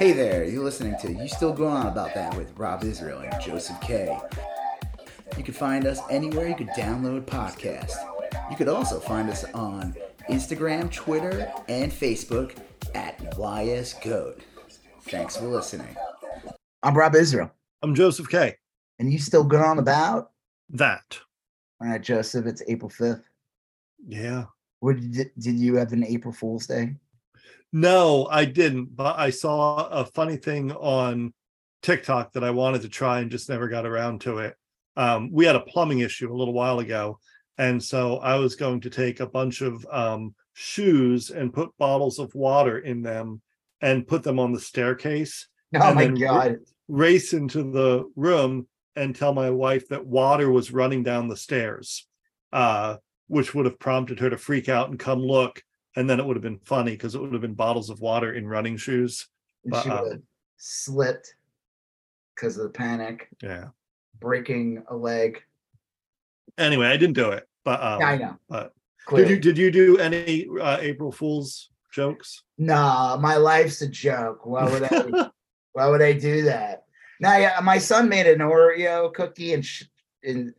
Hey there, you're listening to You Still Going On About That with Rob Israel and Joseph K. You can find us anywhere you could download podcasts. You could also find us on Instagram, Twitter, and Facebook at YSGoat. Thanks for listening. I'm Rob Israel. I'm Joseph K. And you still going on about that? All right, Joseph, it's April 5th. Yeah. What did, did you have an April Fool's Day? No, I didn't, but I saw a funny thing on TikTok that I wanted to try and just never got around to it. Um, we had a plumbing issue a little while ago, and so I was going to take a bunch of um, shoes and put bottles of water in them and put them on the staircase. Oh my god! race into the room and tell my wife that water was running down the stairs, uh, which would have prompted her to freak out and come look. And then it would have been funny because it would have been bottles of water in running shoes. But, she would have um, slipped because of the panic. Yeah. Breaking a leg. Anyway, I didn't do it, but um, yeah, I know. But did you did you do any uh, April Fools jokes? Nah, my life's a joke. Why would I? why would I do that? Now, yeah, my son made an Oreo cookie and sh- and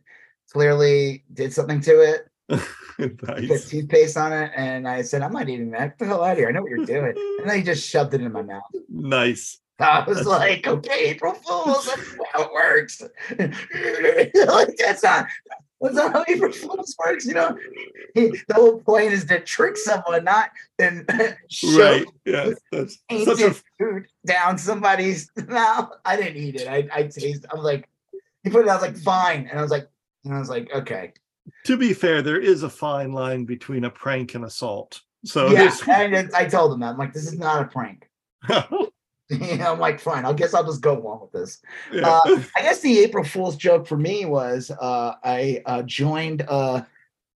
clearly did something to it. nice. Put toothpaste on it, and I said, "I'm not eating that. Get the hell out of here! I know what you're doing." And then he just shoved it in my mouth. Nice. I was like, "Okay, April Fools, that's how it works." like that's not that's not how April Fools works. You know, the whole point is to trick someone, not and right. Yeah, that's such a food down somebody's mouth. I didn't eat it. I I tasted. I was like, he put it. I was like, fine, and I was like, and I was like, okay. To be fair, there is a fine line between a prank and assault. So yeah, and I told him that I'm like, this is not a prank. I'm like, fine, I guess I'll just go along with this. Yeah. Uh, I guess the April Fool's joke for me was uh, I uh, joined uh,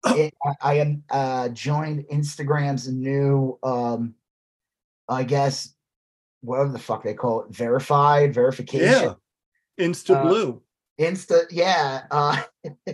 it, I, I uh, joined Instagram's new um, I guess whatever the fuck they call it, verified verification. Yeah. Insta uh, Blue. Insta, yeah, uh,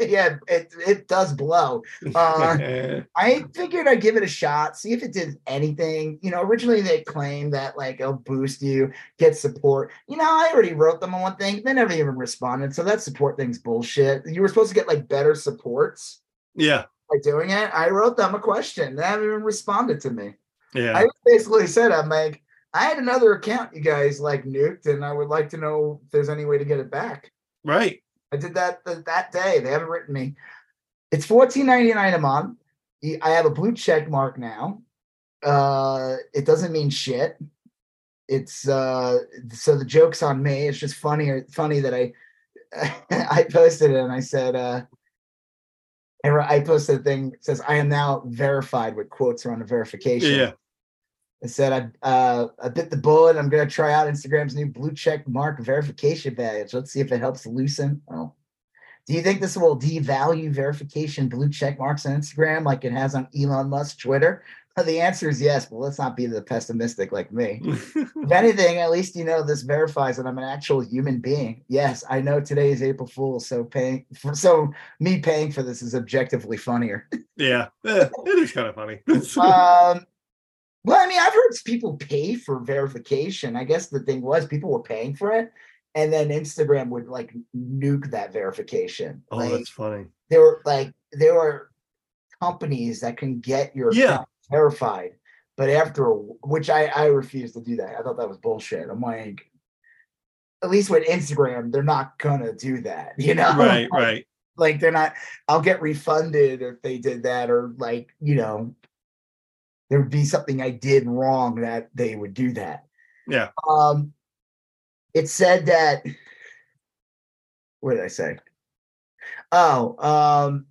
yeah, it it does blow. Uh, I figured I'd give it a shot, see if it did anything. You know, originally they claimed that like it'll boost you, get support. You know, I already wrote them on one thing, they never even responded. So that support thing's bullshit. You were supposed to get like better supports. Yeah, by doing it. I wrote them a question. They haven't even responded to me. Yeah, I basically said, I'm like, I had another account you guys like nuked, and I would like to know if there's any way to get it back. Right. I did that that day. They haven't written me. It's fourteen ninety nine a month. I have a blue check mark now. Uh, it doesn't mean shit. It's uh, so the joke's on me. It's just funny. or Funny that I I posted it and I said uh, I posted a thing that says I am now verified with quotes around the verification. Yeah. I said I uh, I bit the bullet. I'm gonna try out Instagram's new blue check mark verification badge. Let's see if it helps loosen. Oh. Do you think this will devalue verification blue check marks on Instagram like it has on Elon Musk Twitter? Well, the answer is yes, but let's not be the pessimistic like me. if anything, at least you know this verifies that I'm an actual human being. Yes, I know today is April Fool's, so paying for so me paying for this is objectively funnier. yeah, eh, it is kind of funny. um, well, I mean, I've heard people pay for verification. I guess the thing was people were paying for it, and then Instagram would like nuke that verification. Oh, like, that's funny. There were like there were companies that can get your yeah. verified, but after which I I refuse to do that. I thought that was bullshit. I'm like, at least with Instagram, they're not gonna do that. You know, right, right. Like they're not. I'll get refunded if they did that, or like you know, there would be something I did wrong that they would do that. Yeah. Um, it said that. What did I say? Oh, um,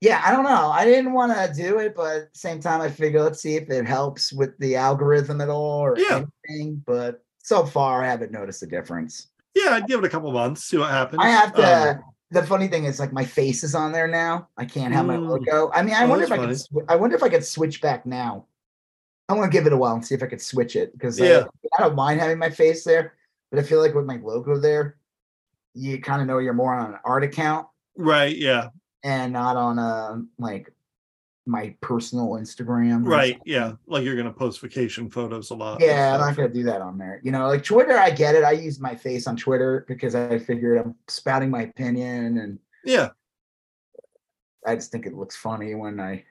yeah, I don't know. I didn't want to do it, but at the same time, I figure let's see if it helps with the algorithm at all or yeah. anything. But so far, I haven't noticed a difference. Yeah, I'd give it a couple months, see what happens. I have to. Um, the funny thing is like my face is on there now. I can't have my logo. I mean, I oh, wonder if I could. Sw- I wonder if I could switch back now. I want to give it a while and see if I could switch it because yeah. I, I don't mind having my face there, but I feel like with my logo there, you kind of know you're more on an art account, right? Yeah, and not on a like my personal Instagram. Right. Yeah. Like you're gonna post vacation photos a lot. Yeah, I'm not gonna do that on there. You know, like Twitter, I get it. I use my face on Twitter because I figured I'm spouting my opinion and Yeah. I just think it looks funny when I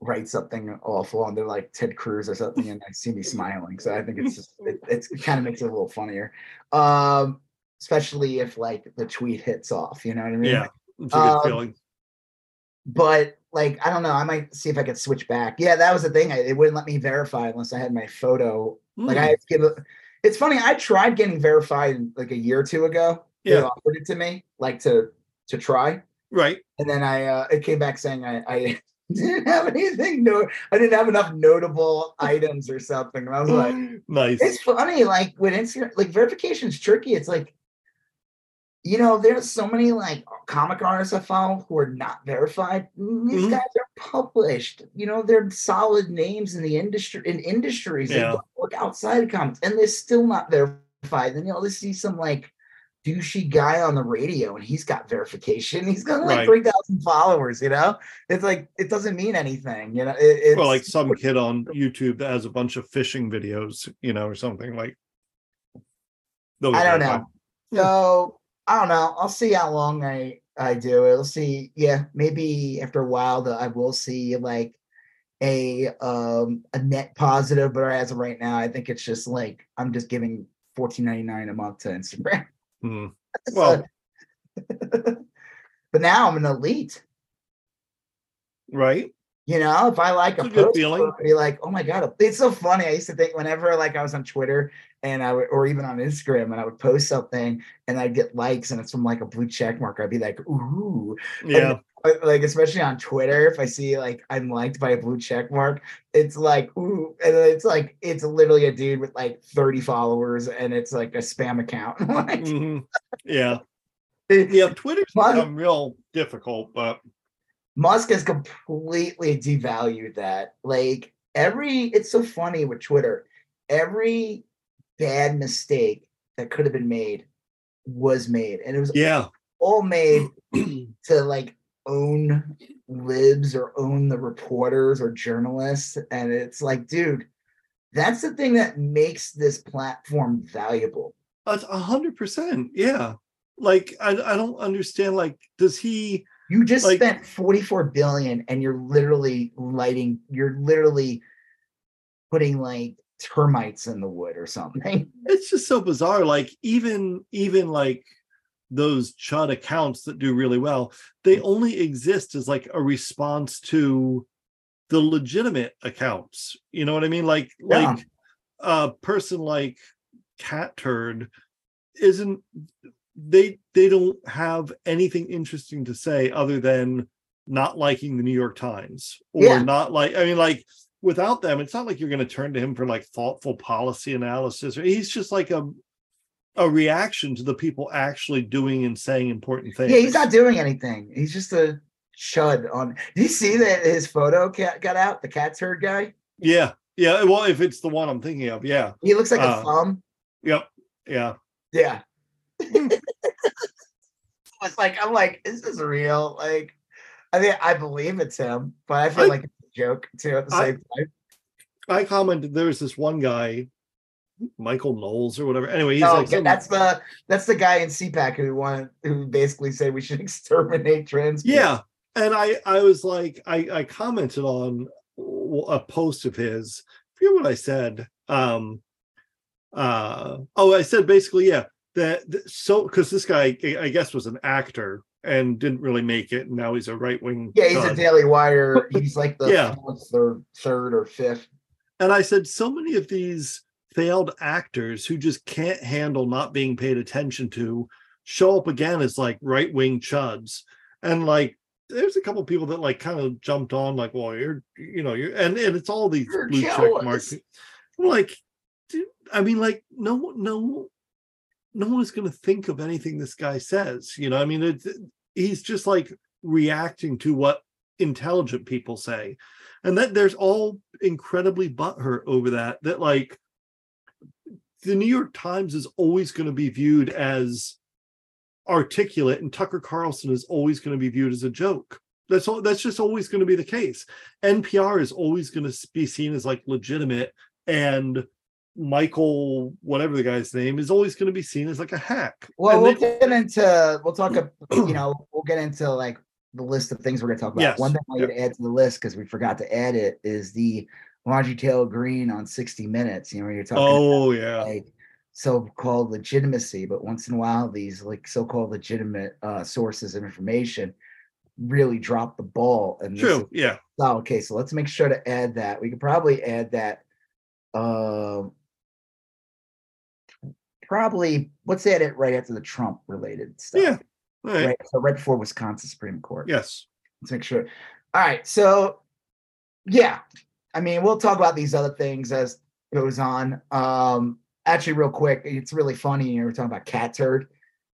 write something awful and they're like Ted Cruz or something and I see me smiling. So I think it's just it, it's, it kind of makes it a little funnier. Um, especially if like the tweet hits off, you know what I mean? Yeah. It's a good Um, feeling. But like I don't know, I might see if I could switch back. Yeah, that was the thing. I, it wouldn't let me verify unless I had my photo. Like I Mm, had to give it. It's funny. I tried getting verified like a year or two ago. They Yeah. offered it to me, like to to try. right. and then I uh, it came back saying I, I didn't have anything no I didn't have enough notable items or something. And I was like, nice. it's funny, like with Instagram, like verification is tricky. It's like, you know, there's so many like comic artists I follow who are not verified. These Mhm. guys are published. You know, they're solid names in the industry in industries that Yeah. don't work outside of comics, and they're still not verified. Then you'll see some like douchey guy on the radio and he's got verification. He's got like Right. 3,000 followers, you know? It's like, it doesn't mean anything, you know? It, it's Or like some kid on YouTube that has a bunch of fishing videos, you know, or something like. Those I don't know. So I don't know. I'll see how long I I do it. We'll see. Yeah, maybe after a while that I will see like a um a net positive, but as of right now, I think it's just like I'm just giving fourteen ninety nine a month to Instagram. Hmm. So- Well, but now I'm an elite. right. You know, if I like It's a, a post, feeling. I'd be like, oh my god, it's so funny. I used to think whenever like I was on Twitter and I would, or even on Instagram, and I would post something and I'd get likes and it's from like a blue check mark. I'd be like, ooh, Yeah. But, like especially on Twitter, if I see like I'm liked by a blue check mark, it's like ooh, and it's like it's literally a dude with like 30 followers and it's like a spam account. like, Mhm. Yeah. Yeah. Twitter's Fun. become real difficult, but Musk has completely devalued that. Like every, it's so funny with Twitter. Every bad mistake that could have been made was made, and it was yeah. all made to like own libs or own the reporters or journalists. And it's like, dude, that's the thing that makes this platform valuable. A hundred percent. Yeah. Like I, I don't understand. Like, does he You just Like- spent 44 billion and you're literally lighting, you're literally putting like termites in the wood or something. it's just so bizarre. Like, even even like those chud accounts that do really well, they mm. only exist as like a response to the legitimate accounts. You know what I mean? Like Yeah. like a person like Cat Turd isn't they they don't have anything interesting to say other than not liking the New York Times or Yeah. not like I mean like without them it's not like you're going to turn to him for like thoughtful policy analysis or he's just like a a reaction to the people actually doing and saying important things. Yeah, he's not doing anything. He's just a chud on. Do you see that his photo cat got out? The cat's turd guy? Yeah. Yeah, well if it's the one I'm thinking of, yeah. He looks like Uh, a thumb. Yep. Yeah. Yeah. it's like I'm like, is this real? Like, I mean, I believe it's him, but I feel I- like joke too at the I- same time. I commented there was this one guy, Michael Knowles or whatever. Anyway, he's No, like that's the that's the guy in CPAC who wanted who basically said we should exterminate trans. people. yeah. And I I was like, I, I commented on a post of his. I forget what I said. Um uh oh, I said basically, yeah, that that- so because this guy I I guess was an actor and didn't really make it, and now he's a right wing. Yeah, he's a Daily Wire. He's like the Yeah. or third or fifth. And I said, so many of these failed actors who just can't handle not being paid attention to show up again as like right wing chuds. And like, there's a couple people that like kind of jumped on, like, well, you're, you know, you're, and, and it's all these You're blue check marks. Like, dude, I mean, like, no, no, no one's going to think of anything this guy says. You know, I mean, it's, he's just like reacting to what intelligent people say and that there's all incredibly butthurt over that that like the new york times is always going to be viewed as articulate and tucker carlson is always going to be viewed as a joke That's all. That's just always going to be the case. NPR is always going to be seen as like legitimate, and Michael, whatever the guy's name, is always going to be seen as like a hack. Well, And we'll they- get into we'll talk. You know, we'll get into like the list of things we're going to talk about. Yes. One thing I need to add to the list because we forgot to add it is the Margie Taylor Greene on 60 Minutes. You know, you're talking oh yeah, like so-called legitimacy, but once in a while, these like so-called legitimate uh, sources of information really drop the ball. And true. Yeah, Oh, okay. So let's make sure to add that. We could probably add that. Um, probably let's add it right after the Trump related stuff. Yeah, right. Right. So right before Wisconsin Supreme Court. Yes. Let's make sure. All right. So yeah, I mean, we'll talk about these other things as goes on. Um, actually, real quick, it's really funny. You know, we're talking about cat turd.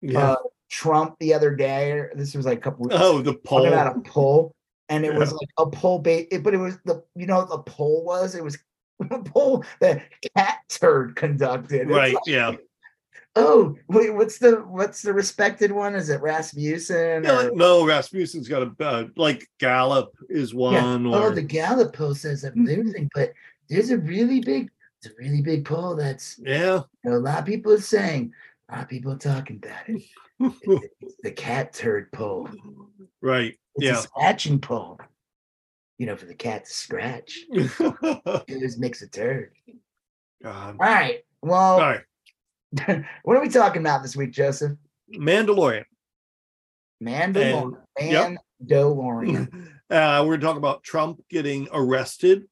Yeah. Uh, Trump the other day. This was like a couple weeks oh, the poll. talking about a poll, and it was like a poll bait, but it was the you know the poll was it was a poll that cat turd conducted. It's right. like, Yeah. Oh, wait, what's the what's the respected one? Is it Rasmussen? Yeah, or- no, Rasmussen's got a uh, like Gallup is one. Oh, Or the Gallup poll says I'm losing, but there's a really big, it's a really big poll that's yeah. you know, a lot of people are saying, a lot of people are talking about it. It's the cat turd poll. right. It's Yeah. a scratching poll. You know, for the cat to scratch. It just makes a turd. God. All right. Well, All right. what are we talking about this week, Joseph? Mandalorian. Mandalorian. yep. Mandalorian. Uh, we're talking about Trump getting arrested,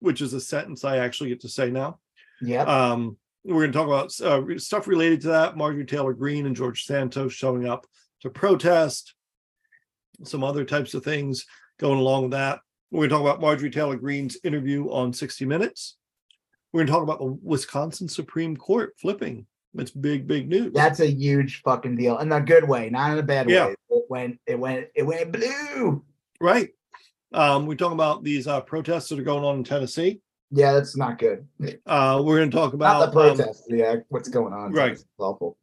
which is a sentence I actually get to say now. Yeah. Um, we're going to talk about uh, stuff related to that. Marjorie Taylor Greene and George Santos showing up to protest, some other types of things going along with that. We're going to talk about Marjorie Taylor Greene's interview on 60 Minutes. We're going to talk about the Wisconsin Supreme Court flipping. It's big, big news. That's a huge fucking deal in a good way, not in a bad Yeah. way. It went, it went, it went blue. right. Um, we're talking about these uh, protests that are going on in Tennessee. Yeah, that's not good. Uh, we're going to talk Not about the um, yeah, what's going on? right. It's awful.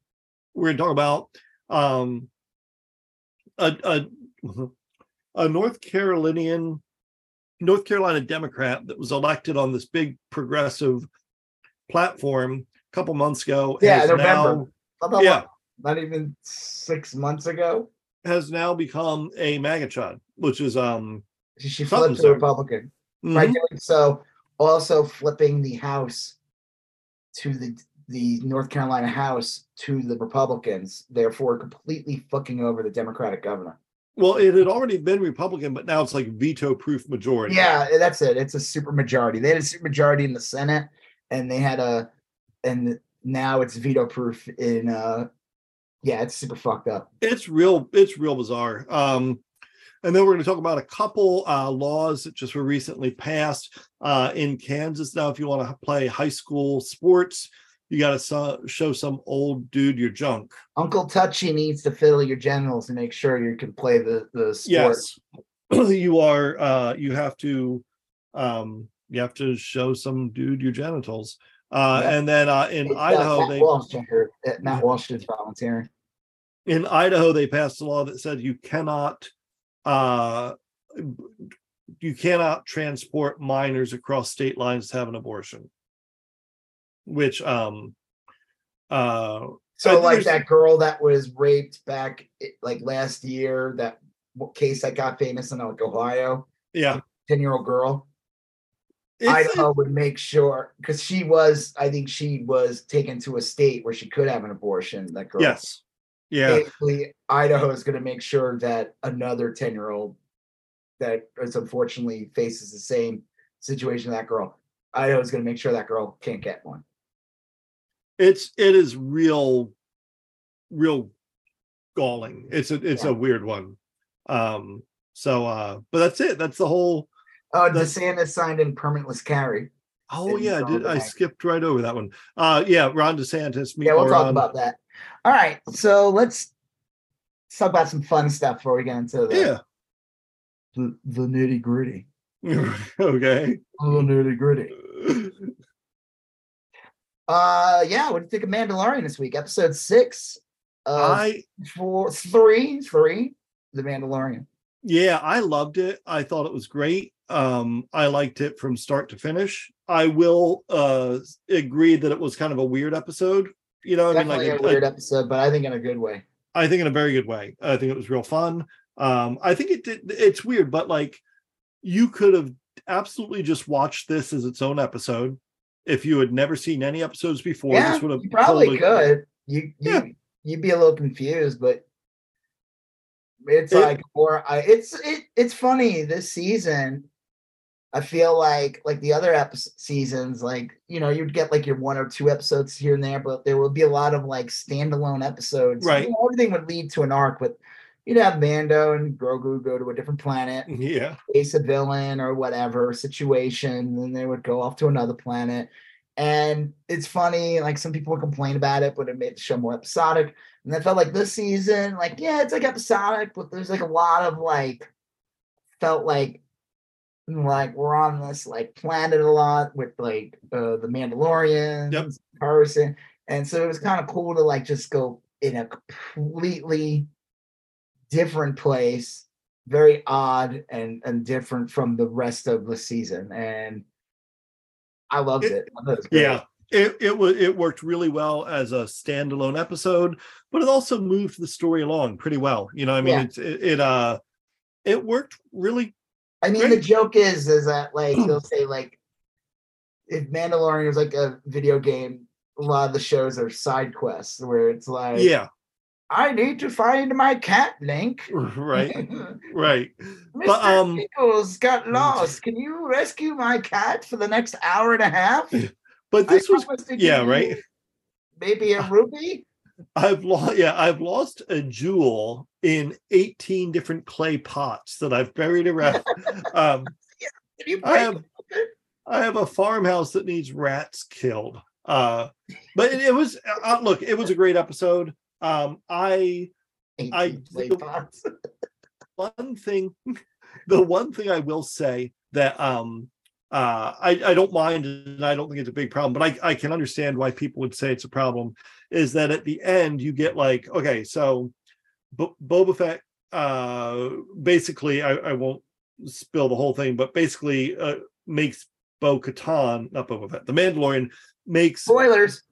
we're going to talk about um, a, a a North Carolinian North Carolina Democrat that was elected on this big progressive platform a couple months ago. Yeah, November. now, yeah. Not even six months ago. has now become a MAGA chud, which is um She, she flipped to. Republican. mhm, Right. doing So also flipping the House to the the North Carolina House to the Republicans, therefore completely fucking over the Democratic governor. Well, it had already been Republican, but now it's like veto proof majority. Yeah, that's it. It's a super majority. They had a super majority in the Senate, and they had a, and now it's veto proof in. uh Yeah, it's super fucked up. it's real it's real bizarre um and then we're going to talk about a couple uh, laws that just were recently passed uh, in Kansas. Now, if you want to play high school sports, you got to so- show some old dude your junk. Uncle Touchy needs to fill your genitals and make sure you can play the the sport. Yes, you are. Uh, you have to. Um, you have to show some dude your genitals. Uh, Yeah. And then uh, in It's, Idaho, Matt they Walsh, I heard. Matt Walsh is volunteering. in Idaho they passed a law that said you cannot uh you cannot transport minors across state lines to have an abortion which um uh So like that girl that was raped back like last year, that case that got famous in like Ohio, yeah ten year old girl. Idaho would make sure because she was, I think she was taken to a state where she could have an abortion. That girl. yes yeah Basically, Idaho is going to make sure that another ten year old that is unfortunately faces the same situation that girl. Idaho is going to make sure that girl can't get one. it's it is real real galling it's a it's Yeah. a weird one um so uh but that's it that's the whole Oh, DeSantis signed in permitless carry. oh yeah I did i skipped right over that one uh yeah ron desantis Yeah, we'll talk about that. All right, so let's, let's talk about some fun stuff before we get into the yeah the, the nitty gritty. okay The nitty gritty. Uh, yeah, what do you think of Mandalorian this week? Episode six. Of I four, three, three. The Mandalorian. Yeah, I loved it. I thought it was great. Um, I liked it from start to finish. I will uh agree that it was kind of a weird episode. You know, I mean, like a weird episode, but I think in a good way. I think in a very good way. I think it was real fun. Um, I think it did. It's weird, but like you could have absolutely just watched this as its own episode if you had never seen any episodes before. yeah, this would have you probably totally- could. You you Yeah. you'd be a little confused, but it's It- like or I it's it it's funny this season. I feel like like the other episode seasons, like you know, you'd get like your one or two episodes here and there, but there would be a lot of like standalone episodes. You Right. know, everything would lead to an arc, but you'd have Mando and Grogu go to a different planet, Yeah, face a villain or whatever situation, and then they would go off to another planet. And it's funny, like some people would complain about it, but it made the show more episodic. And I felt like this season, like, yeah, it's like episodic, but there's like a lot of like felt like like we're on this like planet a lot with like uh the Mandalorian person. And so it was kind of cool to like just go in a completely different place, very odd and and different from the rest of the season. And I loved It- it. I it was great. yeah. It it was it worked really well as a standalone episode, but it also moved the story along pretty well. You know, I mean, Yeah. it's it, it uh it worked really I mean, the joke is, is that like they'll say like, if Mandalorian is like a video game, a lot of the shows are side quests where it's like, yeah, I need to find my cat, Link. right, right. Mr. But, um, Pickles got lost. Can you rescue my cat for the next hour and a half? But I this was yeah, right. Maybe a ruby. I've lost yeah, I've lost a jewel in 18 different clay pots that I've buried around. um you I have I have a farmhouse that needs rats killed. Uh but it, it was uh, look, it was a great episode. Um I? I 18 play pots. one thing the one thing I will say that um uh I, I don't mind and I don't think it's a big problem, but I, I can understand why people would say it's a problem, is that at the end you get like, okay, so Bo- Boba Fett uh basically I, I won't spill the whole thing, but basically uh makes Bo Katan, not Boba Fett, the Mandalorian makes Spoilers.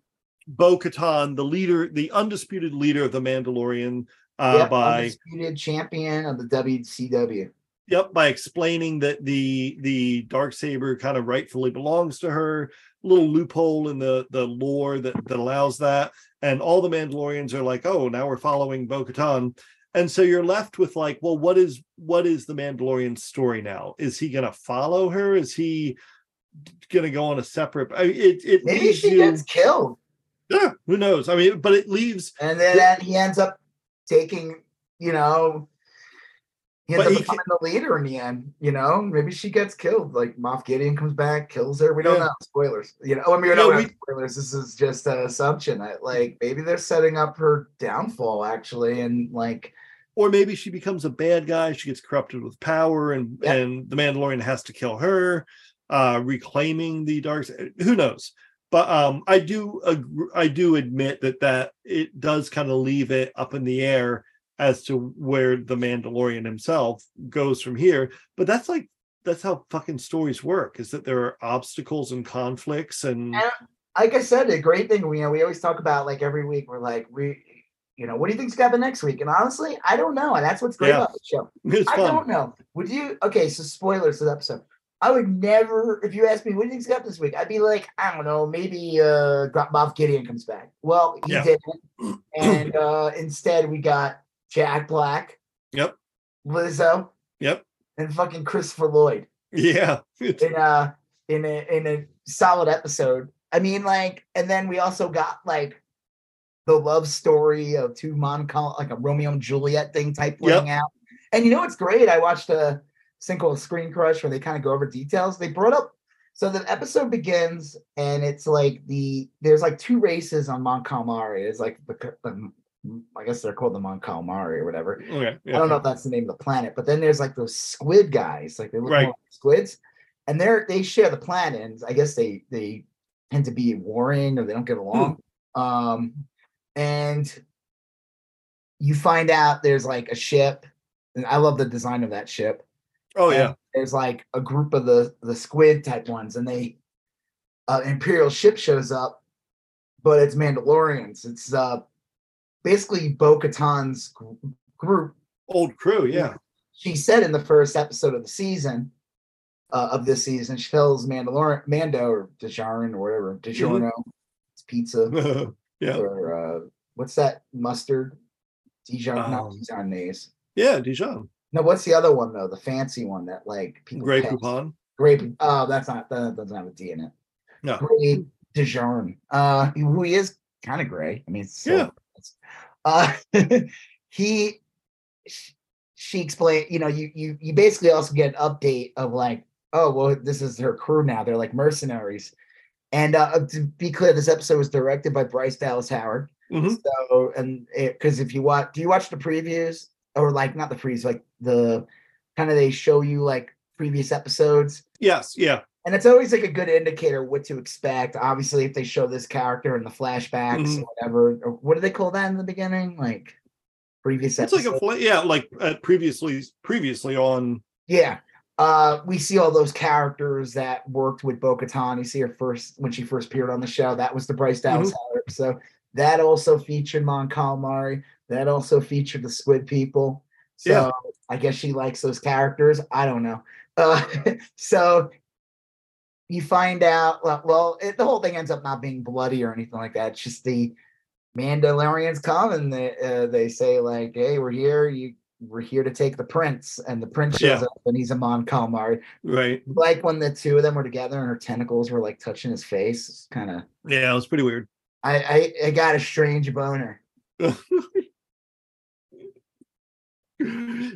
Bo Katan the leader, the undisputed leader of the Mandalorian uh Yep, by undisputed champion of the WCW. Yep, by explaining that the the dark saber kind of rightfully belongs to her. Little loophole in the the lore that that allows that, and all the Mandalorians are like, "Oh, now we're following Bo-Katan," and so you're left with like, "Well, what is what is the Mandalorian story now? Is he going to follow her? Is he going to go on a separate? I, it it Maybe she you. gets killed. Yeah, who knows? I mean, but it leaves. And then then he ends up taking, you know, he ends But up becoming the leader in the end. You know, maybe she gets killed. Like Moff Gideon comes back, kills her. We don't Yeah. know. Spoilers. You know, I mean, don't we- spoilers. This is just an assumption. That, like maybe they're setting up her downfall actually, and like or maybe she becomes a bad guy she gets corrupted with power and Yeah. and the mandalorian has to kill her uh reclaiming the dark who knows but um i do agree, i do admit that that it does kind of leave it up in the air as to where the mandalorian himself goes from here but that's like that's how fucking stories work is that there are obstacles and conflicts and And- like I said, a great thing, you know, we always talk about like every week, we're like, we, you know, what do you think's gonna happen next week? And honestly, I don't know. And that's what's great Yeah. about the show. it's I fun don't know. Would you? Okay, so spoilers to the episode. I would never, if you asked me what do you think's happen this week, I'd be like, I don't know, maybe uh Got- Moff Gideon comes back. Well, he Yeah. didn't, and uh instead we got Jack Black, yep Lizzo, yep and fucking Christopher Lloyd yeah in a in a in a solid episode. I mean, like, and then we also got like the love story of two Mon like a Romeo and Juliet thing type playing out. And you know what's great? I watched a called Screen Crush where they kind of go over details. They brought up so the episode begins and it's like the there's like two races on Mon Calamari. It's like the, the I guess they're called the Mon Calamari or whatever. okay I don't know if that's the name of the planet, but then there's like those squid guys, like they look Right. like squids, and they're they share the planet. And I guess they they tend to be warring or they don't get along. Um, and you find out there's like a ship and I love the design of that ship. Oh yeah. there's like a group of the the squid type ones, and they uh, Imperial ship shows up, but it's Mandalorians. It's uh basically Bo Katan's group. Old crew. Yeah. She said in the first episode of the season, uh, of this season, she tells Mandalorian Mando or Dijon or whatever DiGiorno, it's pizza yeah. or uh, what's that mustard? Dijon, not Um, Dijonnaise. Yeah. Dijon. No, what's the other one though? The fancy one that like people Grey pass. Poupon. Grape. Oh, that's not that doesn't have a D in it. No. Gray Dijon. Uh, who he is kind of gray. I mean, it's Uh, he, she explained. You know, you you you basically also get an update of like, oh well, this is her crew now. They're like mercenaries. And uh, to be clear, this episode was directed by Bryce Dallas Howard. Mhm. So, and because if you watch, do you watch the previews or like not the previews, like the kind of they show you like previous episodes? Yes. Yeah. And it's always like a good indicator what to expect. Obviously, if they show this character in the flashbacks Mhm. or whatever, or what do they call that in the beginning? Like previous It's like a fla- yeah, like uh, previously previously on. yeah. Uh, we see all those characters that worked with Bo Katan. You see her first when she first appeared on the show. That was the Bryce Dallas Howard episode. That also featured Mon Calamari. That also featured the Squid People. So Yeah. I guess she likes those characters. I don't know. Uh, so you find out. Well, well it, the whole thing ends up not being bloody or anything like that. It's just the Mandalorians come and they uh, they say like, "Hey, we're here. You we're here to take the prince." And the prince shows Yeah. up and he's a Mon Calamari. Right. Like when the two of them were together and her tentacles were like touching his face. It's kind of Yeah, it was pretty weird. I, I I got a strange boner.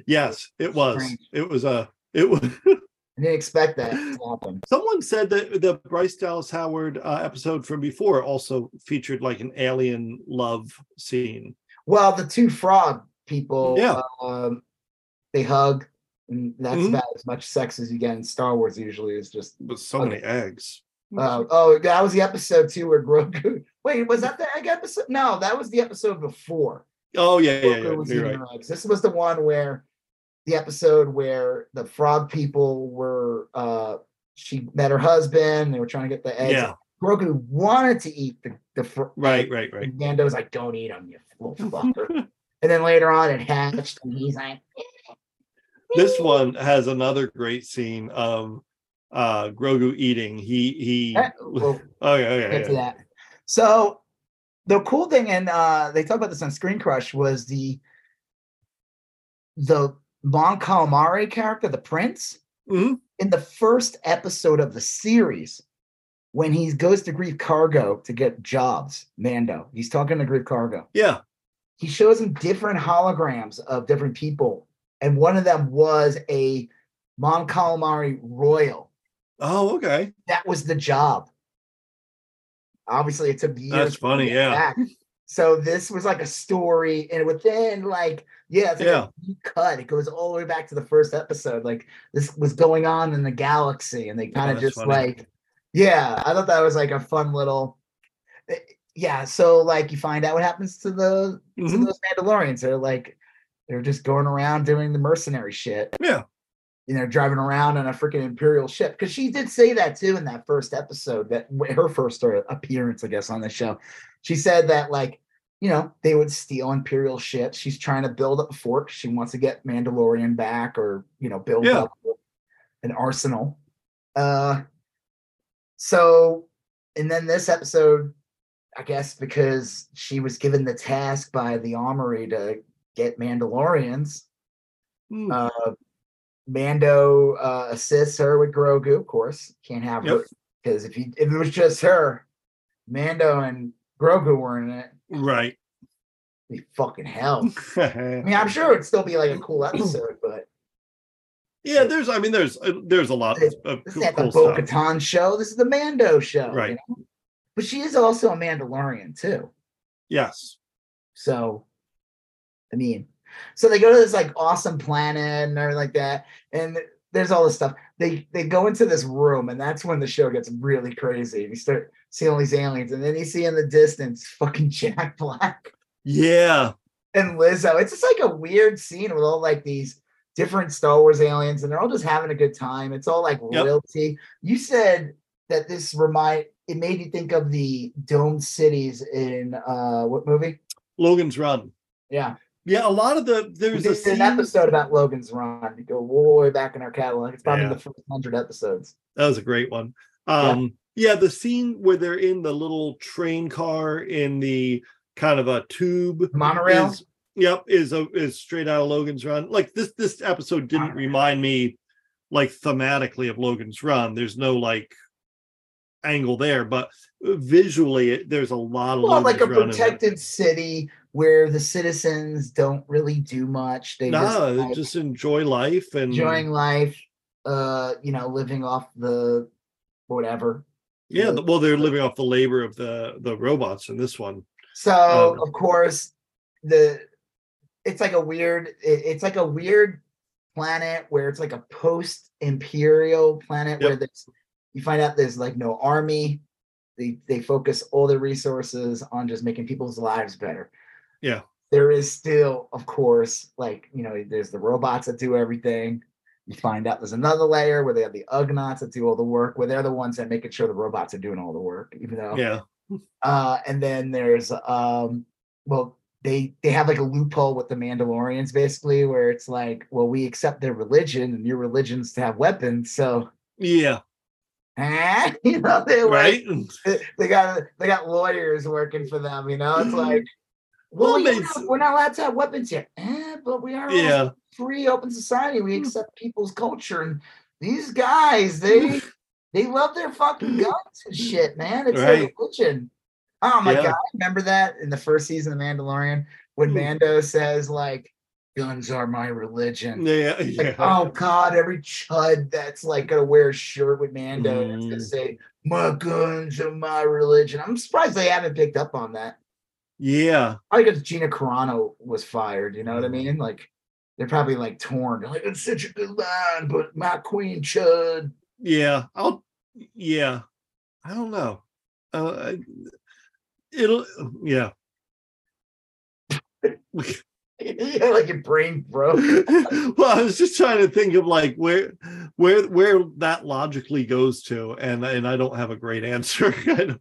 yes, it was. Strange. It was a. It was. I didn't expect that to happen. Someone said that the Bryce Dallas Howard uh, episode from before also featured like an alien love scene. Well, the two frog people, Yeah. um, they hug, and that's Mhm. about as much sex as you get in Star Wars. Usually, is just With so many eggs. uh, oh, that was the episode too where Grogu. Wait, was that the egg episode? No, that was the episode before. Oh yeah, yeah, Grogu yeah. was You're right. eggs. This was the one where the episode where the frog people were. uh She met her husband. They were trying to get the eggs. Yeah. Grogu wanted to eat the the fr- Right, right, right. And Mando's like, "Don't eat them, you little fucker." and then later on, it hatched, and he's like, this one has another great scene of uh Grogu eating. He he. Eh, well, oh yeah, yeah, to yeah. that. So the cool thing, and uh they talk about this on Screen Crush, was the the Mon Calamari character, the prince, Mhm. in the first episode of the series, when he goes to Greef Karga to get jobs, Mando, he's talking to Greef Karga. Yeah. He shows him different holograms of different people, and one of them was a Mon Calamari royal. Oh, okay. that was the job. Obviously, it took years. That's funny, yeah. So this was like a story, and within like yeah, it's like Yeah. a cut. It goes all the way back to the first episode. Like this was going on in the galaxy, and they kind of Oh, just funny. like yeah. I thought that was like a fun little eh, yeah. So like you find out what happens to the to Mhm. those Mandalorians. They're like they're just going around doing the mercenary shit Yeah. you know, driving around on a freaking Imperial ship. Because she did say that too in that first episode, that her first uh, appearance, I guess, on the show. She said that, like, you know, they would steal Imperial ships. She's trying to build up a fort. She wants to get Mandalorian back or, you know, build Yeah. up an arsenal. Uh, so, and then this episode, I guess, because she was given the task by the Armory to get Mandalorians, Hmm. uh, Mando uh, assists her with Grogu, of course. Can't have her because if he if it was just her, Mando and Grogu were in it, right. be fucking hell. I mean, I'm sure it'd still be like a cool episode, but yeah, there's. I mean, there's uh, there's a lot This- of this cool, is the Bo Katan show. This is the Mando show, you Right. know? But she is also a Mandalorian too. Yes. So, I mean, so they go to this like awesome planet and everything like that, and there's all this stuff. They they go into this room, and that's when the show gets really crazy. You start seeing all these aliens, and then you see in the distance fucking Jack Black Yeah. and Lizzo. It's just like a weird scene with all like these different Star Wars aliens, and they're all just having a good time. It's all like Yep. royalty. You said that this remind it made you think of the domed cities in uh what movie? Logan's Run. Yeah, Yeah, a lot of the there's a scene, an episode about Logan's Run. You go all the way back in our catalog. It's probably Yeah. the first hundred episodes. that was a great one. Yeah. Um yeah, the scene where they're in the little train car in the kind of a tube Monorail. is yep is a is straight out of Logan's Run. Like this this episode didn't Monorail. remind me like thematically of Logan's Run. There's no like angle there, but visually it, there's a lot of well, like a protected city where the citizens don't really do much. They just, like, just enjoy life and enjoying life. Uh, you know, living off the whatever. yeah. the- well, they're living off the labor of the the robots in this one. So Um, of course, the it's like a weird. It, it's like a weird planet where it's like a post-imperial planet where there's you find out there's like no army. They they focus all their resources on just making people's lives better. Yeah. There is still, of course, like you know, there's the robots that do everything. You find out there's another layer where they have the Ugnaughts that do all the work, where they're the ones that making sure the robots are doing all the work, even though Yeah, uh, and then there's um, well, they they have like a loophole with the Mandalorians, basically, where it's like, well, we accept their religion, and your religion's to have weapons, so yeah, huh? you know, they right. they- they got they got lawyers working for them, you know. It's like, well, you're not- we're not allowed to have weapons here, eh, but we are a Yeah, free open society. We accept people's culture, and these guys, they they love their fucking guns and shit, man. It's their religion. Oh my Yeah. god, remember that in the first season of Mandalorian when Hmm. Mando says like, "Guns are my religion." yeah, yeah. Like, oh god, every chud that's like gonna wear a shirt with Mando and it's gonna Mm. say, "My guns are my religion." I'm surprised they haven't picked up on that. Yeah. Probably because Gina Carano was fired. You know what I Mm. mean? Like they're probably like torn. They're like, it's such a good line, but my queen chud. Yeah, I'll. Yeah, I don't know. Uh, I- it'll. Yeah. yeah, like your brain broke. well, I was just trying to think of like where, where, where that logically goes to, and and I don't have a great answer.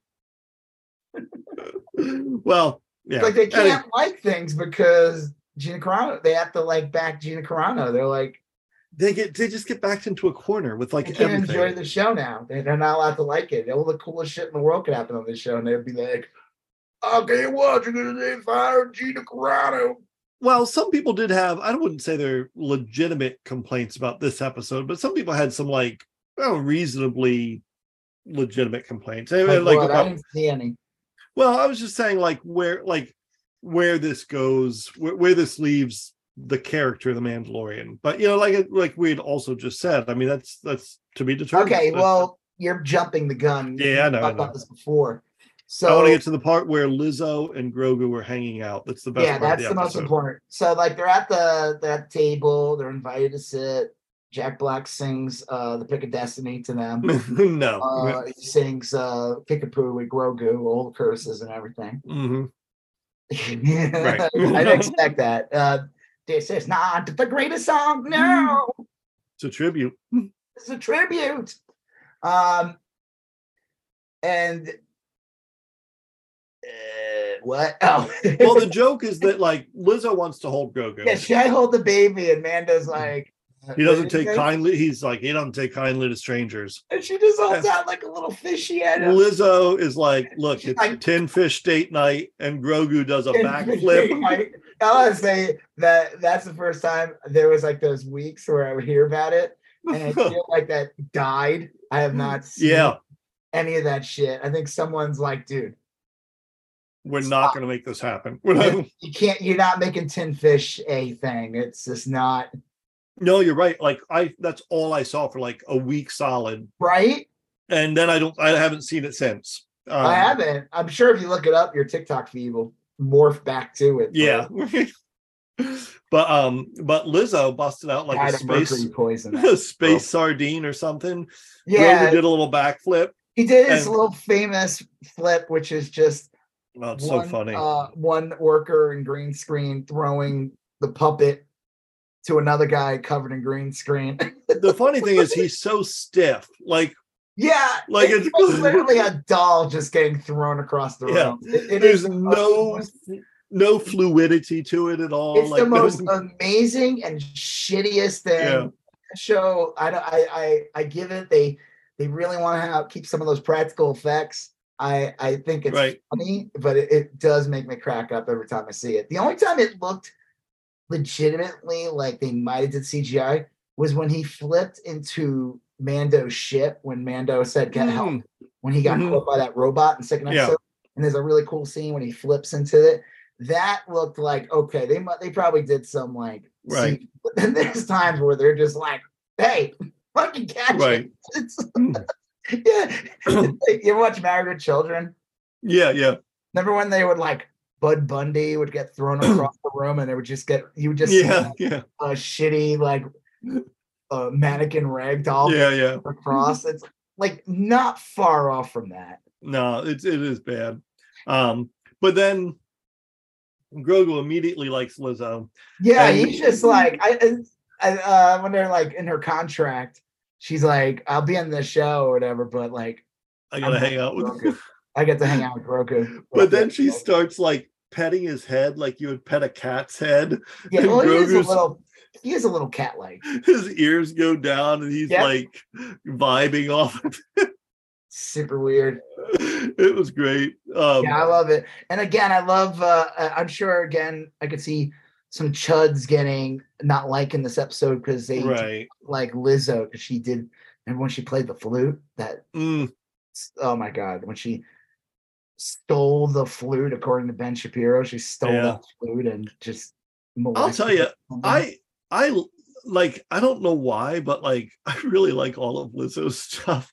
Well, yeah. like they can't like things because Gina Carano. They have to like back Gina Carano. They're like they get they just get backed into a corner with like they can't everything. enjoy the show now. They- They're not allowed to like it. All the coolest shit in the world could happen on this show, and they'd be like, "Okay, what you're gonna? Fire Gina Carano." Well, some people did have, I wouldn't say they're legitimate complaints about this episode, but some people had some like well, reasonably legitimate complaints. Like, like what? I didn't see any. Well, I was just saying like where like where this goes, where, where this leaves the character of the Mandalorian. But you know, like like we had also just said, I mean that's that's to be determined. Okay, well, you're jumping the gun. Yeah, I know, I know. this before. So I want to get to the part where Lizzo and Grogu were hanging out. That's the best yeah, that's the the, most important. So like they're at the that table, they're invited to sit. Jack Black sings uh the pick of destiny to them. no. Uh he sings uh Kickapoo with Grogu, all the curses and everything. Mhm. I didn't expect that. Uh this is not the greatest song. No, It's a tribute. it's a tribute. Um and uh, what? Oh, well, the joke is that like Lizzo wants to hold Grogu. yeah, should I hold the baby? And Manda's like, he doesn't "What do you take think?" kindly. He's like he doesn't take kindly to strangers. And she just holds out like a little fishy at him. Lizzo is like, look, She's it's like- tin fish date night, and Grogu does a backflip. I, want to say that that's the first time there was like those weeks where I would hear about it, and I feel like that died. I have not seen yeah, any of that shit. I think someone's like, dude, we're not going to make this happen. You can't. You're not making tin fish a thing. It's just not no, you're right. Like I, that's all I saw for like a week solid, right. and then I don't, I haven't seen it since. Um, I haven't. I'm sure if you look it up, your TikTok feed will morph back to it. Yeah. but um, but Lizzo busted out like a space poison. a space sardine or something. Yeah, Grogu did a little backflip. he did his and- little famous flip, which is just Oh, it's one, so funny. Uh, one worker in green screen throwing the puppet to another guy covered in green screen. the funny thing is he's so stiff. Like yeah, Like it's, it's- literally a doll just getting thrown across the Yeah. room. It- it there's no no fluidity to it at all. it's like the most no- amazing and shittiest thing Yeah. show i don't I, I i give it they they really want to have keep some of those practical effects i i think it's Right. funny but it, it does make me crack up every time i see it the only time it looked legitimately like they might have did cgi was when he flipped into mando's ship when mando said get help Mm, when he got Mhm. caught by that robot in second Yeah. episode. And there's a really cool scene when he flips into it. That looked like okay, they they probably did some like Right. scene. But then there's times where they're just like, hey, fucking catch Right. it. It's, Mm. yeah. You ever watch Married with Children? yeah, yeah, Remember when they would like Bud Bundy would get thrown across the room and they would just get you would just see yeah, yeah, a shitty like uh, mannequin rag doll yeah, yeah. across. It's like not far off from that. No, it's it is bad. Um, but then Grogu immediately likes Lizzo. Yeah, And- he's just like I, I uh when they're like in her contract, she's like, I'll be on the show or whatever, but like I gotta I'm hang out with. Grogu. I get to hang out with Grogu. But then she starts like petting his head like you would pet a cat's head. yeah, and well, he is a little he is a little cat like. His ears go down and he's Yep. like vibing off. of Super weird. it. Was great. Um, Yeah, I love it. And again, I love uh I- I'm sure again I could see some chuds getting not liking this episode because they right. like Lizzo because she did and when she played the flute that Mm, oh my god when she stole the flute according to ben shapiro she stole Yeah. that flute and just I'll tell you. I I like I don't know why, but like I really like all of Lizzo's stuff.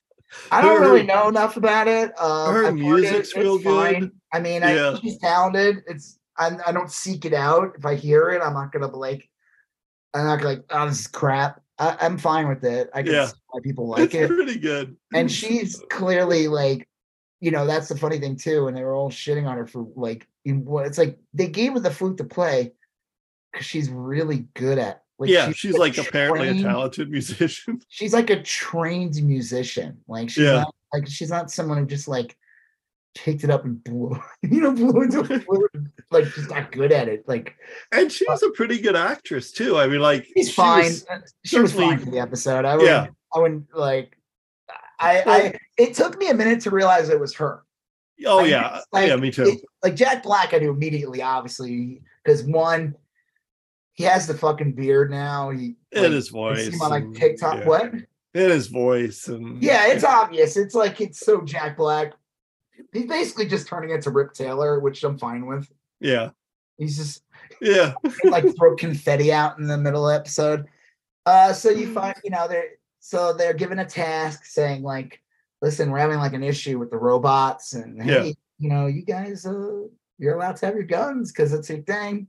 i don't her- really know enough about it um, her music's real good. i mean I, Yeah. she's talented it's I, I don't seek it out if i hear it i'm not gonna be like i'm not gonna like oh this is crap I, i'm fine with it i can Yeah. see why people like it's it pretty good. and she's clearly like you know that's the funny thing too and they were all shitting on her for like in what it's like they gave her the flute to play because she's really good at like yeah, she's like apparently a talented musician. she's like a trained musician like she's Yeah. not like she's not someone who just like picked it up and blew you know blew into a flute like she's not good at it like And she's a pretty good actress too. I mean, like she's she fine was- she was fine for the episode i wouldn't Yeah. i wouldn't like I, I it took me a minute to realize it was her oh I yeah, like- yeah, me too. it- like Jack Black, I knew immediately, obviously, because one, he has the fucking beard now. He In like, his voice. him on like and- TikTok. yeah. What? In his voice and Yeah, it's obvious. It's like it's so Jack Black. He's basically just turning into Rip Taylor, which I'm fine with. yeah, He's just yeah, like throw confetti out in the middle episode. Uh, so you find, you know, they're so they're given a task saying like, listen, we're having like an issue with the robots, and hey, Yeah. you know, you guys, uh, you're allowed to have your guns because it's your thing.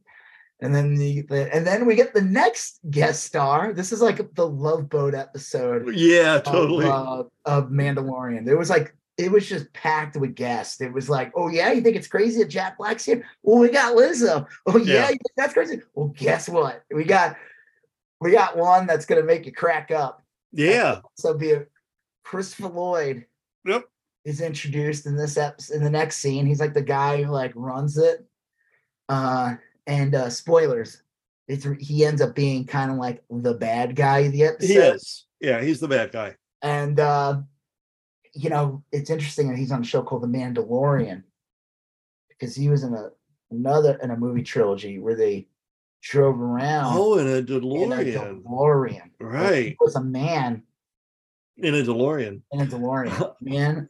And then the, the and then we get the next guest star. This is like the Love Boat episode yeah, of, totally. uh, of Mandalorian. It was like it was just packed with guests. It was like, oh yeah, you think it's crazy that Jack Black's here? Well, we got Lizzo. Oh yeah, Yeah. you think that's crazy. Well, guess what? We got we got one that's gonna make you crack up. Yeah, So be a Christopher Lloyd Yep. is introduced in this episode in the next scene. He's like the guy who like runs it. Uh and uh spoilers. It's he ends up being kind of like the bad guy of the episode he is. Yeah, he's the bad guy. and uh you know it's interesting that he's on a show called the mandalorian because he was in a another in a movie trilogy where they drove around Oh, in a DeLorean. in a DeLorean, DeLorean. Like, right? he was a man In a DeLorean. in a DeLorean. man,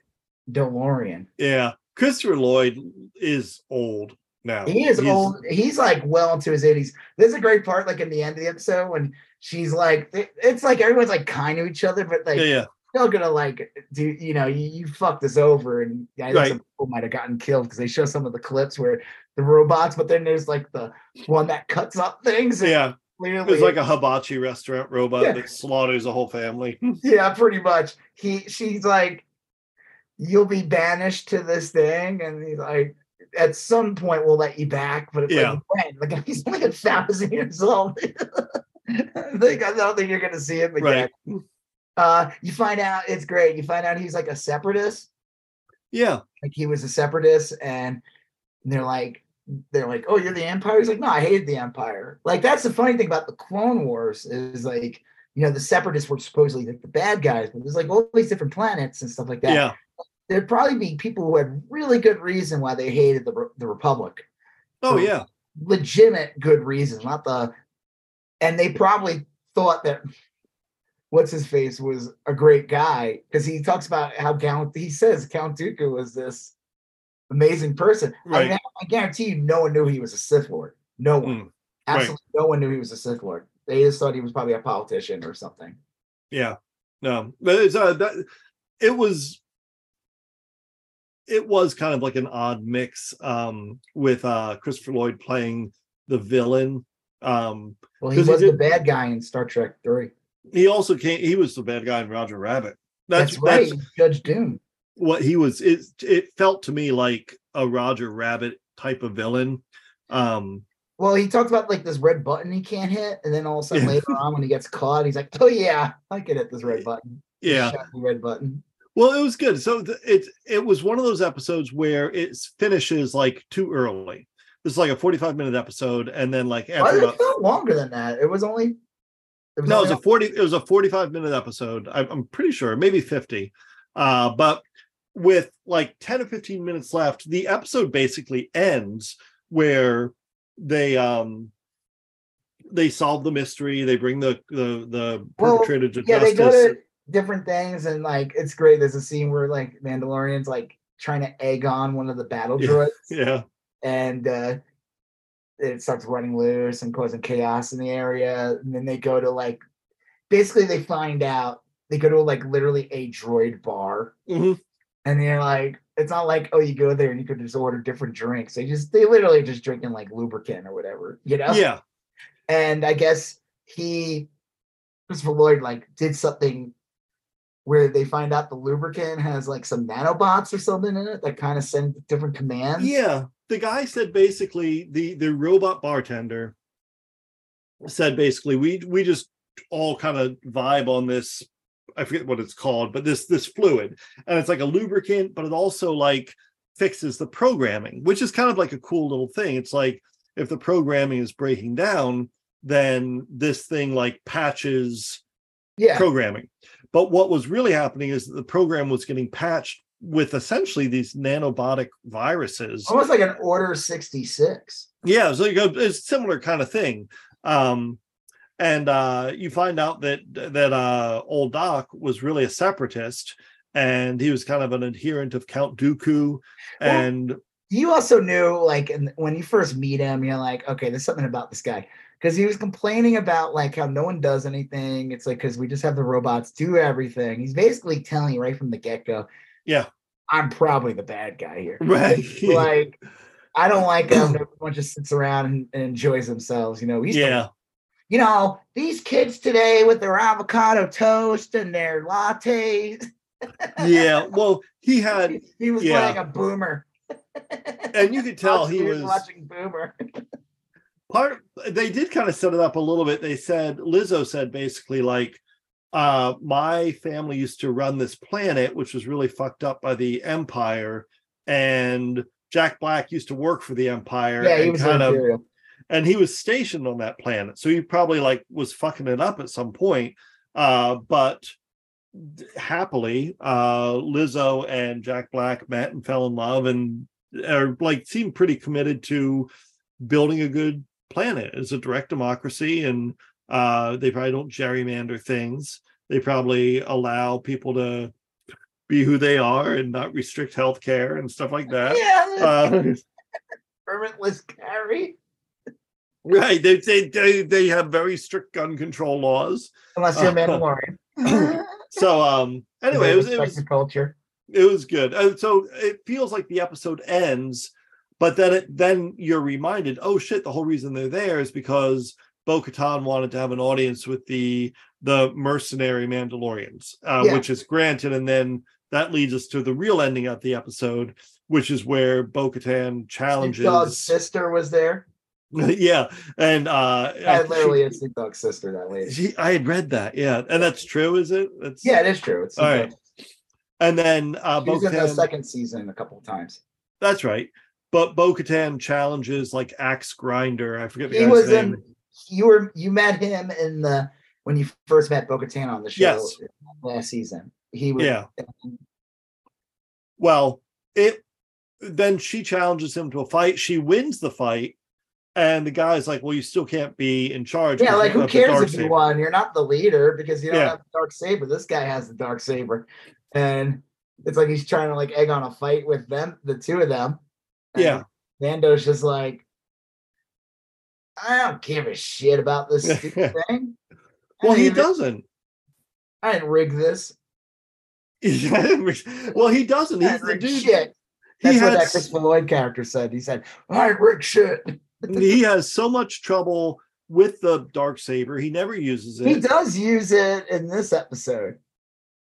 DeLorean. Yeah, Christopher Lloyd is old now. He is He's- old. He's like well into his 80s. There's a great part, like in the end of the episode, when she's like, it's like everyone's like kind to each other, but like Yeah, yeah, still gonna like do you know you, you fucked us over and I think Right. some people might have gotten killed because they show some of the clips where the robots but then there's like the one that cuts up things yeah. clearly There's like a hibachi restaurant robot Yeah. that slaughters a whole family. yeah pretty much he she's like you'll be banished to this thing and he's like at some point we'll let you back but it's Yeah. like when like he's only a thousand years old like, I don't think you're gonna see him again. Right. Uh, you find out it's great. You find out he's like a separatist. Yeah. Like he was a separatist, and they're like, they're like, oh, you're the Empire. He's like, no, I hated the Empire. Like that's the funny thing about the Clone Wars is like, you know, the separatists were supposedly like the bad guys, but there's like all these different planets and stuff like that. Yeah. There'd probably be people who had really good reason why they hated the the Republic. Oh So- yeah. legitimate good reason, not the. And they probably thought that what's his face was a great guy because he talks about how Count. He says Count Dooku was this amazing person. I, mean, I guarantee you, no one knew he was a Sith Lord. No one, Mm, right. absolutely no one knew he was a Sith Lord. They just thought he was probably a politician or something. Yeah. No. But it's uh that it was it was kind of like an odd mix um with uh Christopher Lloyd playing the villain. Um Well, he was the did- bad guy in Star Trek Three. He also came he was the bad guy in Roger Rabbit. That's, That's right, that's Judge Doom. what he was it it felt to me like a Roger Rabbit type of villain. Um Well, he talked about like this red button he can't hit, and then all of a sudden later on, when he gets caught, he's like, "Oh yeah, I can hit this red button." yeah. Red button. Well, it was good. So th- it it was one of those episodes where it finishes like too early. This is like a 45 minute episode, and then like after it feel longer than that? It was only. It no, it was a 40 it was a 45 minute episode. I, I'm pretty sure, maybe 50. Uh, but with like 10 or 15 minutes left, the episode basically ends where they um they solve the mystery, they bring the the the Well, perpetrator to yeah, they justice. go to different things, and like it's great. There's a scene where like Mandalorian's like trying to egg on one of the battle Yeah. droids, yeah. and uh it starts running loose and causing chaos in the area. And then they go to like, basically, they find out they go to like literally a droid bar. Mhm. and they're like, it's not like oh, you go there and you could just order different drinks. They just they literally just drinking like lubricant or whatever, you know. Yeah. And I guess he, Christopher Lloyd, like did something where they find out the lubricant has like some nanobots or something in it that kind of send different commands. Yeah, the guy said basically the the robot bartender said basically we we just all kind of vibe on this. I forget what it's called, but this this fluid, and it's like a lubricant, but it also like fixes the programming, which is kind of like a cool little thing. It's like if the programming is breaking down, then this thing like patches yeah. programming. But what was really happening is that the program was getting patched with essentially these nanobotic viruses. Almost like an Order 66. Yeah, so you go, it's a similar kind of thing. Um, and uh, you find out that that uh, old Doc was really a separatist, and he was kind of an adherent of Count Dooku. And You also knew, like, when you first meet him, you're like, okay, there's something about this guy. Because he was complaining about, like, how no one does anything. It's like, because we just have the robots do everything. He's basically telling you right from the get go, Yeah. I'm probably the bad guy here. right, like I don't like him. Everyone just sits around and, and enjoys themselves. You know, he's yeah, you know, these kids today with their avocado toast and their lattes. yeah. Well, he had, he was yeah. playing a boomer. and you could tell he was watching Boomer. part they did kind of set it up a little bit they said lizzo said basically like uh my family used to run this planet which was really fucked up by the empire and jack black used to work for the empire Yeah, he and was kind of Imperial. and he was stationed on that planet so he probably like was fucking it up at some point uh but happily uh lizzo and jack black met and fell in love and are like seem pretty committed to building a good planet as a direct democracy and uh they probably don't gerrymander things they probably allow people to be who they are and not restrict healthcare and stuff like that Yeah, uh, permitless carry. Right. They, they they they have very strict gun control laws. Unless you're Uh, Mandalorian. So um anyway, it was it was culture. it was good. Uh, so it feels like the episode ends, but then it then you're reminded, oh shit, the whole reason they're there is because Bo Katan wanted to have an audience with the the mercenary Mandalorians, uh, Yeah. which is granted, and then that leads us to the real ending of the episode, which is where Bo Katan challenges sister was there. yeah, and uh, I literally a Snoop Dogg's sister. That lady. She, I had read that. Yeah, and that's true, is it? That's yeah, it is true. It's all right. And then uh, in the second season a couple of times. That's right. But Bo Katan challenges like Axe Grinder. I forget the he guy's was name. in. You were you met him in the when you first met Bo Katan on the show Yes. last season. He was Yeah. Well, it then she challenges him to a fight. She wins the fight, and the guy's like, "Well, you still can't be in charge." Yeah, like who cares if you saber." won? You're not the leader because you don't Yeah. have the dark saber. This guy has the dark saber, and it's like he's trying to like egg on a fight with them, the two of them. And Yeah. Mando's just like, I don't give a shit about this stupid thing. Well, he doesn't. I didn't rig this. well, he doesn't. He's the dude. shit. He That's what that has Christopher Lloyd character said. He said, I rig shit. he has so much trouble with the dark saber. He never uses it. He does use it in this episode.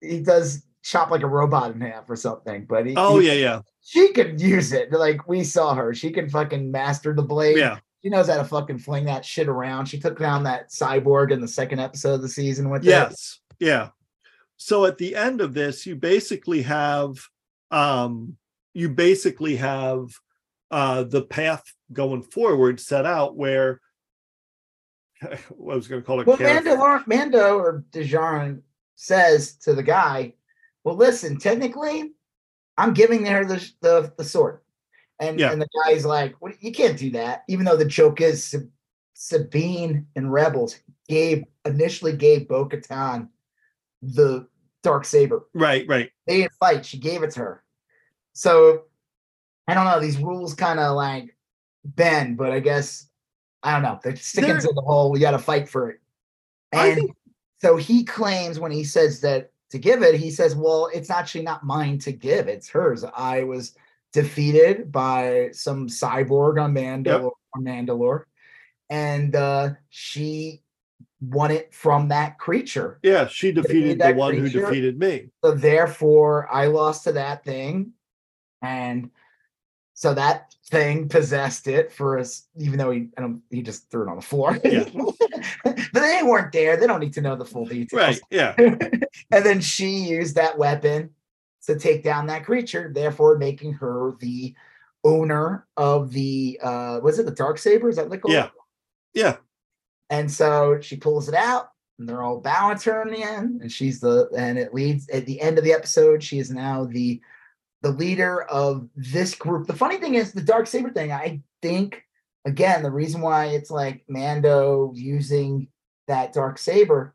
He does chop like a robot in half or something, but he, oh he- yeah, yeah, she could use it. Like we saw her. She can fucking master the blade. yeah. She knows how to fucking fling that shit around. She took down that cyborg in the second episode of the season with it. Yes. Yeah. So at the end of this, you basically have um you basically have uh the path going forward set out where I was gonna call it Well, Mando, Mando or Djarin says to the guy, "Well, listen, technically, I'm giving her the the, the sword," and Yeah. and the guy's like, "What? You can't do that." Even though the joke is Sabine and Rebels gave initially gave Bo Katan the dark saber. Right, right. They didn't fight. She gave it to her. So I don't know. These rules kind of like bend, but I guess I don't know. They're sticking They're- to the whole. We got to fight for it. And think- so he claims when he says that to give it, he says, "Well, it's actually not mine to give. It's hers. I was defeated by some cyborg on Mandalore, Yep. on Mandalore, and uh, she won it from that creature." Yeah, she defeated the that one who defeated me. So therefore, I lost to that thing, and so that thing possessed it for us. Even though he, I don't, he just threw it on the floor. Yeah. but they weren't there. They don't need to know the full details. Right. Yeah. and then she used that weapon to take down that creature, therefore making her the owner of the uh was it the dark saber? Is that what they call it? Yeah. Yeah. And so she pulls it out, and they're all bowing to her in the end. And she's the and it leads at the end of the episode. She is now the the leader of this group. The funny thing is the dark saber thing. I think again the reason why it's like Mando using that dark saber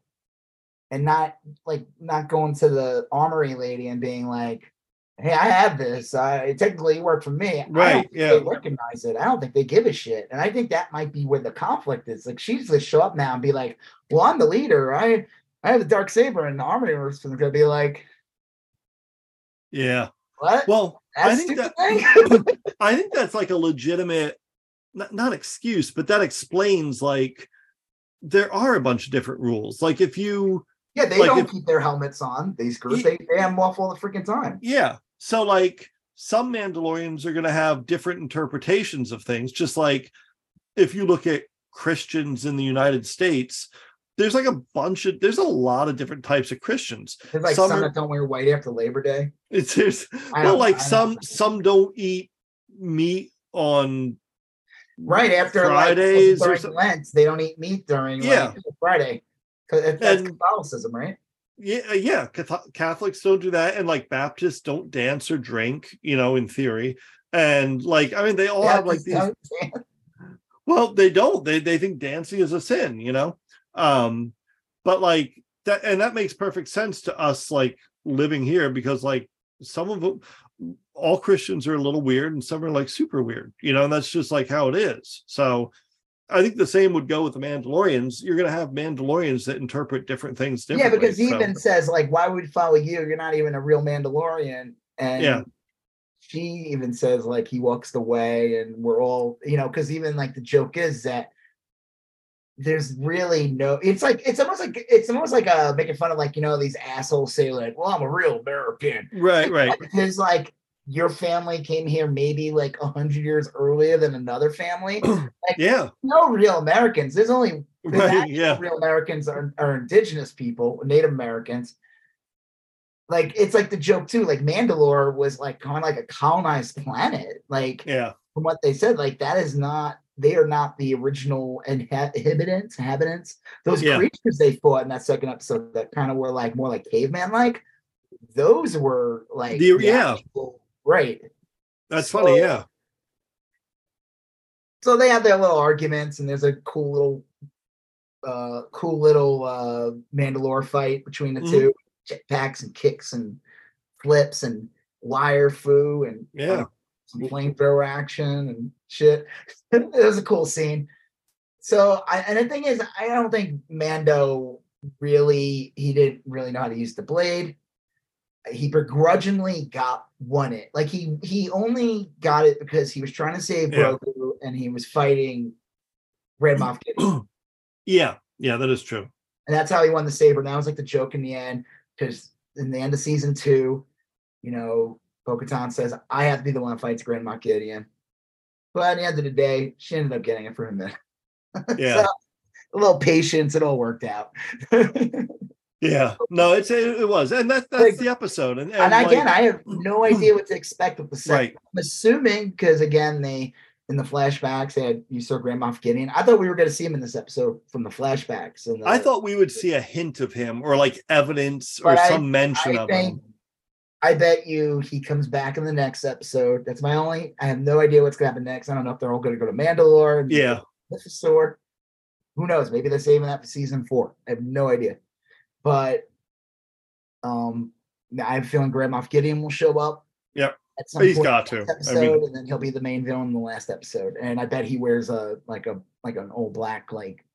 and not like not going to the armory lady and being like, "Hey, I have this. I it technically worked for me." Right, yeah. They recognize it. I don't think they give a shit, and I think that might be where the conflict is. Like she's just show up now and be like, "Well, I'm the leader. I I have the dark saber," and the armory is gonna be like, Yeah. "What? Well, I think that thing." I think that's like a legitimate, not, not excuse, but that explains like there are a bunch of different rules. Like if you, yeah, they like don't if- keep their helmets on. These groups, they they have them off all the freaking time. yeah. So like some Mandalorians are going to have different interpretations of things. Just like if you look at Christians in the United States, there's like a bunch of there's a lot of different types of Christians. There's like Some some, are- that don't wear white after Labor Day. It's there's well, like some some don't eat meat on right after Fridays or like, something. Lent, they don't eat meat during Yeah. like, Friday. That's And- Catholicism, right? Yeah, uh, yeah. Catholics don't do that, and like Baptists don't dance or drink. You know, in theory, and like I mean, they all have like these. Well, they don't. They they think dancing is a sin. You know, um, but like that, and that makes perfect sense to us, like living here, because like some of them, all Christians are a little weird, and some are like super weird. You know, and that's just like how it is. So. I think the same would go with the Mandalorians. You're going to have Mandalorians that interpret different things Yeah, because he so- even says like, "Why would we follow you? You're not even a real Mandalorian." And Yeah. she even says like he walks the way, and we're all you know, because even like the joke is that there's really no. It's like it's almost like it's almost like uh making fun of like you know these assholes say like, "Well, I'm a real American." right, right. Because like your family came here maybe like a hundred years earlier than another family. yeah, No real Americans. There's only there's right. Yeah, real Americans are, are indigenous people, Native Americans. Like it's like the joke too. Like Mandalore was like kind of like a colonized planet. Like yeah, from what they said, like that is not they are not the original inhabitants. Inhabitants. Those Yeah. creatures they fought in that second episode that kind of were like more like caveman like. Those were like The- the yeah. Right. that's So- funny. Yeah, so they have their little arguments and there's a cool little uh cool little uh mandalore fight between the Mhm. two jetpacks and kicks and flips and wire fu and Yeah. uh, some flamethrower action and shit it was a cool scene so i and the thing is i don't think mando really he didn't really know how to use the blade he begrudgingly got won it. Like he he only got it because he was trying to save Yeah. Grogu and he was fighting Grand Moff Gideon. yeah, yeah. That is true. and that's how he won the saber. And that was like the joke in the end, because in the end of season two, you know, Bo-Katan says, I have to be the one that fights Grand Moff Gideon. But at the end of the day, she ended up getting it for him then. Yeah. So, a little patience, it all worked out. and Yeah, no, it's it, it was, and that that's Like- the episode. And, and again, like- I have no idea what to expect with the second. right, I'm assuming because again, they in the flashbacks they had you saw Grand Moff Gideon. I thought we were going to see him in this episode from the flashbacks. And I thought we would see a hint of him or like evidence or I- some mention I of think him. I bet you he comes back in the next episode. That's my only. I have no idea what's going to happen next. I don't know if they're all going to go to Mandalore. and Yeah, Mythosaur. Who knows? Maybe they're saving that for season four. I have no idea. But um, I have a feeling Grand Moff Gideon will show up. Yep. At some He's got to. next I mean- episode, and then he'll be the main villain in the last episode. And I bet he wears a like a like an old black like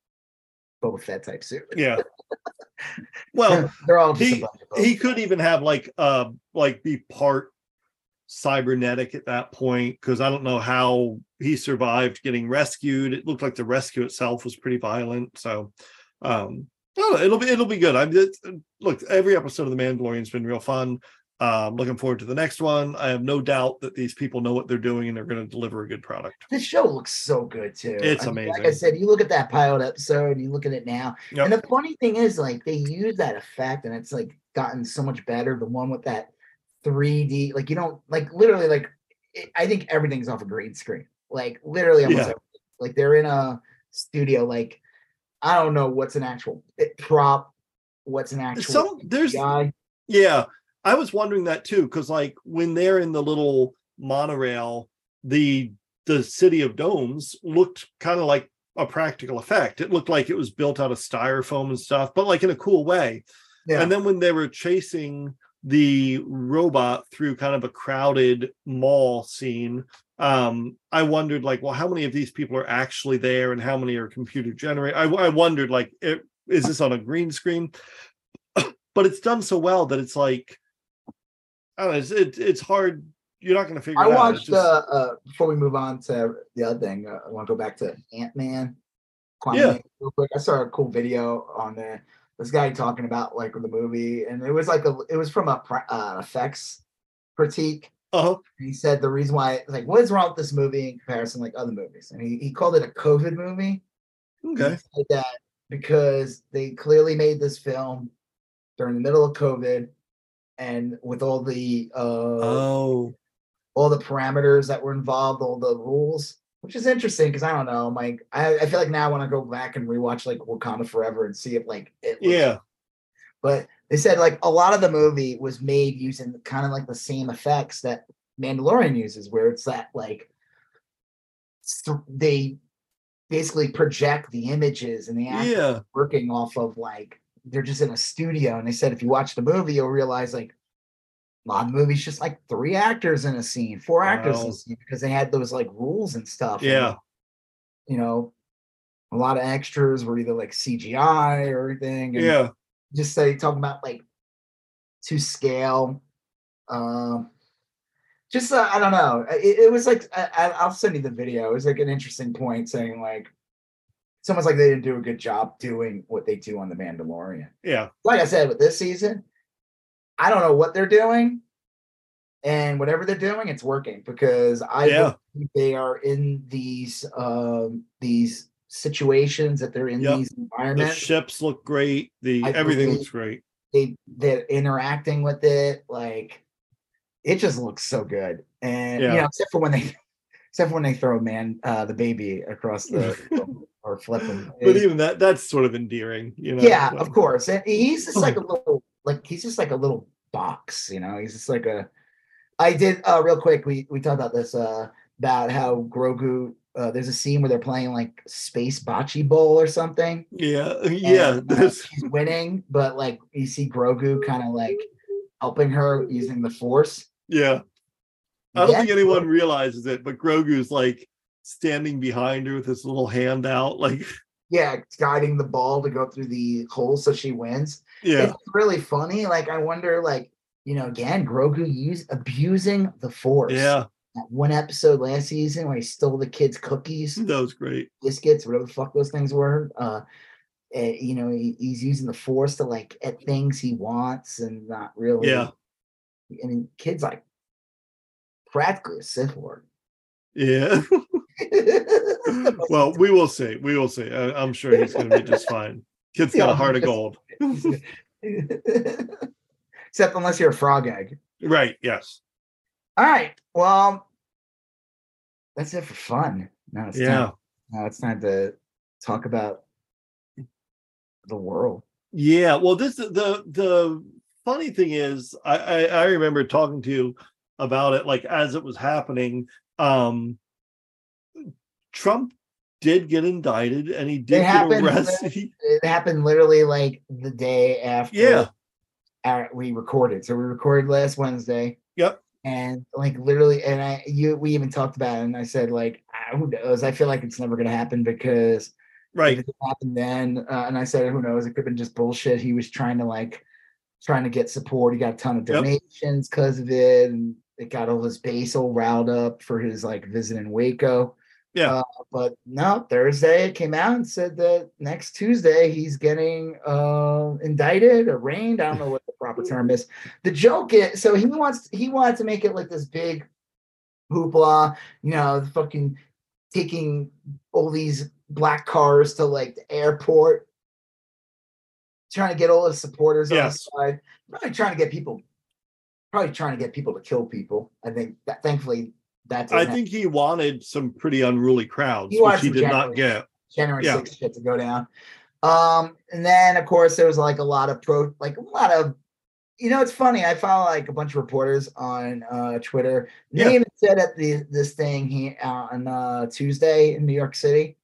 Boba Fett type suit. yeah. Well, they're all he- a bunch of he could even have like uh like be part cybernetic at that point because I don't know how he survived getting rescued. It looked like the rescue itself was pretty violent. So um I don't it'll be it'll be good. I'm just look every episode of The Mandalorian's been real fun. Um looking forward to the next one. I have no doubt that these people know what they're doing and they're going to deliver a good product. This show looks so good too. It's I mean, Like I said, you look at that pilot episode, and you look at it now, Yep. and the funny thing is, like they use that effect, and it's like gotten so much better. The one with that 3D, like you don't like literally like it, I think everything's off a green screen. Like literally, almost Yeah. like they're in a studio. Like I don't know what's an actual eh, prop, what's an actual Some there's guy. Yeah, I was wondering that too, because like when they're in the little monorail, the the city of domes looked kind of like a practical effect. It looked like it was built out of styrofoam and stuff, but like in a cool way. Yeah. And then when they were chasing the robot through kind of a crowded mall scene, um, I wondered like, well, how many of these people are actually there, and how many are computer generated? I, I wondered like, it, is this on a green screen? but it's done so well that it's like, I don't know, it's it, it's hard. You're not going to figure I it out. It's watched just- uh, uh before we move on to the other thing. Uh, I want to go back to Ant Man. Yeah. real quick. I saw a cool video on there. This guy talking about like the movie, and it was like a it was from a uh, effects critique. Uh-huh. He said the reason why like what is wrong with this movie in comparison like other movies, and he, he called it a COVID movie. Okay. that because they clearly made this film during the middle of COVID, and with all the uh, Oh, all the parameters that were involved, all the rules, which is interesting because I don't know, like I, I feel like now when I want to go back and rewatch like Wakanda Forever and see if like it yeah. But they said like a lot of the movie was made using kind of like the same effects that Mandalorian uses, where it's that like th- they basically project the images and the actors Yeah. working off of like they're just in a studio and they said if you watch the movie you'll realize like a lot of movies just like three actors in a scene four actors in a scene because they had those like rules and stuff and, Yeah. you know a lot of extras were either like cgi or everything and Yeah. Just say talking about like to scale um just uh, i don't know it, it was like I, I- i'll send you the video it was like an interesting point saying like someone's like they didn't do a good job doing what they do on the mandalorian Yeah. like i said with this season i don't know what they're doing and whatever they're doing, it's working because I Yeah. they are in these um these situations that they're in Yep. these The environments. ships look great. The I everything looks great. they they're interacting with it like it just looks so good and you Yeah. know except for when they except for when they throw man uh the baby across the or flip him But even that that's sort of endearing, you know. yeah so- of course and he's just like a little like he's just like a little box you know he's just like a i did uh real quick we we talked about this uh about how grogu uh, there's a scene where they're playing like space bocce bowl or something Yeah, yeah. and, uh, she's winning, but like you see Grogu kind of like helping her using the Force. yeah. I don't Yeah, think anyone realizes it, but Grogu's like standing behind her with his little hand out, like Yeah, guiding the ball to go through the hole so she wins. yeah, It's really funny. Like I wonder, like you know, again, Grogu use abusing the Force. yeah. That one episode last season where he stole the kids' cookies, That was great. biscuits, whatever the fuck those things were. Uh, eh, you know, he, he's using the Force to like at things he wants and not really. Yeah. I mean, kids like practically a Sith Lord. Yeah. well, we will see. We will see. I, I'm sure he's going to be just fine. Kid's got a heart of gold. Except unless you're a frog egg. Right. Yes. All right. Well, that's it for fun. Now it's Yeah. time. Now it's time to talk about the world. Yeah. Well, this the the funny thing is, I, I I remember talking to you about it like as it was happening. Um Trump did get indicted and he did get happened arrested. It happened literally like the day after yeah. our- we recorded. So we recorded last Wednesday. Yep. And like literally, and I you we even talked about it, and I said like, ah, who knows? I feel like it's never gonna happen because Right. it happened then, uh, and I said, who knows? It could have been just bullshit. He was trying to like trying to get support. He got a ton of donations because of it, and it got all his base all riled up for his like visit in Waco. Yeah. Uh, but no, Thursday it came out and said that next Tuesday he's getting uh indicted, arraigned. I don't know what the proper term is. The joke is so he wants he wanted to make it like this big hoopla, you know, fucking taking all these black cars to like the airport, trying to get all his supporters Yes. on the side, probably trying to get people, probably trying to get people to kill people. I think that thankfully that's I think he wanted some pretty unruly crowds, He which he did not get. January Yeah. 6th shit to go down. Um, and then of course there was like a lot of pro like a lot of you know it's funny, I follow like a bunch of reporters on uh Twitter. They Yeah. even said at the this thing he uh, on uh Tuesday in New York City.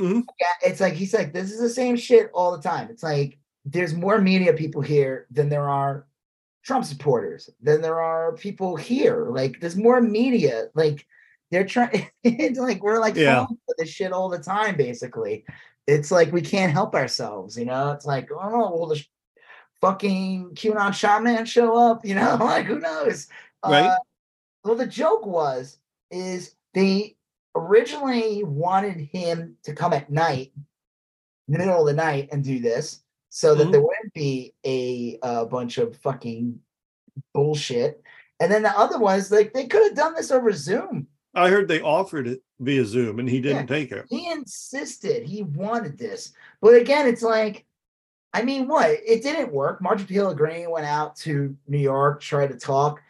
Mhm. Yeah, it's like he's like, this is the same shit all the time. It's like there's more media people here than there are Trump supporters, than there are people here. Like there's more media. Like they're trying it's like we're like Yeah. this shit all the time, basically. It's like we can't help ourselves, you know. It's like, oh, will the sh- fucking QAnon shaman show up? You know, like who knows? Right. Uh, well, the joke was is they originally wanted him to come at night, in the middle of the night, and do this, so that Mhm. there be a, uh bunch of fucking bullshit. And then the other was like they could have done this over Zoom. I heard they offered it via Zoom and he didn't take it. He insisted he wanted this, but again, it's like, I mean, what? It didn't work. Marjorie Greene went out to New York, tried to talk.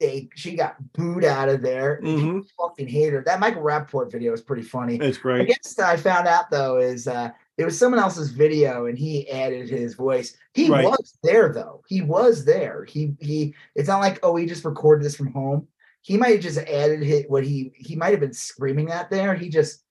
They she got booed out of there. Mhm. Fucking hate her. That Michael Rapaport video is pretty funny. It's great. I guess I found out though is uh it was someone else's video and he added his voice. He Right. was there though. He was there. He he it's not like oh he just recorded this from home. He might have just added hit what he he might have been screaming at there. He just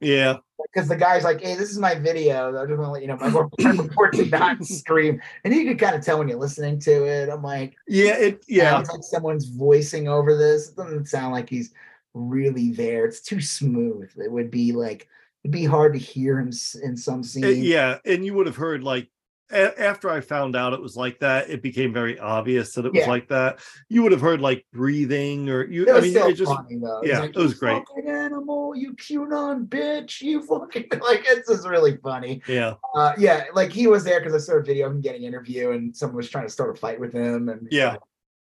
Yeah. because the guy's like, hey, this is my video. I just want to let you know my report, did not scream. And you can kind of tell when you're listening to it. I'm like, Yeah. It yeah. like someone's voicing over this. It doesn't sound like he's really there. It's too smooth. It would be like it'd be hard to hear him in some scenes. Uh, yeah, and you would have heard like a- after I found out it was like that, it became very obvious that it was like that. You would have heard like breathing or you. I mean, it just funny though. Yeah, like, it was "You great." Animal, you QAnon bitch, you fucking like it's just really funny. yeah, Uh, yeah, like he was there because I saw a video of him getting interview and someone was trying to start a fight with him and Yeah.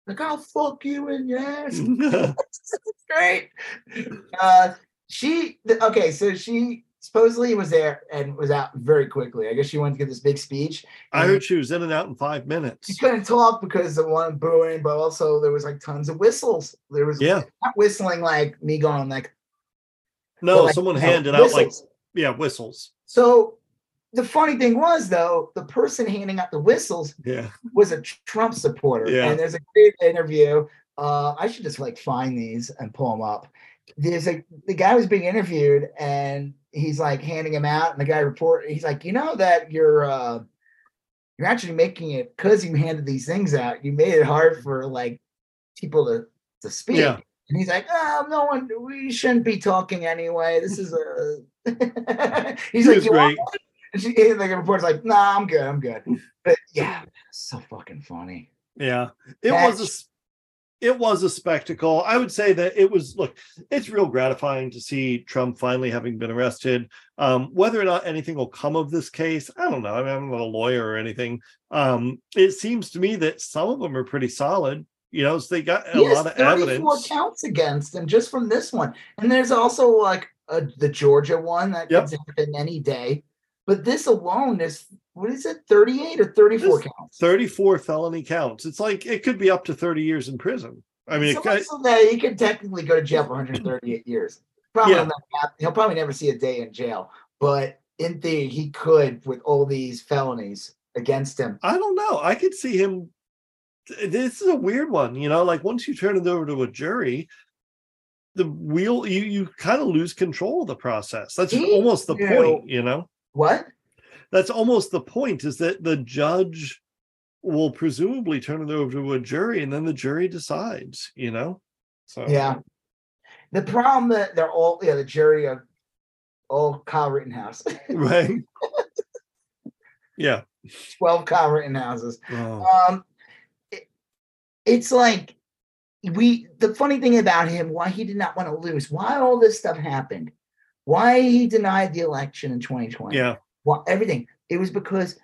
Like, I'll fuck you in your ass. It's great. Uh, she okay, so she supposedly was there and was out very quickly. I guess she went to give this big speech. I heard she was in and out in five minutes. She couldn't talk because of one booing, but also there was like tons of whistles. There was Yeah. not whistling like me going like No, like, someone handed out like yeah whistles. So the funny thing was though, the person handing out the whistles Yeah, was a Trump supporter. Yeah. And there's a great interview. Uh, I should just like find these and pull them up. There's a the guy was being interviewed and he's like handing him out, and the guy report he's like, you know that you're uh you're actually making it because you handed these things out, you made it hard for like people to to speak. Yeah. And he's like, oh, no one, we shouldn't be talking anyway. This is a. he's He like, you want great. one?" And she, and the reporter's like, nah, I'm good, I'm good. But yeah, so fucking funny. yeah. It was a Catch. s- it was a spectacle. I would say that it was look, it's real gratifying to see Trump finally having been arrested. Um, whether or not anything will come of this case, I don't know. I mean, I'm not a lawyer or anything. Um, it seems to me that some of them are pretty solid. You know, so they got a He lot of 34 evidence. counts against him just from this one. And there's also like uh the Georgia one that Yep. could happen any day. But this alone is what is it, 38 or 34 This- counts? 34 felony counts. It's like it could be up to 30 years in prison. I mean, so it could, so that he could technically go to jail for 138 years. Probably Yeah. not he'll probably never see a day in jail. But in theory, he could with all these felonies against him. I don't know. I could see him. This is a weird one, you know. Like once you turn it over to a jury, the wheel you you kind of lose control of the process. That's He almost the knew- point, you know. What? That's almost the point. Is that the judge will presumably turn it over to a jury, and then the jury decides, you know. So Yeah. The problem that they're all yeah, the jury of all Kyle Rittenhouse. right. yeah. 12 Kyle Rittenhouses. Oh, Um it- it's like we the funny thing about him, why he did not want to lose, why all this stuff happened, why he denied the election in 2020. yeah. Well, everything. It was because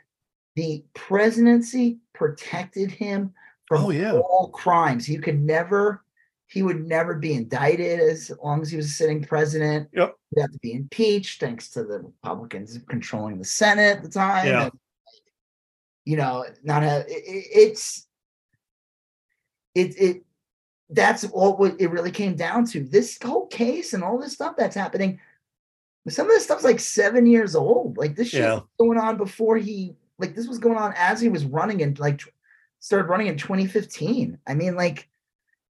the presidency protected him from Oh, yeah. all crimes. You could never, he would never be indicted as long as he was a sitting president. Yep. He'd have to be impeached thanks to the Republicans controlling the Senate at the time. Yeah. and, you know, not have it, it- it's it it that's all what it really came down to. This whole case and all this stuff that's happening. Some of this stuff's like seven years old. Like this shit Yeah. was going on before he like this was going on as he was running and like started running in 2015. I mean, like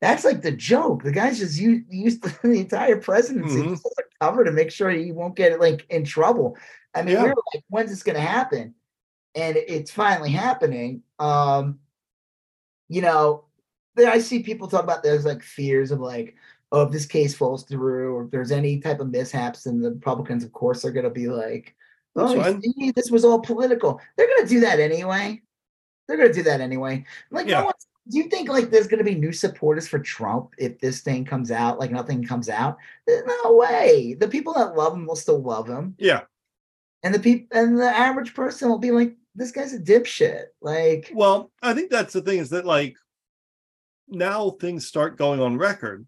that's like the joke. The guy's just used, used the entire presidency Mhm. as a cover to make sure he won't get like in trouble. I mean, Yeah. we were like, when's this gonna happen? And it's finally happening. Um, you know, I see people talk about there's like fears of like, oh, if this case falls through, or if there's any type of mishaps, then the Republicans, of course, are gonna be like, oh, see, this was all political. They're gonna do that anyway. They're gonna do that anyway. Like, Yeah. no one's do you think like there's gonna be new supporters for Trump if this thing comes out, like nothing comes out? There's no way. The people that love him will still love him. Yeah. And the people and the average person will be like, this guy's a dipshit. Like, Well, I think that's the thing is that like now things start going on record.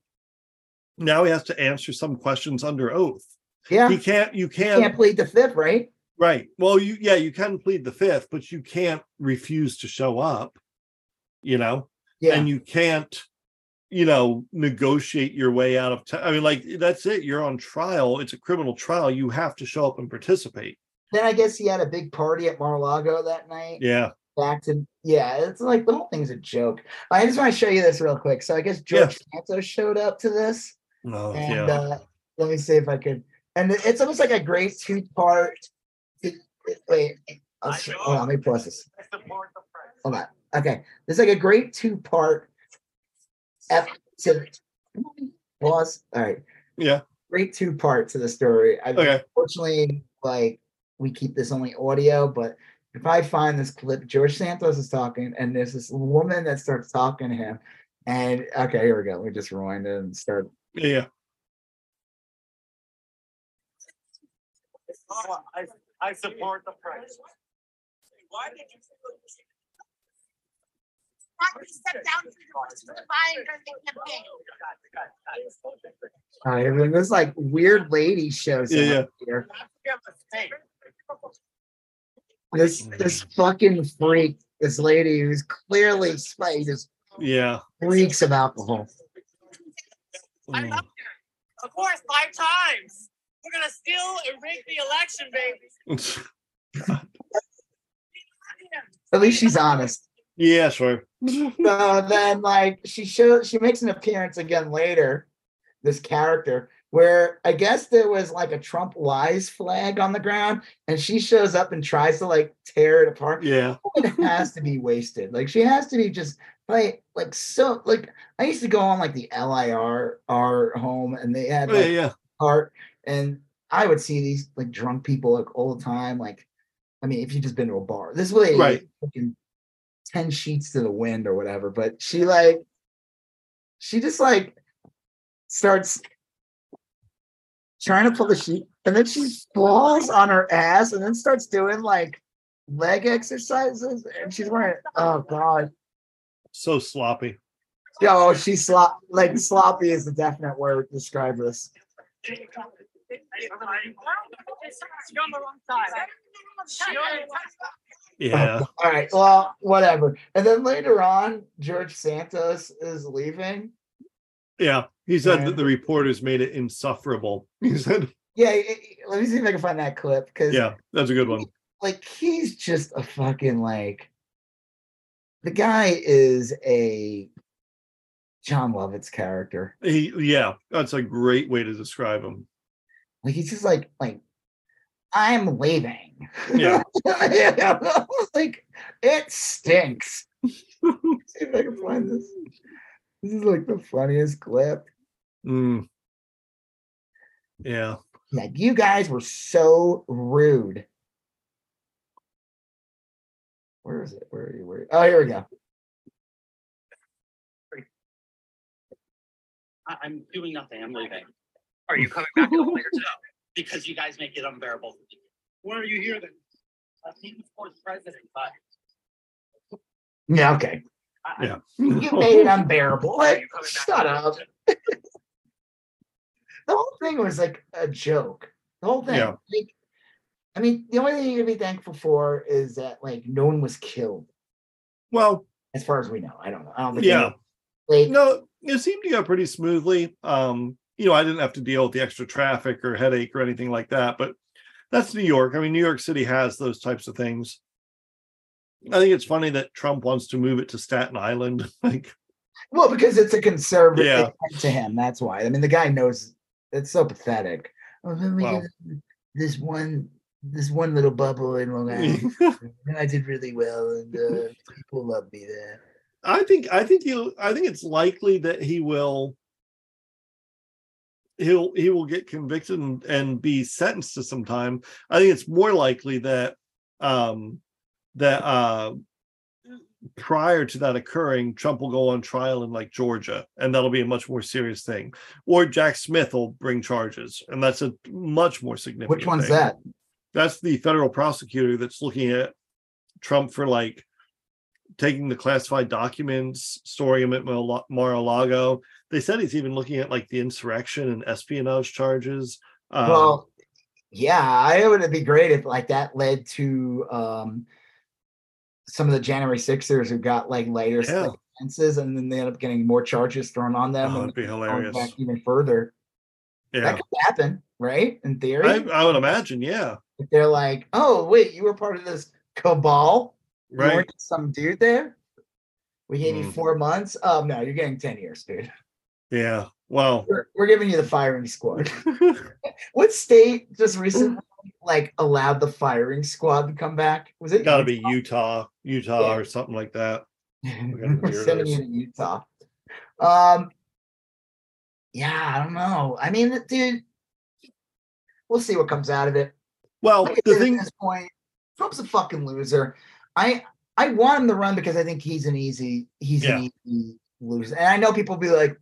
Now he has to answer some questions under oath. yeah, He can't, you can't, can't plead the fifth, right? right. Well, you, yeah, you can plead the fifth, but you can't refuse to show up, you know, Yeah. and you can't, you know, negotiate your way out of time. I mean, like, that's it. You're on trial. It's a criminal trial. You have to show up and participate. then I guess he had a big party at Mar-a-Lago that night. Yeah. Back to yeah, it's like the whole thing's a joke. I just want to show you this real quick. So I guess George Santos showed up to this. Oh, and yeah. uh, let me see if I could. And it's almost like a great two part. Wait, I'll hold on, let me pause this. Hold on. Okay, there's like a great two part. F pause. All right, yeah. great two part to the story. I Okay. unfortunately like we keep this only audio, but if I find this clip, George Santos is talking, and there's this woman that starts talking to him. And okay, here we go. We just rewind it and start. Yeah. I, I support the price. Why did you? finally stepped down from the buying during the campaign. All right, and then this like weird lady shows Yeah, up here. This this fucking freak, this lady who's clearly spite just Yeah. freaks of alcohol. I'm Mm. up there. Of course, five times. We're gonna steal and rig the election, baby. At least she's honest. yeah, sure. So then like she shows she makes an appearance again later, this character, where I guess there was like a Trump lies flag on the ground, and she shows up and tries to like tear it apart. Yeah. It has to be wasted. Like she has to be just like like so like I used to go on like the LIR our home and they had Oh, yeah, yeah. art and I would see these like drunk people like all the time. Like, I mean, if you just been to a bar, this lady Right. fucking 10 sheets to the wind or whatever, but she like she just like starts trying to pull the sheet and then she falls on her ass and then starts doing like leg exercises and she's wearing oh god. So sloppy. Yo, she's slop like sloppy is the definite word to describe this. You're on the wrong side. Yeah. All right. Well, whatever. And then later on, George Santos is leaving. Yeah. He said Yeah. that the reporters made it insufferable. He said, Yeah. i- i- let me see if I can find that clip because, yeah, that's a good one. like, he's just a fucking like. The guy is a Jon Lovitz character. He, yeah, that's a great way to describe him. Like he's just like like I'm leaving. Yeah. like it stinks. see if I can find this. This is like the funniest clip. Mm. Yeah. Like you guys were so rude. Where is it? Where are you? Where? Oh, here we go. I- I'm doing nothing. I'm leaving. Are you coming back a later today? Because you guys make it unbearable. Why are you here then? He was for the president, but Yeah, okay. I, Yeah. You made it unbearable. Are Like, you coming back shut up. later? The whole thing was like a joke. The whole thing. Yeah. Like, I mean, the only thing you can be thankful for is that like no one was killed, Well, as far as we know. I don't know. I don't think. yeah. Like, No, it seemed to go pretty smoothly. Um, you know, I didn't have to deal with the extra traffic or headache or anything like that, but that's New York. I mean, New York City has those types of things. I think it's funny that Trump wants to move it to Staten Island. Like, well, because it's a conservative Yeah. to him. That's why. I mean, the guy knows. It's so pathetic. Oh, then we get this one, this one little bubble in Long Island. and I did really well, and uh, people love me there. I think I think he'll I think it's likely that he will he'll he will get convicted and, and be sentenced to some time. I think it's more likely that um that uh prior to that occurring, Trump will go on trial in like Georgia, and that'll be a much more serious thing. Or Jack Smith will bring charges, and that's a much more significant. Which one's thing that? That's the federal prosecutor that's looking at Trump for like taking the classified documents, storing them at Mar- Mar-a-Lago. They said he's even looking at like the insurrection and espionage charges. Um, well, yeah, I would be great if like that led to um some of the January Sixers who got like lighter Yeah. offenses, and then they end up getting more charges thrown on them oh, it'd be hilarious. back even further. Yeah, That could happen, right? In theory, I, I would imagine. Yeah, if they're like, "Oh, wait, you were part of this cabal, right. weren't some dude there." We gave you Mm. four months. Oh no, you're getting ten years, dude. Yeah. Well, We're, we're giving you the firing squad. What state just recently like allowed the firing squad to come back? Was it got to be Utah, Utah, Yeah. or something like that. We're weirdos. sending you to Utah. Um, yeah, I don't know. I mean, dude, we'll see what comes out of it. Well, Like the thing, at this point, Trump's a fucking loser. I I want him to run because I think he's an easy he's an easy loser. And I know people be like,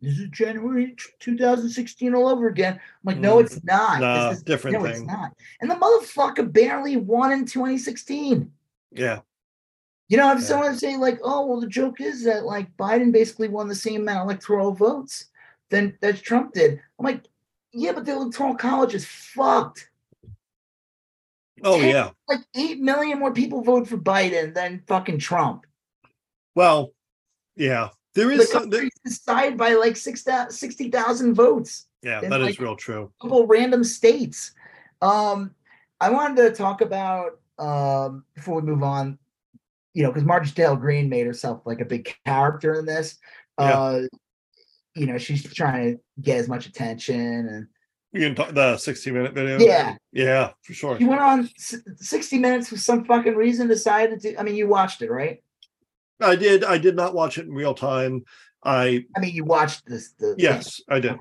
"This is January 2016 all over again." I'm like, no, Mm, it's not. nah, This is, different no, it's thing. not. And the motherfucker barely won in 2016. yeah, You know, if Yeah. someone saying like, "Oh, well, the joke is that like Biden basically won the same amount of electoral votes than that Trump did," I'm like, "Yeah, but the electoral college is fucked. Oh Ten- yeah. Like eight million more people voted for Biden than fucking Trump. Well, yeah. there is The is some, there, decided by like six thou- 60,000 votes." yeah, that is like- real true. couple random states. Um, I wanted to talk about um before we move on, you know, because Marjorie Taylor Greene made herself like a big character in this. Yeah. Uh, you know, she's trying to get as much attention, and You can talk the 60 minute video. Yeah. Yeah, for sure. she went on sixty minutes for some fucking reason. Decided to. I mean, you watched it, right? I did. I did not watch it in real time. I I mean, you watched this. The yes, I did.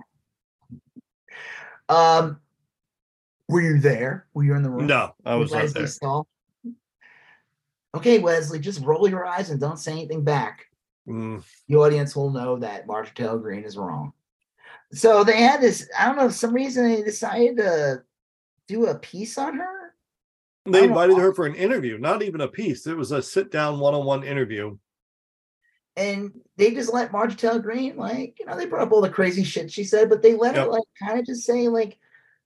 Um, were you there? Were you in the room? No, I was not there. Okay, Wesley, just roll your eyes and don't say anything back. Mm, the audience will know that Marjorie Taylor Greene is wrong. So they had this. I don't know. Some reason they decided to do a piece on her. They invited know. her for an interview, not even a piece. It was a sit down one on one interview. and they just let Marjorie Taylor Greene, like, you know, they brought up all the crazy shit she said, but they let her like kind of just say like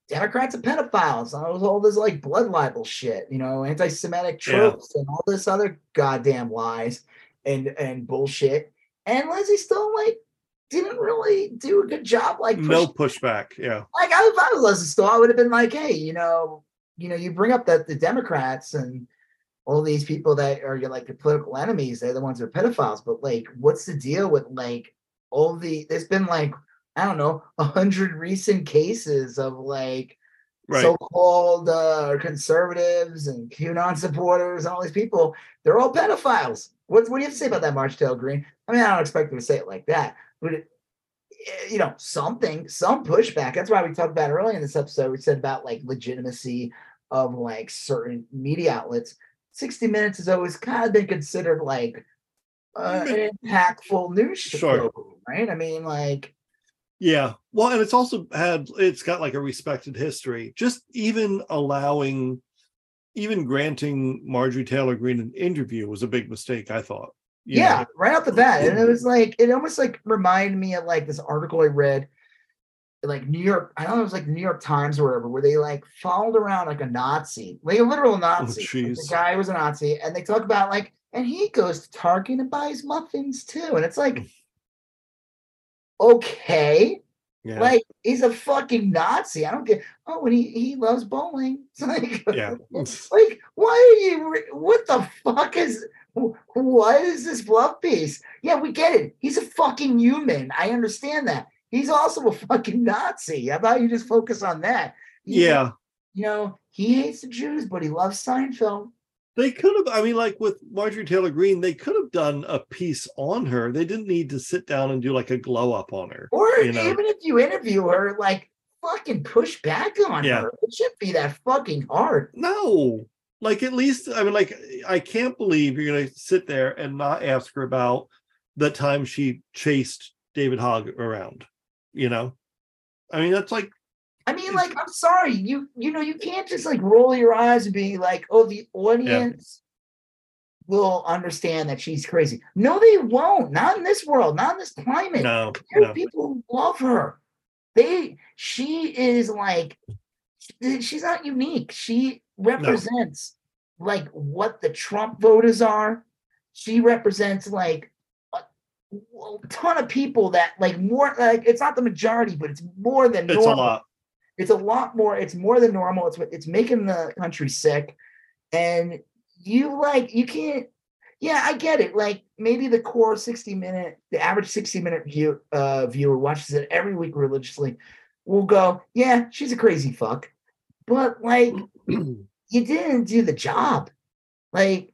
Democrats are pedophiles, and was all this like blood libel shit, you know, anti-Semitic Yeah. tropes and all this other goddamn lies and and bullshit. And Leslie still like didn't really do a good job, like No pushback. Yeah. like I, if I was Lesley Stahl, I would have been like, hey, you know, you know, you bring up that the Democrats and all these people that are your like your political enemies, they're the ones who are pedophiles. But like, what's the deal with like all the there's been like, I don't know, a hundred recent cases of like Right. so-called uh, conservatives and QAnon supporters and all these people, they're all pedophiles. What, what do you have to say about that, March Tail Green? I mean, I don't expect them to say it like that, but it, eh, you know, something, some pushback. That's why we talked about earlier in this episode. We said about like legitimacy of like certain media outlets. 60 Minutes has always kind of been considered like uh, an impactful news Sure. program, right? I mean, like, Yeah. Well, and it's also had it's got like a respected history. Just even allowing even granting Marjorie Taylor Greene an interview was a big mistake, I thought. You yeah, know? right off the bat. And it was like it almost like reminded me of like this article I read, like New York. I don't know, if it was like New York Times or wherever, where they like followed around like a Nazi, like a literal oh, Nazi. Like, the Oh, guy was a Nazi, and they talk about like, and he goes to Target and buys muffins too, and it's like, okay, Yeah. like he's a fucking Nazi. I don't get. Oh, and he he loves bowling. It's like, yeah. like, why are you? What the fuck is? wh- What is this bluff piece? Yeah, we get it. He's a fucking human. I understand that. He's also a fucking Nazi. How about you just focus on that? You- Yeah. You know, he hates the Jews, but he loves Seinfeld. They could have, I mean, like with Marjorie Taylor Greene, they could have done a piece on her. They didn't need to sit down and do like a glow up on her. Or You know. even if you interview her, like fucking push back on Yeah. her. It shouldn't be that fucking hard. No, like at least, I mean, like, I can't believe you're to sit there and not ask her about the time she chased David Hogg around, you know? I mean, that's like, I mean, like, I'm sorry, you you know, you can't just like roll your eyes and be like, oh, the audience will understand that she's crazy. No, they won't. Not in this world, not in this climate. no, There are no. people love her. They she is like eh, she's not unique. She represents like what the Trump voters are. She represents like a, a ton of people that like more like it's not the majority, but it's more than It's a normal lot. It's a lot more it's more than normal it's it's making the country sick and you like you can't yeah i get it like maybe the core 60 minute the average 60 minute view uh viewer watches it every week religiously will go yeah she's a crazy fuck but like you didn't do the job like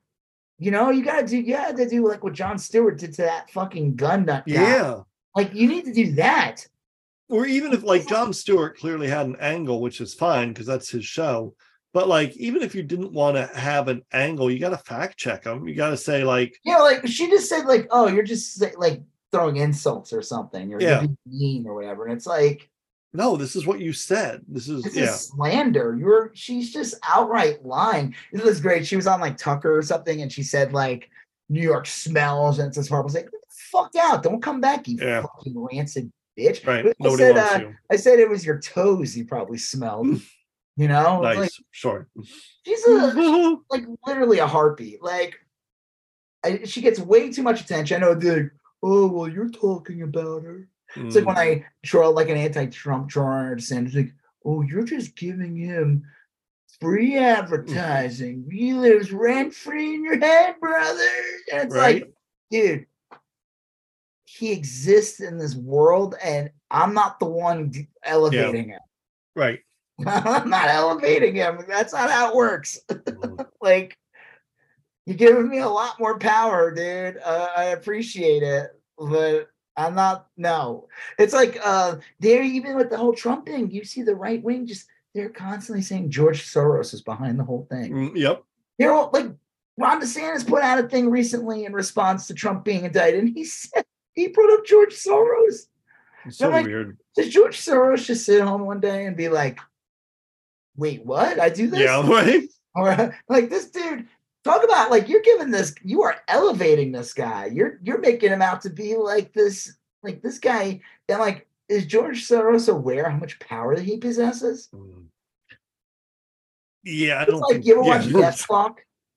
you know you gotta do you had to do like what jon stewart did to that fucking gun nut guy. yeah. like you need to do that Or even if like Jon Stewart clearly had an angle, which is fine because that's his show. But like, even if you didn't want to have an angle, you got to fact check them. You got to say like, Yeah, like she just said, like, oh, you're just like throwing insults or something, or Yeah. being mean or whatever. And it's like no, this is what you said. This is this yeah. is slander. You're she's just outright lying. It was great. She was on like Tucker or something, and she said like New York smells and it's this horrible. It's like, fuck out! Don't come back, you Yeah. fucking rancid bitch. Right. I Nobody said, wants uh, you. I said it was your toes you probably smelled. You know, Nice. like sure. she's a like literally a harpy. Like I, she gets way too much attention. I know they're like, oh well, you're talking about her. It's like when Mm. I draw like an anti-Trump drawers and it's like, oh, you're just giving him free advertising. He lives rent free in your head, brother. And it's Right. like, dude, he exists in this world, and I'm not the one d- elevating him. right. I'm not elevating him. That's not how it works. Mm. like, you're giving me a lot more power, dude. Uh, I appreciate it, but I'm not. No, it's like uh, they're even with the whole Trump thing. You see the right wing just they're constantly saying George Soros is behind the whole thing. Mm, Yep. They're all like Ron DeSantis put out a thing recently in response to Trump being indicted, and he said he brought up George Soros. It's so like- weird. Does George Soros just sit home one day and be like, "Wait, what? I do this?" Yeah. Right. Or like this dude, talk about like you're giving this, you are elevating this guy. You're you're making him out to be like this, like this guy. And like, is George Soros aware how much power that he possesses? Mm. Yeah. I It's don't like think. you ever yeah. watch Dethklok,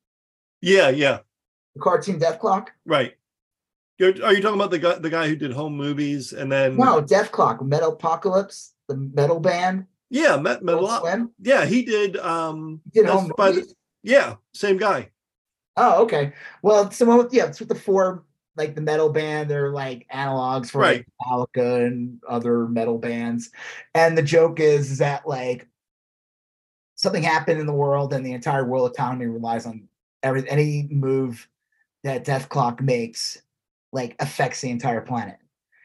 yeah. Yeah. the cartoon Dethklok? Right. You're, are you talking about the guy, the guy who did home movies and then? No, Dethklok, Metal Apocalypse, the metal band. Yeah. Met, met a Adult lot. Swim. Yeah. He did. Um. He did home by the- yeah. Same guy. Oh, okay. Well, someone with yeah, it's with the four like the metal band. They're like analogs for like Metallica and other metal bands. And the joke is, is that like something happened in the world and the entire world economy relies on every any move that Dethklok makes like affects the entire planet.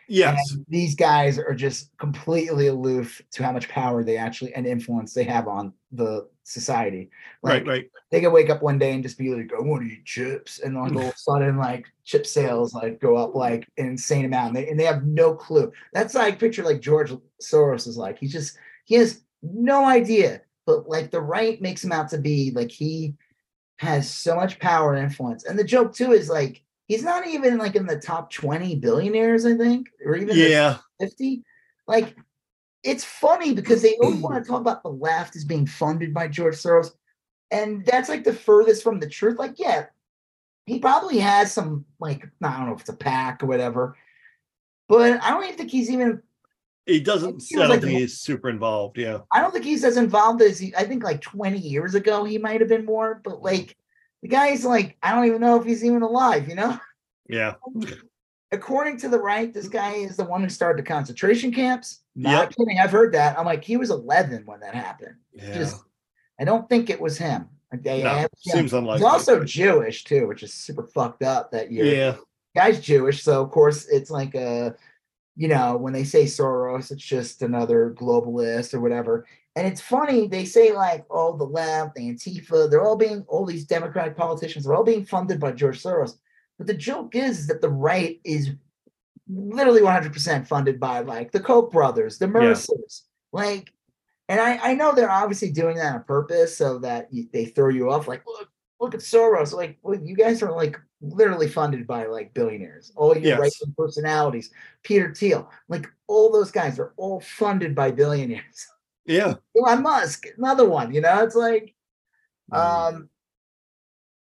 Yes. And these guys are just completely aloof to how much power they actually and influence they have on the society. Like, right. Right. they could wake up one day and just be like, I want to eat chips. And all of a sudden, like chip sales like go up like an insane amount. And they, and they have no clue. That's like picture like George Soros is like. He's just he has no idea. But like the right makes him out to be like he has so much power and influence. And the joke too is like he's not even like in the top 20 billionaires, I think, or even the Yeah. 50 like it's funny because they always want to talk about the left as being funded by george soros and that's like the furthest from the truth like yeah he probably has some like i don't know if it's a PAC or whatever but i don't even think he's even He doesn't. I like think he's super involved. Yeah. i don't think he's as involved as he i think like 20 years ago he might have been more but mm. like the guy's like i don't even know if he's even alive you know Yeah. according to the right this guy is the one who started the concentration camps not Yep. kidding i've heard that i'm like he was 11 when that happened Yeah. just I don't think it was him. No, seems unlikely. He's also Jewish too, which is super fucked up that year. Yeah. Guy's Jewish, so of course it's like a, you know, when they say Soros, it's just another globalist or whatever. And it's funny, they say like, oh, the left, the Antifa, they're all being, all these Democratic politicians, they're all being funded by George Soros. But the joke is, that the right is literally 100% funded by like the Koch brothers, the Mercers, like, and I, I know they're obviously doing that on purpose so that you, they throw you off. Like, look, look at Soros. Like, well, you guys are like literally funded by like billionaires. All your Yes. right personalities, Peter Thiel, like all those guys are all funded by billionaires. Yeah. Elon Musk, another one. You know, it's like, Mm. um,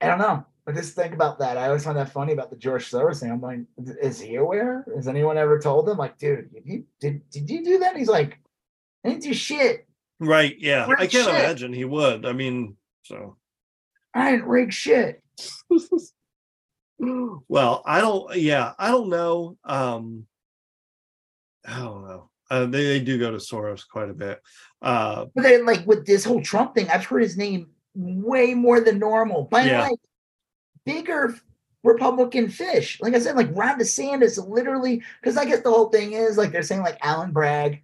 I don't know. I just think about that. I always find that funny about the George Soros thing. I'm like, is he aware? Has anyone ever told him? Like, dude, did you did did you do that? He's like, I didn't do shit. Right. Yeah. Weird I can't shit. imagine he would. I mean, so. I didn't rig shit. well, I don't. Yeah, I don't know. Um, I don't know. Uh, they they do go to Soros quite a bit. Uh, But then, like with this whole Trump thing, I've heard his name way more than normal by Yeah. like bigger Republican fish. Like I said, like Ron DeSantis literally, because I guess the whole thing is like they're saying like Alvin Bragg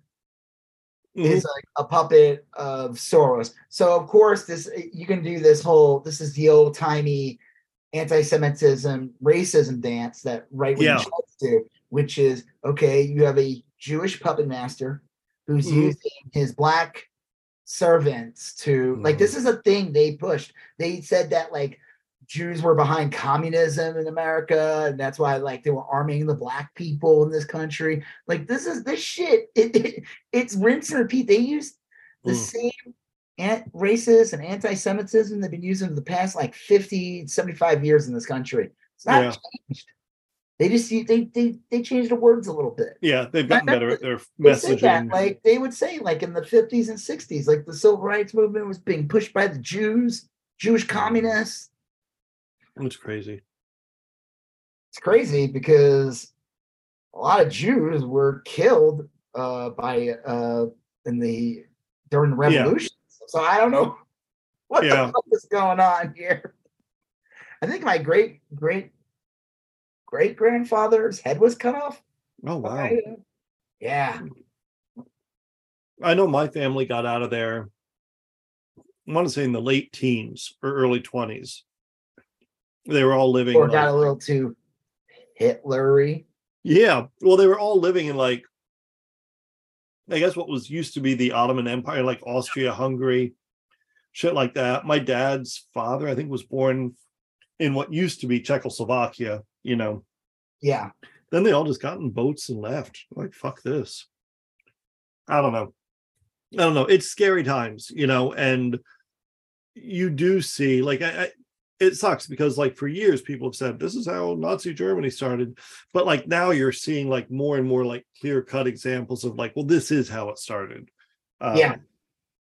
is like a puppet of Soros. So of course, this you can do this whole this is the old timey anti-Semitism, racism dance that right wing Yeah. do, which is okay, you have a Jewish puppet master who's Mhm. using his black servants to like Mhm. this is a thing they pushed. They said that like Jews were behind communism in America, and that's why like they were arming the black people in this country. Like this is this shit. It, it it's rinse and repeat. They use the Mm. same ant racist and anti-Semitism they've been using for the past like 50, 75 years in this country. It's not Yeah. changed. They just they they they changed the words a little bit. Yeah, they've gotten better at their say that, messaging. like they would say, like in the 50s and 60s, like the civil rights movement was being pushed by the Jews, Jewish communists. It's crazy. It's crazy because a lot of Jews were killed uh by uh in the during the Yeah. revolution. So I don't know what Yeah. the fuck is going on here. I think my great great great grandfather's head was cut off. Oh wow. by, uh, Yeah. I know my family got out of there. I want to say in the late teens or early twenties. They were all living. Or like- got a little too Hitlery. yeah, well, they were all living in like, I guess what was used to be the Ottoman Empire, like Austria, Hungary, shit like that. My dad's father, I think, was born in what used to be Czechoslovakia. You know, Yeah. then they all just got in boats and left. Like, fuck this. I don't know. I don't know. It's scary times, you know, and you do see like I, I it sucks because like for years people have said this is how Nazi Germany started, but like now you're seeing like more and more like clear cut examples of like, well, this is how it started. Yeah. Um,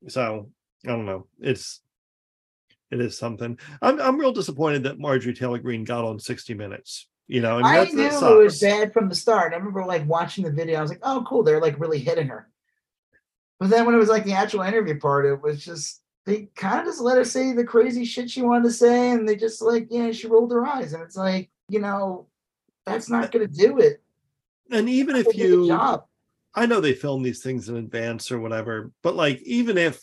So I don't know. It's it is something. I'm I'm real disappointed that Marjorie Taylor Greene got on 60 Minutes. You know, I mean, I knew it was bad from the start. I remember like watching the video. I was like, oh, cool. They're like really hitting her. But then when it was like the actual interview part, it was just they kind of just let her say the crazy shit she wanted to say, and they just like, yeah, she rolled her eyes, and it's like, you know, that's not gonna do it. And even if They did a you job. I know they film these things in advance or whatever, but like even if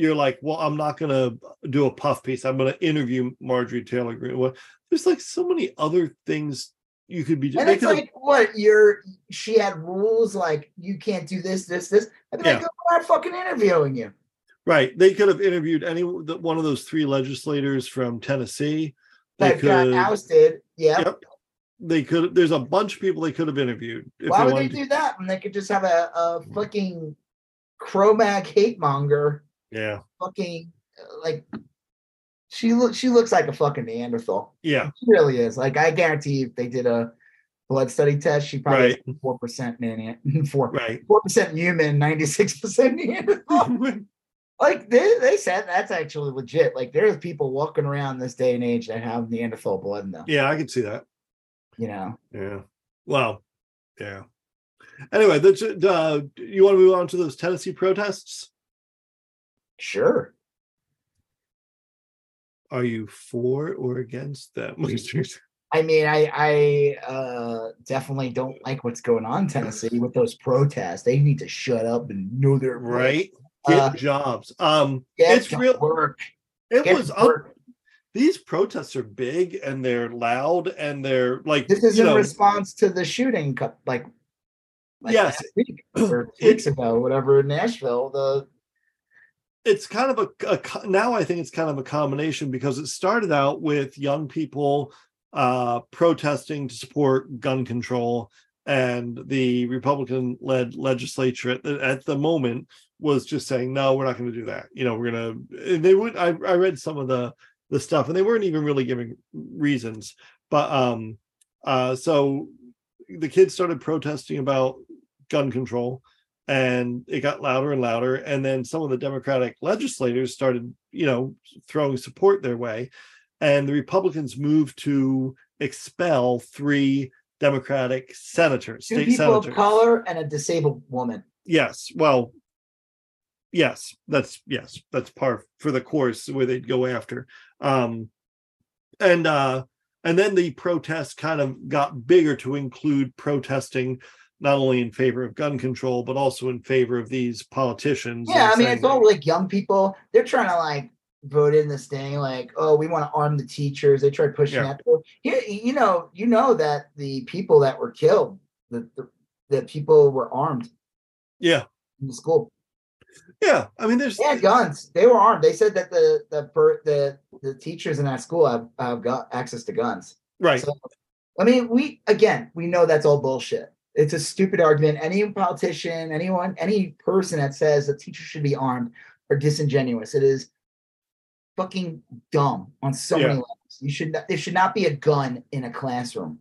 you're like, well, I'm not gonna do a puff piece, I'm gonna interview Marjorie Taylor Greene. Well, there's like so many other things you could be doing. And it's like, what you're she had rules like you can't do this, this, this. I'd be like. I'm not fucking interviewing you. right. They could have interviewed any the- one of those three legislators from Tennessee. They That got ousted. Yeah. Yep. They could there's a bunch of people they could have interviewed Why they would they wanted to. do that when they could just have a, a fucking Cro-Mag hate monger Yeah. fucking uh, like she looks she looks like a fucking Neanderthal. Yeah. She really is. Like I guarantee if they did a blood study test, she probably four percent man four Right. four percent human, ninety six percent Neanderthal. like they, they said that's actually legit. Like there's people walking around this day and age that have Neanderthal blood in them. yeah, I can see that. You know. Yeah. Well, yeah. Anyway, the, uh you want to move on to those Tennessee protests? Sure. Are you for or against them? I mean, I I uh definitely don't like what's going on in Tennessee with those protests. They need to shut up and know their right? Get Uh, jobs. Um Get it's real work. it Get was to up, these protests are big and they're loud and they're like This is in know response to the shooting, like, like Yes. last week or two weeks ago, whatever in Nashville. The it's kind of a, a now I think it's kind of a combination because it started out with young people uh protesting to support gun control and the Republican led legislature at the, at the moment was just saying no we're not going to do that. You know we're going to they would I, I read some of the the stuff and they weren't even really giving reasons but um uh so the kids started protesting about gun control and it got louder and louder. And then some of the democratic legislators started you know throwing support their way. And the republicans moved to expel three democratic senators two state people senators. of color and a disabled woman. yes well yes that's yes that's par for the course where they'd go after. Um and uh and then the protests kind of got bigger to include protesting not only in favor of gun control but also in favor of these politicians Yeah, I mean, it's all like young people. They're trying to like vote in this thing, like, oh, we want to arm the teachers. They tried pushing Yeah. that. You, you know, you know that the people that were killed, the the, the people were armed yeah in the school. Yeah, I mean, there's They had guns. They were armed. They said that the the the the teachers in that school have, have got access to guns. right. So, I mean, we again, we know that's all bullshit. It's a stupid argument. Any politician, anyone, any person that says that teachers should be armed are disingenuous. It is fucking dumb on so Yeah. many levels. You should not, there should not be a gun in a classroom.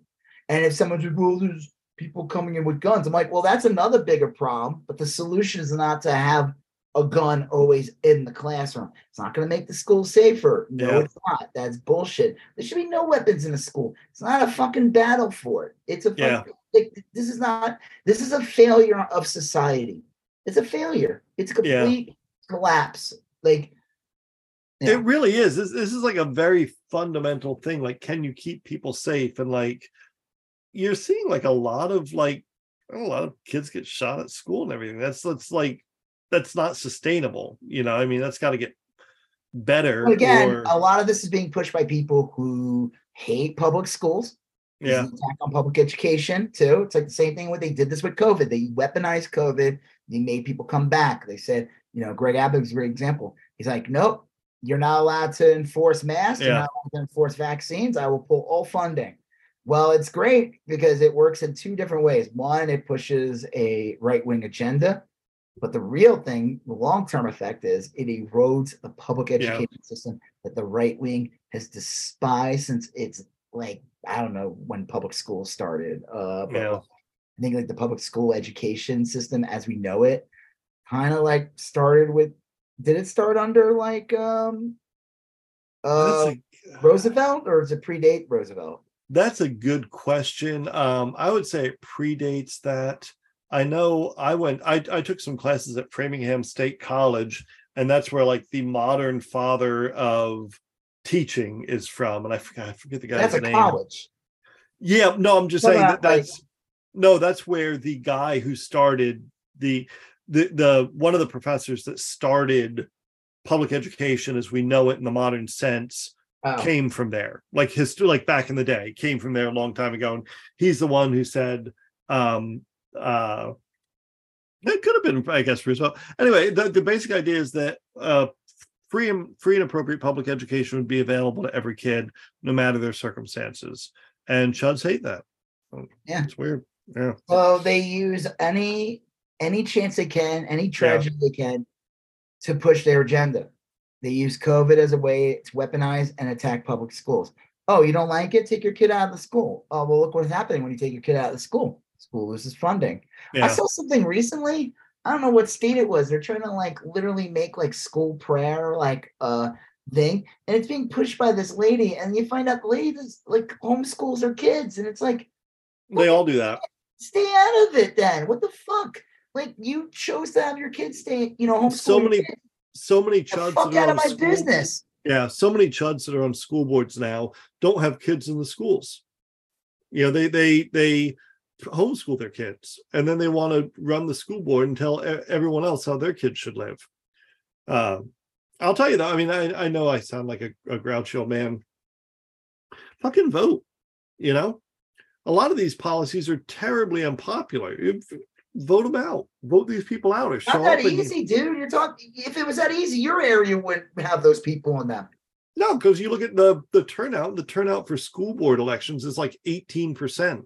And if someone's like, well, there's people coming in with guns, I'm like, well, that's another bigger problem. But the solution is not to have a gun always in the classroom. It's not going to make the school safer. No, Yeah. it's not. That's bullshit. There should be no weapons in the school. It's not a fucking battle for it. It's a Yeah. like, this is not. This is a failure of society. It's a failure. It's a Yeah. complete collapse. Like, yeah. It really is. This, this is like a very fundamental thing. Like, can you keep people safe? And like, you're seeing like a lot of like a lot of kids get shot at school and everything. That's that's like that's not sustainable. You know, I mean, that's got to get better. But again, or- a lot of this is being pushed by people who hate public schools. Yeah, attack on public education too. It's like the same thing when they did this with COVID. They weaponized COVID. They made people come back. They said, you know, Greg Abbott's a great example. He's like, nope, you're not allowed to enforce masks. You're Yeah. not allowed to enforce vaccines. I will pull all funding. Well, it's great because it works in two different ways. One, it pushes a right wing agenda. But the real thing, the long term effect is it erodes the public education system that the right wing has despised since it's like, I don't know when public schools started. Uh, Yeah. I think like the public school education system as we know it kind of like started with, did it start under like um uh a, Roosevelt or does it predate Roosevelt? That's a good question. Um, I would say it predates that. I know I went, I, I took some classes at Framingham State College, and that's where like the modern father of teaching is from. And I forgot, I forget the guy's That's a name. college. Yeah, no, I'm just No, saying that like- that's no, that's where the guy who started the the the one of the professors that started public education as we know it in the modern sense Oh, came from there like his like back in the day came from there a long time ago and he's the one who said um uh it could have been i guess roosevelt anyway the, the basic idea is that uh free and free and appropriate public education would be available to every kid no matter their circumstances and chuds hate that Yeah. it's weird yeah So they use any any chance they can, any tragedy they can to push their agenda. They use COVID as a way to weaponize and attack public schools. Oh, you don't like it? Take your kid out of the school. Oh, well, look what's happening when you take your kid out of the school. School loses funding. I saw something recently. I don't know what state it was. They're trying to like literally make like school prayer like uh thing, and it's being pushed by this lady. And you find out the lady does like homeschools her kids, and it's like they all do that stay out of it then. What the fuck? Like you chose to have your kids stay, you know, homeschool. So many so many chuds fuck out of my school- business. Yeah, so many chuds that are on school boards now don't have kids in the schools. You know, they they they homeschool their kids, and then they want to run the school board and tell everyone else how their kids should live. Uh, I'll tell you though. I mean, I I know I sound like a, a grouchy old man. Fucking vote. You know, a lot of these policies are terribly unpopular. Vote them out. Vote these people out, or show Not that up. and- easy, dude. You're talking. If it was that easy, your area wouldn't have those people in them. No, because you look at the the turnout. The turnout for school board elections is like eighteen percent.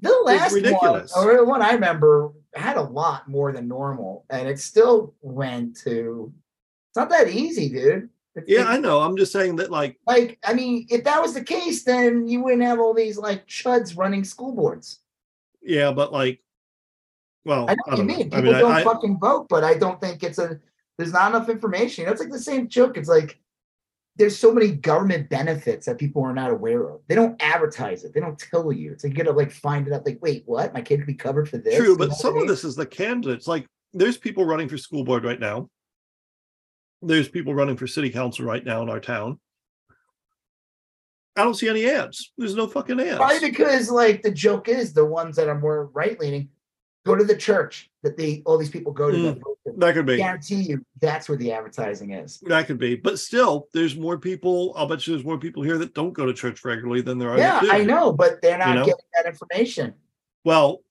The last one, or the one I remember, had a lot more than normal, and it still went to. It's not that easy, dude. Yeah, I know. I'm just saying that, like, like I mean, if that was the case, then you wouldn't have all these like chuds running school boards. yeah, but like, well, I know what you don't mean. know. People I mean, don't I, I, fucking vote, but I don't think it's a. There's not enough information. You it's like the same joke. It's like there's so many government benefits that people are not aware of. They don't advertise it. They don't tell you. It's like you gotta like find it out. Like, wait, what? My kid could be covered for this. true, but some of this is the candidates. Like, there's people running for school board right now. There's people running for city council right now in our town. I don't see any ads. There's no fucking ads. Probably because like the joke is the ones that are more right leaning go to the church that they all these people go to. Mm. that vote for. That could be. guarantee you that's where the advertising is. That could be. But still, there's more people. I'll bet you there's more people here that don't go to church regularly than there are. Yeah. I know, but they're not know? getting that information. Well,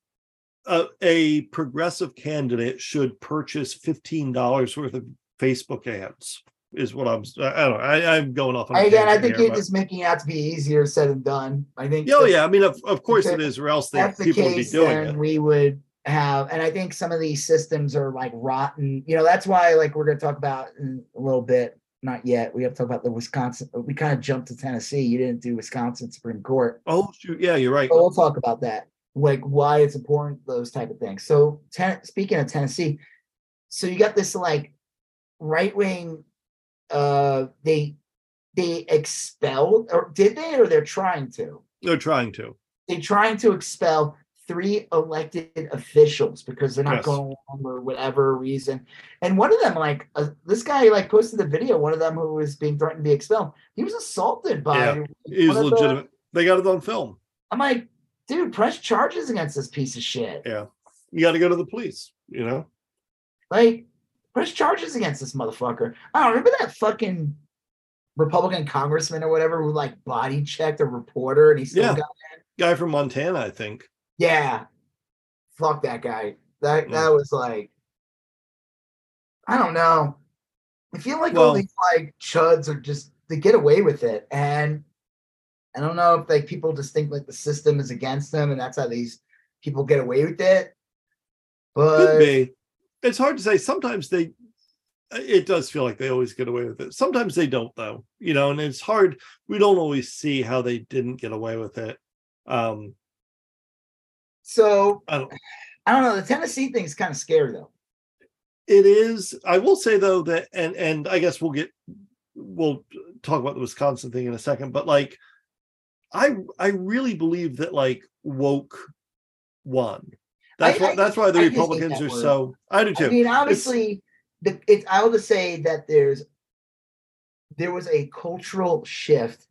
a, a progressive candidate should purchase fifteen dollars worth of Facebook ads. Is what I'm. I don't know. I, I'm going off. On Again, I think here, you're but- just making it out to be easier said than done. I think. Yeah, oh, yeah. I mean, of, of course it is, or else they, people would be doing it. we would have, and I think some of these systems are like rotten. You know, that's why like we're gonna talk about in a little bit. Not yet. We have to talk about the Wisconsin. We kind of jumped to Tennessee. You didn't do Wisconsin Supreme Court. Oh, shoot. Yeah, you're right. But we'll talk about that, like why it's important, those type of things. So, ten, speaking of Tennessee, so you got this like right wing. Uh, they they expelled, or did they, or they're trying to? They're trying to. they're trying to expel three elected officials because they're not Yes. going along or whatever reason. And one of them, like uh, this guy, like posted the video. One of them who was being threatened to be expelled. He was assaulted by. Yeah. It was the- legitimate. They got it on film. I'm like, dude, press charges against this piece of shit. Yeah. You got to go to the police. You know. Like, press charges against this motherfucker. I don't remember that fucking Republican congressman or whatever who like body checked a reporter and he still Yeah. got Guy from Montana, I think. Yeah. Fuck that guy. That Mm. that was like I don't know. I feel like all these like chuds are just they get away with it. And I don't know if like people just think like the system is against them and that's how these people get away with it. Could But be. It's hard to say. Sometimes they. It does feel like they always get away with it. Sometimes they don't, though. You know, and it's hard. We don't always see how they didn't get away with it. Um, so I don't. I don't know. The Tennessee thing's kind of scary though. It is. I will say though that, and and I guess we'll get we'll talk about the Wisconsin thing in a second, but like, I I really believe that like woke won. That's I- why I- that's why the I Republicans are word. so. I do too. I mean, obviously, the it's I will just say that there's there was a cultural shift,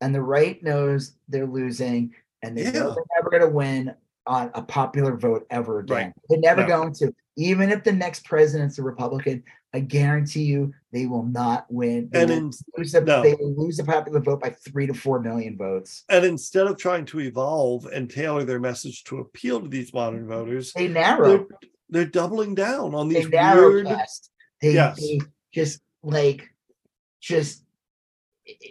and the right knows they're losing, and they know they're never going to win on a popular vote ever again. Right. They're never No. going to. Even if the next president's a Republican, I guarantee you they will not win. They and in, lose the, no. they will lose the popular vote by three to four million votes. and instead of trying to evolve and tailor their message to appeal to these modern voters, They they're, narrow. they're doubling down on they these narrow weird. They, Yes. they just like just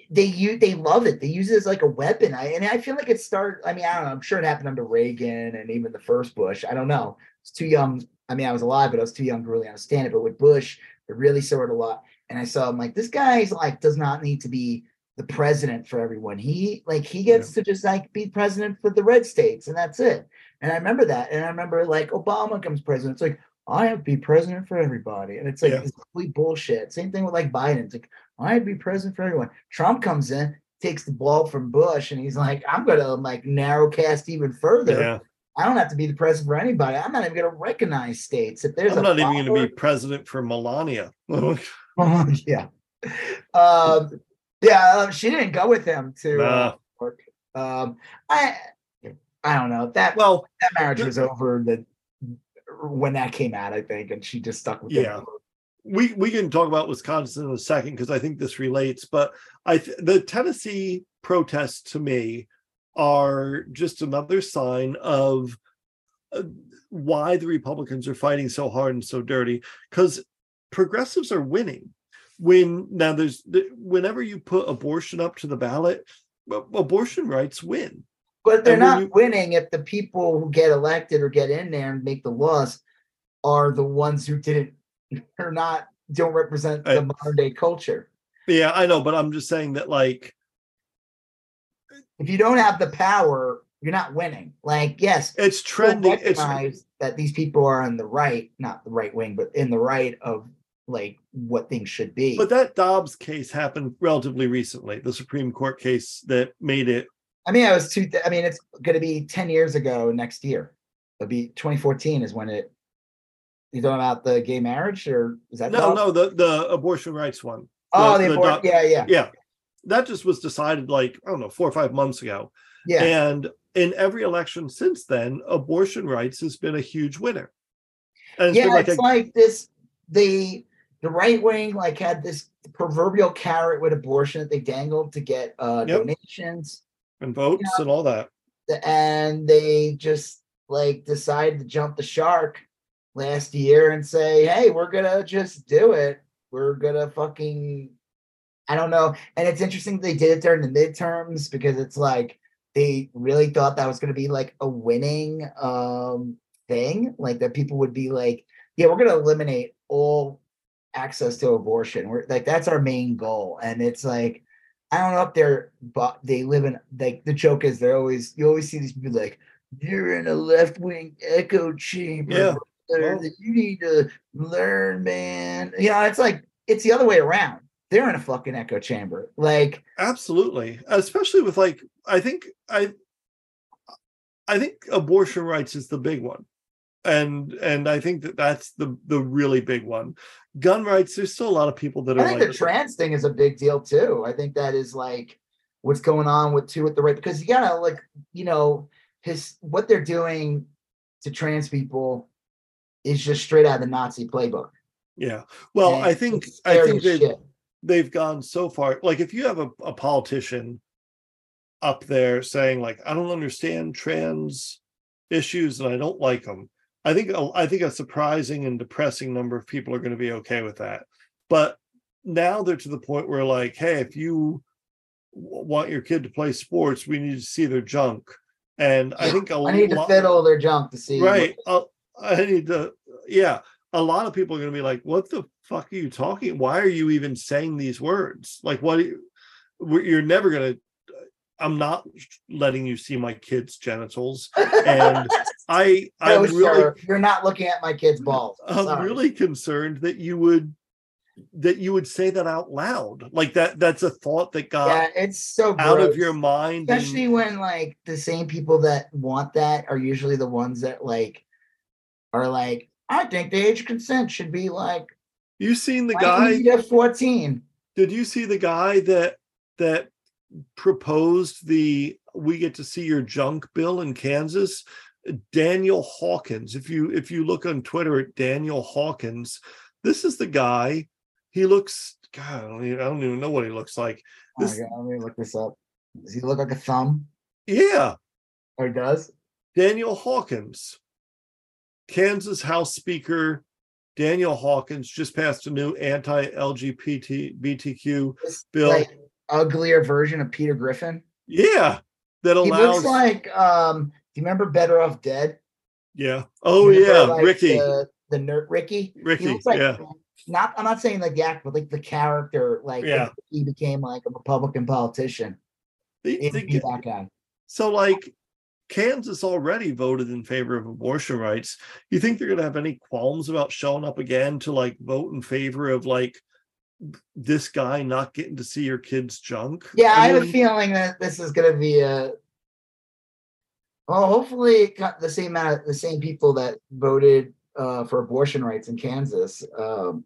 they use they love it. They use it as like a weapon. I and I feel like it started. I mean, I don't know. I'm sure it happened under Reagan and even the first Bush. I don't know. It's too young. I mean, I was alive, but I was too young to really understand it. But with Bush, it really saw it a lot. And I saw him like this guy's like does not need to be the president for everyone. He like he gets to just like be president for the red states, and that's it. And I remember that. And I remember like Obama comes president. It's like I have to be president for everybody. And it's like Yeah. this complete bullshit. Same thing with like Biden. It's like I have be president for everyone. Trump comes in, takes the ball from Bush, and he's like, I'm gonna like narrow cast even further. Yeah, I don't have to be the president for anybody. I'm not even gonna recognize states. If there's I'm not even going to be president for Melania. yeah. Um, yeah, uh, she didn't go with him to uh, Nah. work. Um, I I don't know. That well, that marriage was over the when that came out, I think, and she just stuck with it. Yeah. We we can talk about Wisconsin in a second because I think this relates. But I th- the Tennessee protests to me are just another sign of uh, why the Republicans are fighting so hard and so dirty because progressives are winning. When now there's whenever you put abortion up to the ballot, abortion rights win. But they're And not you- winning if the people who get elected or get in there and make the laws are the ones who didn't or not don't represent the I- modern day culture. Yeah, I know, but I'm just saying that like If you don't have the power, you're not winning. Like, yes, it's trending. It's that these people are on the right, not the right wing, but in the right of like what things should be. But that Dobbs case happened relatively recently, the Supreme Court case that made it. I mean, I was two. I mean, it's going to be ten years ago next year. It'll be 2014 is when it. You talking about the gay marriage, or is that No, Dobbs? no, the the abortion rights one. Oh, the- the, the abort- yeah, yeah, Yeah, that just was decided like I don't know four or five months ago, yeah. and in every election since then, abortion rights has been a huge winner. And it's yeah, like it's a, like this. The the right wing like had this proverbial carrot with abortion that they dangled to get uh Yep. donations, and votes and all that. and they just like decided to jump the shark last year and say, "Hey, we're gonna just do it. We're gonna fucking." I don't know, and it's interesting they did it during the midterms because it's like they really thought that was gonna be like a winning um thing, like that people would be like, "Yeah, we're gonna eliminate all access to abortion. We're like that's our main goal," and it's like. I don't know if they're, but they live in like the joke is they're always you always see these people like you're in a left wing echo chamber. Yeah. Well- that you need to learn, man. You know, it's like it's the other way around. They're in a fucking echo chamber. Like, Absolutely. Especially with like I think I I think abortion rights is the big one. And and I think that that's the the really big one. Gun rights there's still a lot of people that I are think like the trans thing is a big deal too. I think that is like what's going on with two at the right because you gotta like you know his what they're doing to trans people is just straight out of the Nazi playbook. yeah. Well, And I think I think they've shit. they've gone so far. Like if you have a, a politician up there saying like I don't understand trans issues and I don't like them, I think I think a surprising and depressing number of people are going to be okay with that. But now they're to the point where like, hey, if you want your kid to play sports, we need to see their junk. And I think a I need to lot- fiddle their junk to see right uh, i need to yeah a lot of people are going to be like what the fuck are you talking why are you even saying these words like what are You, you're never going to uh, i'm not letting you see my kids genitals and i no, i'm really sir, you're not looking at my kid's balls. i'm Sorry. really concerned that you would that you would say that out loud like that that's a thought that got yeah, it's so out of your mind and- especially when like the same people that want that are usually the ones that like are like i think the age consent should be like you seen the guy 20 to 14 did you see the guy that that proposed the we get to see your junk bill in Kansas? Daniel Hawkins. If you if you look on Twitter at Daniel Hawkins this is the guy. He looks god I don't even, I don't even know what he looks like. Oh This- God, let me look this up. Does he look like a thumb? Yeah. Or he does? Daniel Hawkins Kansas House Speaker Daniel Hawkins just passed a new anti-LGBT BTQ Bill. like uglier version of peter griffin yeah that allows. he looks like um do you remember better off dead yeah oh Remember, yeah like, Ricky the, the nerd ricky Ricky, looks like- yeah. not i'm not saying like the actor but like the character like Yeah. he became like a republican politician They- it'd they be get- that guy so like Kansas already voted in favor of abortion rights. You think they're going to have any qualms about showing up again to like vote in favor of like this guy not getting to see your kid's junk? Yeah, I, have a feeling that this is going to be a. Well, hopefully, it got the same amount of the same people that voted uh, for abortion rights in Kansas. Um,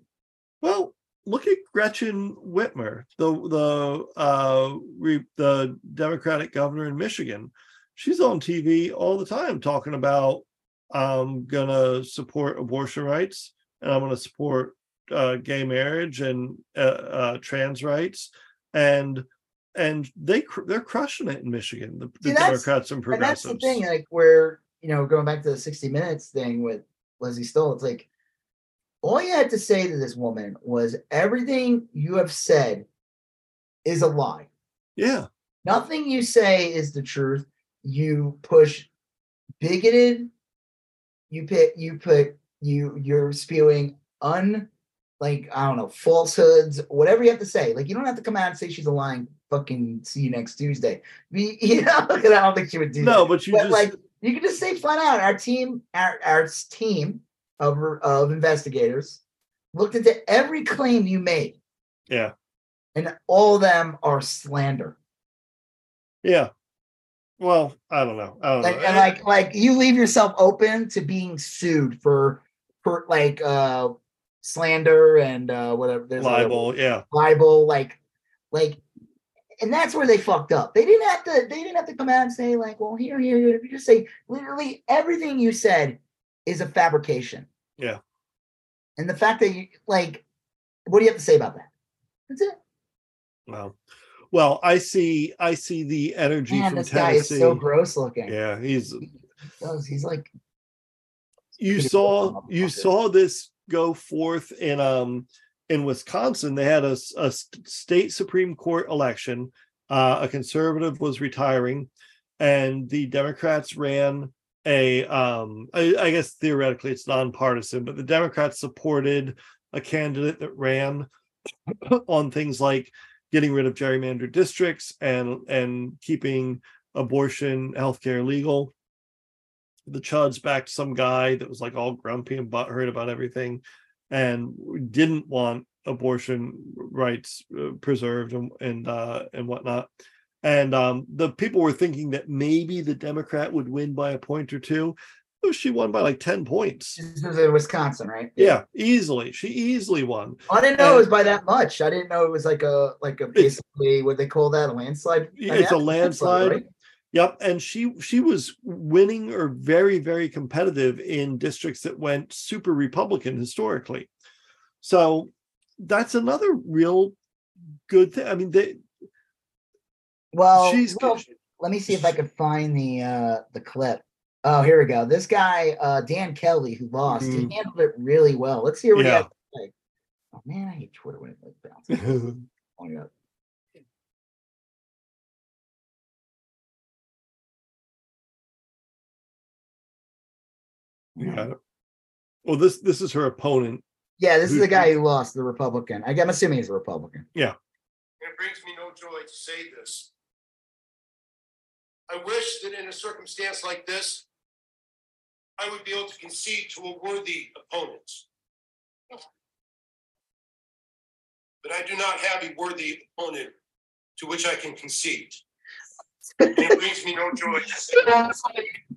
Well, look at Gretchen Whitmer, the the uh re, the Democratic governor in Michigan. She's on TV all the time talking about I'm gonna support abortion rights and I'm gonna support uh, gay marriage and uh, uh, trans rights and and they cr- they're crushing it in Michigan. The, the See, Democrats and progressives. and that's the thing, like where you know, going back to the sixty minutes thing with Lesley Stahl, it's like all you had to say to this woman was everything you have said is a lie. yeah, Nothing you say is the truth. You push bigoted. You put you put you you're spewing un like I don't know falsehoods, whatever you have to say. Like you don't have to come out and say she's a lying fucking. See you next Tuesday. We, you know, I don't think she would do no, that. but you But just like you can just say flat out, our team, our our team of of investigators looked into every claim you made, yeah, and all of them are slander. yeah. Well, I don't know. I don't like know. and like like you leave yourself open to being sued for for like uh slander and uh whatever there's libel, yeah. libel like like and that's where they fucked up they didn't have to they didn't have to come out and say like well here here here you just say literally everything you said is a fabrication Yeah. and the fact that you like what do you have to say about that that's it Well, well, I see. I see the energy man from this guy is so gross looking yeah, he's does. He's like you saw you saw this go forth in um in Wisconsin. They had a a state supreme court election. Uh, a conservative was retiring, and the Democrats ran a um I, I guess theoretically it's nonpartisan, but the Democrats supported a candidate that ran on things like getting rid of gerrymandered districts and and keeping abortion healthcare legal. The chuds backed some guy that was like all grumpy and butthurt about everything and didn't want abortion rights uh, preserved and and uh and whatnot. And um the people were thinking that maybe the democrat would win by a point or two she won by like 10 points this was in Wisconsin, right? yeah easily she easily won I didn't know it was by that much. I didn't know it was like a like a basically what they call that a landslide. It's a landslide. right? Yep, and she she was winning or very very competitive in districts that went super Republican historically. So that's another real good thing. I mean, they, Well, she's well, let me see if I can find the uh the clip. Oh, here we go. This guy, uh Dan Kelly, who lost, Mhm. he handled it really well. Let's hear what he Yeah. had to say. Oh man, I hate Twitter when it like bounces. Oh, yeah. yeah. Well, this this is her opponent. Yeah, this is the guy who lost, the Republican. I- I'm assuming he's a Republican. Yeah. It brings me no joy to say this. I wish that in a circumstance like this, I would be able to concede to a worthy opponent. But I do not have a worthy opponent to which I can concede. And it brings me no joy to say that.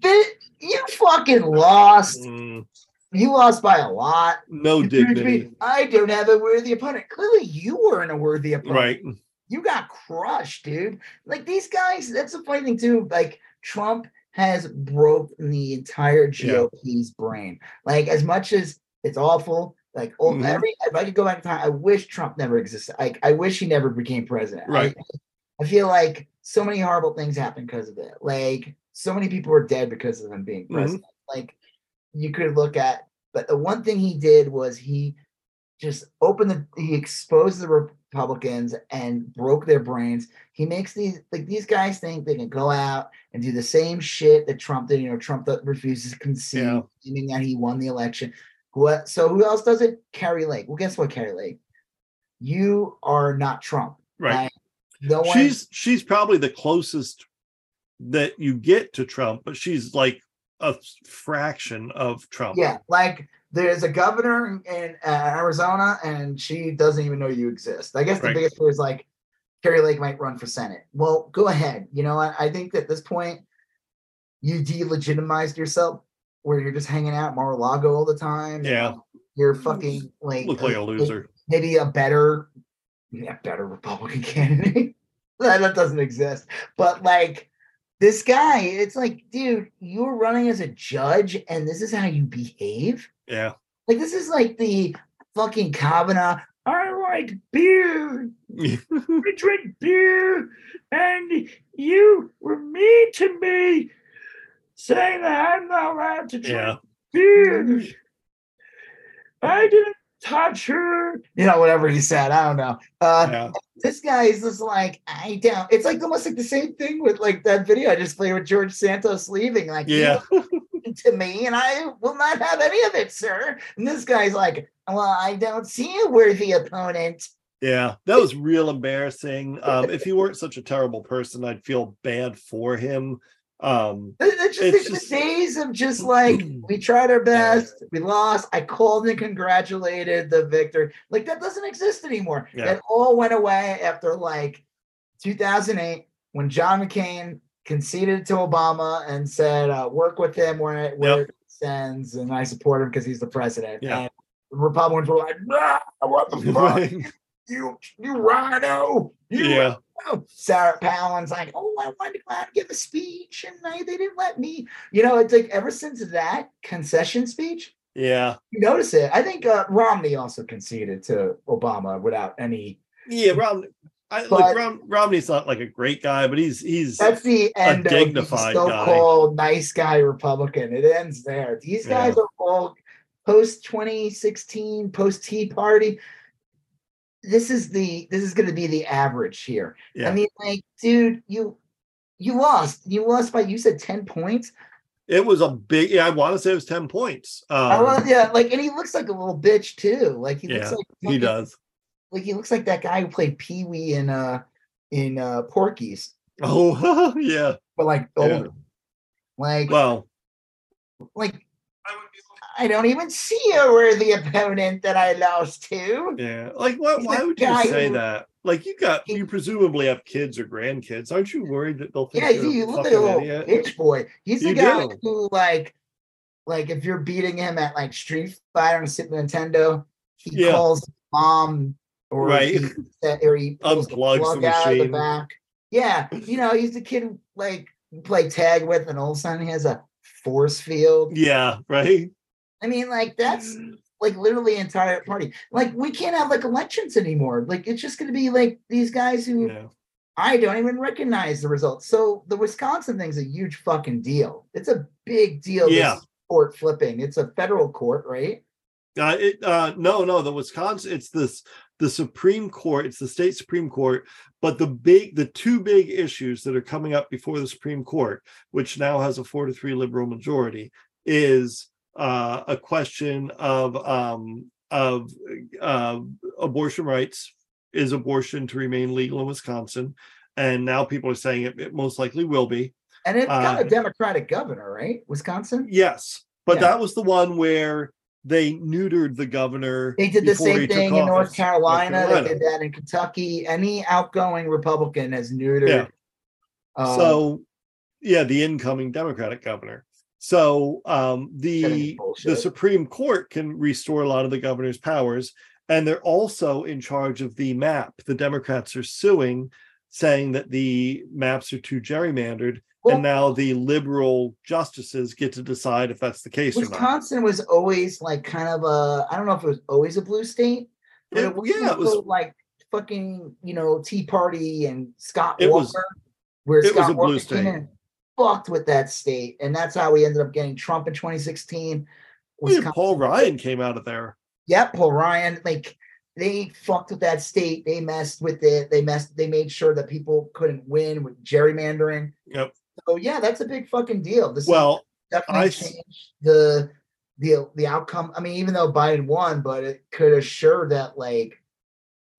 Th- You fucking lost. Mm, You lost by a lot. no You dignity. I don't have a worthy opponent. Clearly, you weren't a worthy opponent. Right. You got crushed, dude. Like these guys, that's the funny thing too. Like Trump has broken the entire Yeah. GOP's brain. Like as much as it's awful, like oh, Mhm. every if I could go back in time, I wish Trump never existed. Like I wish he never became president. I- Right. I, feel like so many horrible things happened because of it. Like so many people were dead because of him being Mhm. president. Like you could look at, but the one thing he did was he just opened the he exposed the Republicans and broke their brains. He makes these like these guys think they can go out and do the same shit that Trump did. You know, Trump refuses to concede, Yeah. meaning that he won the election. What so who else does it? Kari Lake. Well, guess what, Kari Lake? You are not Trump. Right. Like, no one She's she's probably the closest that you get to Trump, but she's like a fraction of Trump. Yeah, like there's a governor in, in uh, Arizona, and she doesn't even know you exist. I guess the Right. biggest fear is like Kari Lake might run for Senate. Well, go ahead. You know, I, I think at this point, you delegitimized yourself, where you're just hanging out Mar-a-Lago all the time. Yeah. you're fucking like Look like a loser. Maybe a better, yeah, better Republican candidate. that doesn't exist, but like. This guy, it's like, dude, you're running as a judge, and this is how you behave. Yeah. Like this is like the fucking Kavanaugh. I like beer. I drink beer, and you were mean to me, saying that I'm not allowed to drink yeah. beer. I didn't touch her. You know, whatever he said. I don't know. Uh, Yeah. This guy is just like I don't. It's like almost like the same thing with like that video I just played with George Santos leaving. Like, Yeah. to me, and I will not have any of it, sir. And this guy's like, well, I don't see a worthy opponent. Yeah, that was real embarrassing. Um, if he weren't such a terrible person, I'd feel bad for him. Um, It- It's just It's the- the days of just like we tried our best, we lost. I called and congratulated the victor. Like that doesn't exist anymore. Yeah. That all went away after like 2008 when John McCain conceded to Obama and said, uh, "Work with him where it, where Yep. it sends," and I support him because he's the president. Yeah. And the Republicans were like, nah, "What the fuck, you you rhino, you yeah, Oh, Sarah Palin's like, oh, I wanted to go out and give a speech, and I, they didn't let me. You know, it's like ever since that concession speech, yeah, you notice it. I think uh, Romney also conceded to Obama without any. yeah. Rom, I But- like Rom, Romney's not like a great guy, but he's he's That's the end of the dignified so-called nice guy Republican. It ends there. These guys Yeah. are all post 2016, post Tea Party. This is the this is going to be the average here. yeah. I mean, like, dude, you you lost. You lost by you said 10 points. it was a big. Yeah, I want to say it was ten points. I Um, yeah, like, and he looks like a little bitch too. Like he looks like he does. Like he looks like that guy who played Pee Wee in uh in uh Porky's, Oh yeah. but like Yeah. older. Like, Well, like I would be I don't even see a worthy opponent that I lost to. yeah. Like, why? He's Why would you say who- that? Like, you got He- you presumably have kids or grandkids. Aren't you worried that they'll think Yeah, you're you, you a look like fucking a little idiot? bitch boy. He's the You guy do. who like like if you're beating him at like Street Fighter on Super Nintendo, he Yeah. calls mom or Right. he, or he pulls the plug the out of the machine. back. Yeah, you know, he's the kid like you play tag with, and all of a sudden he has a force field. Yeah. Right. I mean, like that's like literally entire party. Like we can't have like elections anymore. Like it's just gonna be like these guys who. I don't even recognize the results. So the Wisconsin thing's a huge fucking deal. It's a big deal. Yeah. court flipping. It's a federal court, right? Uh, it uh no no the Wisconsin it's this the Supreme Court it's the state Supreme Court but the big the two big issues that are coming up before the Supreme Court which now has a 4 to 3 liberal majority is uh a question of um of uh, abortion rights is abortion to remain legal in Wisconsin and now people are saying it, it most likely will be And it's got Uh, a Democratic governor, right? Wisconsin. yes but Yeah. that was the one where they neutered the governor They did the same thing in North. Carolina. Carolina. They did that in Kentucky. Any outgoing Republican has neutered. Yeah. um, so yeah the incoming democratic governor so um the the supreme court can restore a lot of the governor's powers and they're also in charge of the map. The democrats are suing saying that the maps are too gerrymandered Well- and now the liberal justices get to decide if that's the case or not. Wisconsin was always like kind of a I don't know if it was always a blue state, but It- it, wasn't yeah, it was- like fucking you know Tea Party and Scott It Walker, was- where it was Scott a blue Walker state. came in fucked with that state, and that's how we ended up getting Trump in 2016. Wisconsin, paul ryan came out of there Yep, Paul Ryan. Like they fucked with that state. They messed with it. They messed. They made sure that people couldn't win with gerrymandering. yep So yeah, that's a big fucking deal. This well definitely I changed the the the outcome. I mean, even though Biden won, but it could assure that like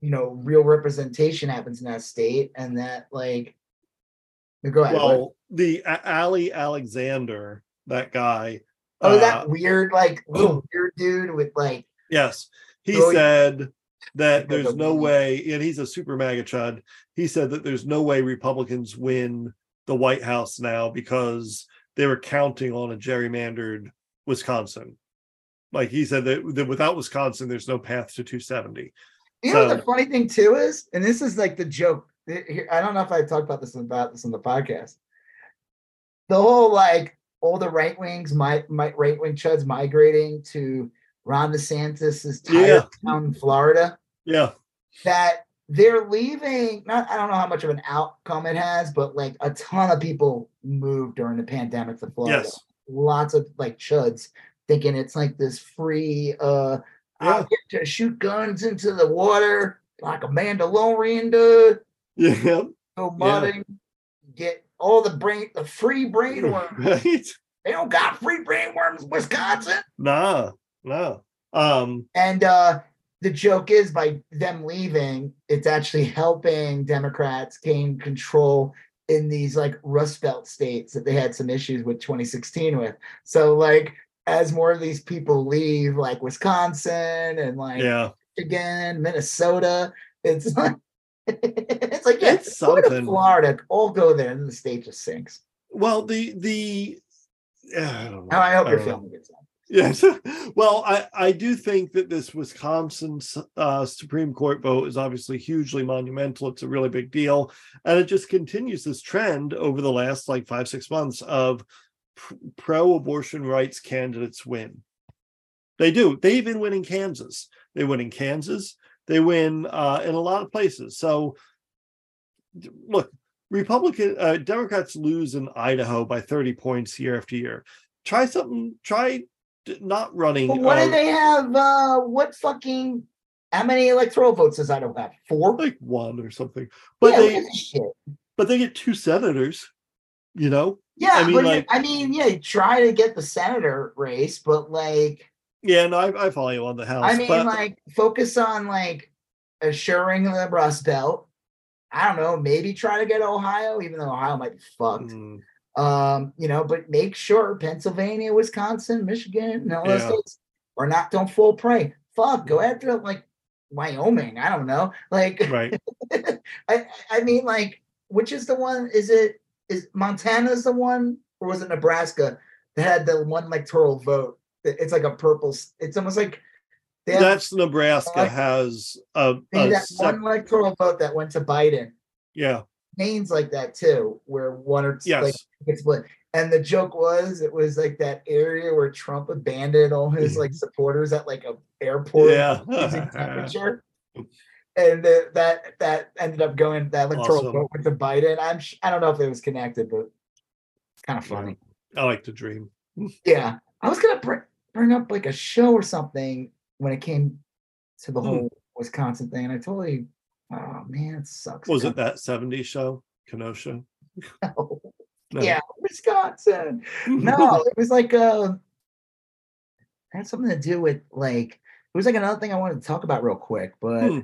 you know real representation happens in that state, and that like go ahead. what? well the ali alexander that guy oh, uh, that weird like little weird dude with like Yes, he Oh, said that there's no way, and he's a super MAGA chud. He said that there's no way Republicans win the White House now because they were counting on a gerrymandered Wisconsin. Like he said that, that without Wisconsin, there's no path to 270. You know the funny thing too is, and this is like the joke. I don't know if I talked about this about this on the podcast. The whole like all the right wings, my my right wing chuds migrating to Ron DeSantis's Yeah. town in Florida. Yeah, That they're leaving. Not I don't know how much of an outcome it has, but like a ton of people moved during the pandemic to Florida. yes, Lots of like chuds thinking it's like this free uh Yeah. I'll get to shoot guns into the water like a Mandalorian dude. Yeah, Go Yeah. get all the brain, the free brain worms. right. They don't got free brain worms, in Wisconsin. Nah, no. Um, And uh the joke is by them leaving, it's actually helping Democrats gain control in these like Rust Belt states that they had some issues with 2016 with. So like as more of these people leave, like Wisconsin and like yeah, Michigan, Minnesota. It's like it's like yeah, It's go to something. Florida, all go there, and the state just sinks. well, the the I don't know. I hope I your know. gets. Yes. Well, I, I do think that this Wisconsin uh, Supreme Court vote is obviously hugely monumental. It's a really big deal. And it just continues this trend over the last like five, six months of pr- pro abortion rights candidates win. They do. They even win in Kansas. They win in Kansas. They win uh, in a lot of places. So look, Republican uh, Democrats lose in Idaho by 30 points year after year. Try something, try not running. But what uh, do they have? Uh, what fucking? How many electoral votes does Idaho have? Four. like one or something. But yeah, they but they get two senators, you know? Yeah, I mean, but like- I mean, yeah, try to get the senator race, but like, Yeah, no, I, I follow you on the house. I mean, but like, focus on like assuring the Rust Belt. I don't know, maybe try to get Ohio, even though Ohio might be fucked. mm, Um, you know, but make sure Pennsylvania, Wisconsin, Michigan, and all those Yeah. states are not don't fall prey. Fuck, go after like Wyoming. I don't know. Like right. I I mean like which is the one? Is it is Montana's the one or was it Nebraska that had the one electoral vote? It- It's like a purple. It's almost like they have That's Nebraska like- has a, a that sep- one electoral vote that went to Biden. yeah, Maine's like that too, where one or two yes. like gets split. And the joke was it was like that area where Trump abandoned all his mm. like supporters at like a airport Yeah. temperature. And the, that that ended up going that electoral Awesome. vote went to Biden. I'm sh- I don't know if it was connected, but kind of funny. I like to dream. Yeah, I was gonna bring bring up like a show or something when it came to the Hmm. whole Wisconsin thing, and I totally, oh man, it sucks. Was it that 70s show? Kenosha? No. No. Yeah, Wisconsin. No, it was like uh had something to do with like it was like another thing I wanted to talk about real quick, but Hmm.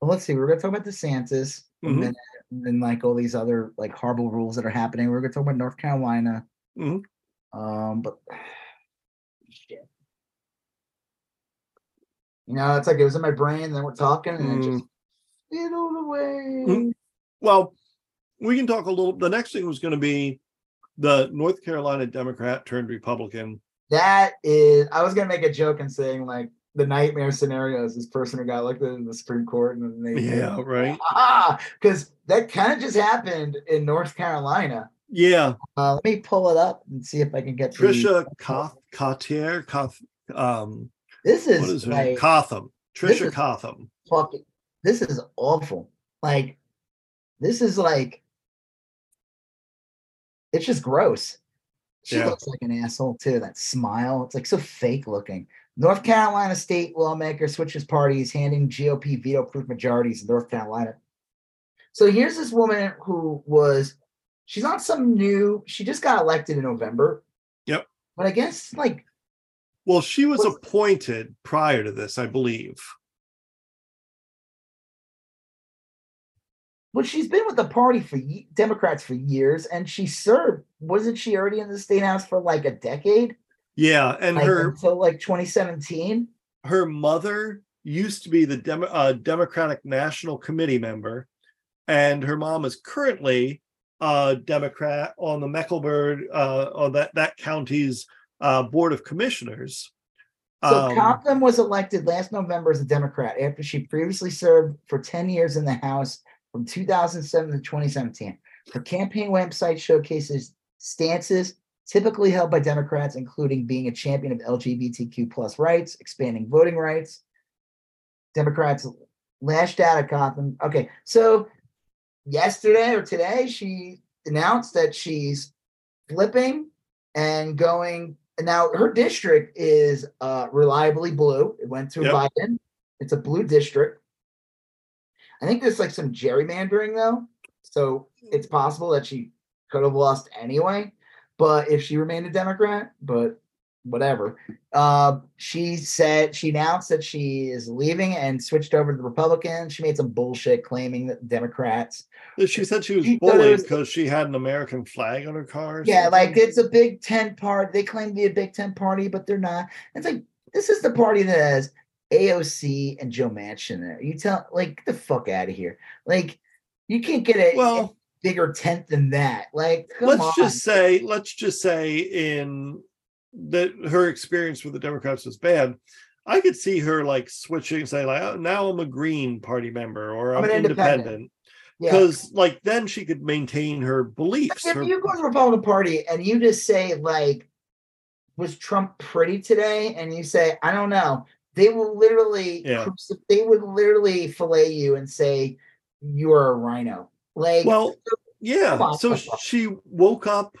well, let's see. We're gonna talk about DeSantis a Mhm. minute, and then like all these other like horrible rules that are happening. We're gonna talk about North Carolina. Mhm. Um, but shit. You know, it's like it was in my brain, and then we're talking, and it just fiddled away. Mm. Well, we can talk a little. The next thing was going to be the North Carolina Democrat turned Republican. That is, I was gonna make a joke and saying like the nightmare scenario is this person who got elected in the Supreme Court, and then they Yeah, right. ah, because that kind of just happened in North Carolina. Yeah, Uh, let me pull it up and see if I can get Tricia Coth Coth, um, This is, what is her name? like Cotham. Tricia is- Cotham. fucking. This is awful. Like, this is like, it's just gross. She Yeah. looks like an asshole too. That smile, it's like so fake looking. North Carolina state lawmaker switches parties, handing GOP veto-proof majorities in North Carolina. So here's this woman who was, she's not some new. She just got elected in November. But I guess like Well, she was appointed prior to this, I believe. Well, she's been with the party for Democrats for years, and she served. Wasn't she already in the state house for like a decade? Yeah, and Like her until like 2017. her mother used to be the Demo- uh, Democratic National Committee member, and her mom is currently a Democrat on the Mecklenburg, uh, on that that county's uh, board of commissioners. So Um, was elected last November as a Democrat after she previously served for 10 years in the House from 2007 to 2017. Her campaign website showcases stances typically held by Democrats, including being a champion of LGBTQ plus rights, expanding voting rights. Democrats lashed out at Cotham. Okay, so yesterday or today, she announced that she's flipping and going. And now her district is uh, reliably blue. It went to Yep. Biden. It's a blue district. I think there's like some gerrymandering though, so it's possible that she could have lost anyway. But if she remained a Democrat, but whatever. Uh, she said she announced that she is leaving and switched over to the Republicans. She made some bullshit claiming that Democrats she said she was She bullied because she had an American flag on her car. Yeah, like it's a big tent party. They claim to be a big tent party, but they're not. It's like this is the party that has AOC and Joe Manchin there. You tell like get the fuck out of here. Like you can't get a, a well, bigger tent than that. Like come let's on. just say, let's just say, in that her experience with the Democrats was bad. I could see her like switching, say like, oh, now I'm a Green Party member or I'm I'm, an independent. independent, yeah. because like then she could maintain her beliefs. If her- you go to the Republican Party and you just say like, "Was Trump pretty today?" and you say, "I don't know," they will literally, Yeah. they would literally fillet you and say, "You are a rhino." Like, Well, yeah. So she woke up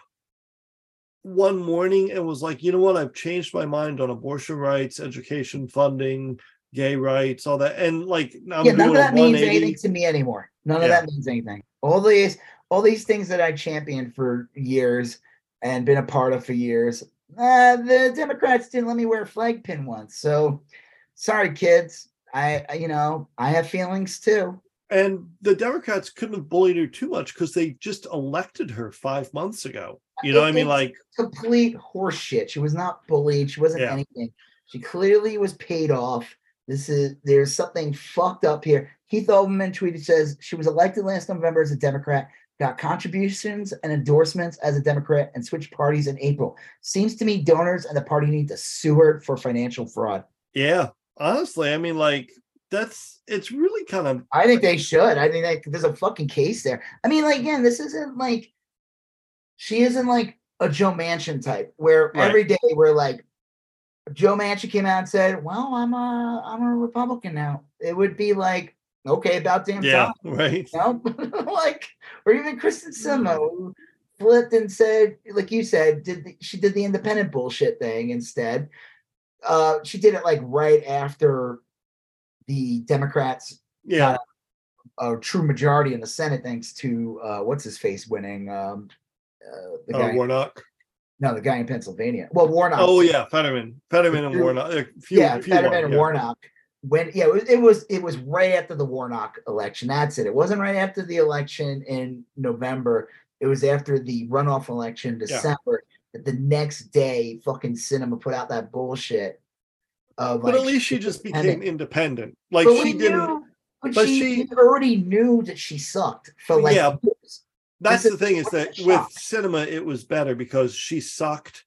one morning and was like, you know what? I've changed my mind on abortion rights, education funding, gay rights, all that. And like, I'm yeah, none of that means anything to me anymore. None of that means anything. All these, all these things that I championed for years and been a part of for years. Uh, the Democrats didn't let me wear a flag pin once. So, sorry, kids. I- you know, I have feelings too. And the Democrats couldn't have bullied her too much because they just elected her five months ago. You know, It- what I mean, like, complete horseshit. She was not bullied. She wasn't Yeah. anything. She clearly was paid off. This is there's something fucked up here. Keith Olbermann tweeted says she was elected last November as a Democrat, got contributions and endorsements as a Democrat, and switched parties in April. Seems to me donors and the party need to sue her for financial fraud. yeah, honestly, I mean, like, that's it's really kind of I think they should. I think like, there's a fucking case there. I mean, like again, this isn't like she isn't like a Joe Manchin type where Right. every day we're like Joe Manchin came out and said, "Well, I'm a I'm a Republican now." It would be like, okay, about damn yeah, time, right. you know? like, or even Kyrsten Sinema who flipped and said, like you said, did the, she did the independent bullshit thing instead? Uh, she did it like right after the Democrats Yeah, a true majority in the Senate thanks to uh, what's his face winning. Um, uh, the oh, guy, Warnock. no, the guy in Pennsylvania. Well, Warnock. Oh yeah, Fetterman, Fetterman and Warnock. A few, yeah, a few Fetterman and yeah. Warnock. When yeah, it was, it was right after the Warnock election. That's it. It wasn't right after the election in November. It was after the runoff election, December. That the next day, fucking Sinema put out that bullshit. Of But like, at least she just became independent. Like she didn't. knew- but, but she, she- already knew that she sucked for like Yeah, years. That's the thing is that with Sinema, it was better because she sucked,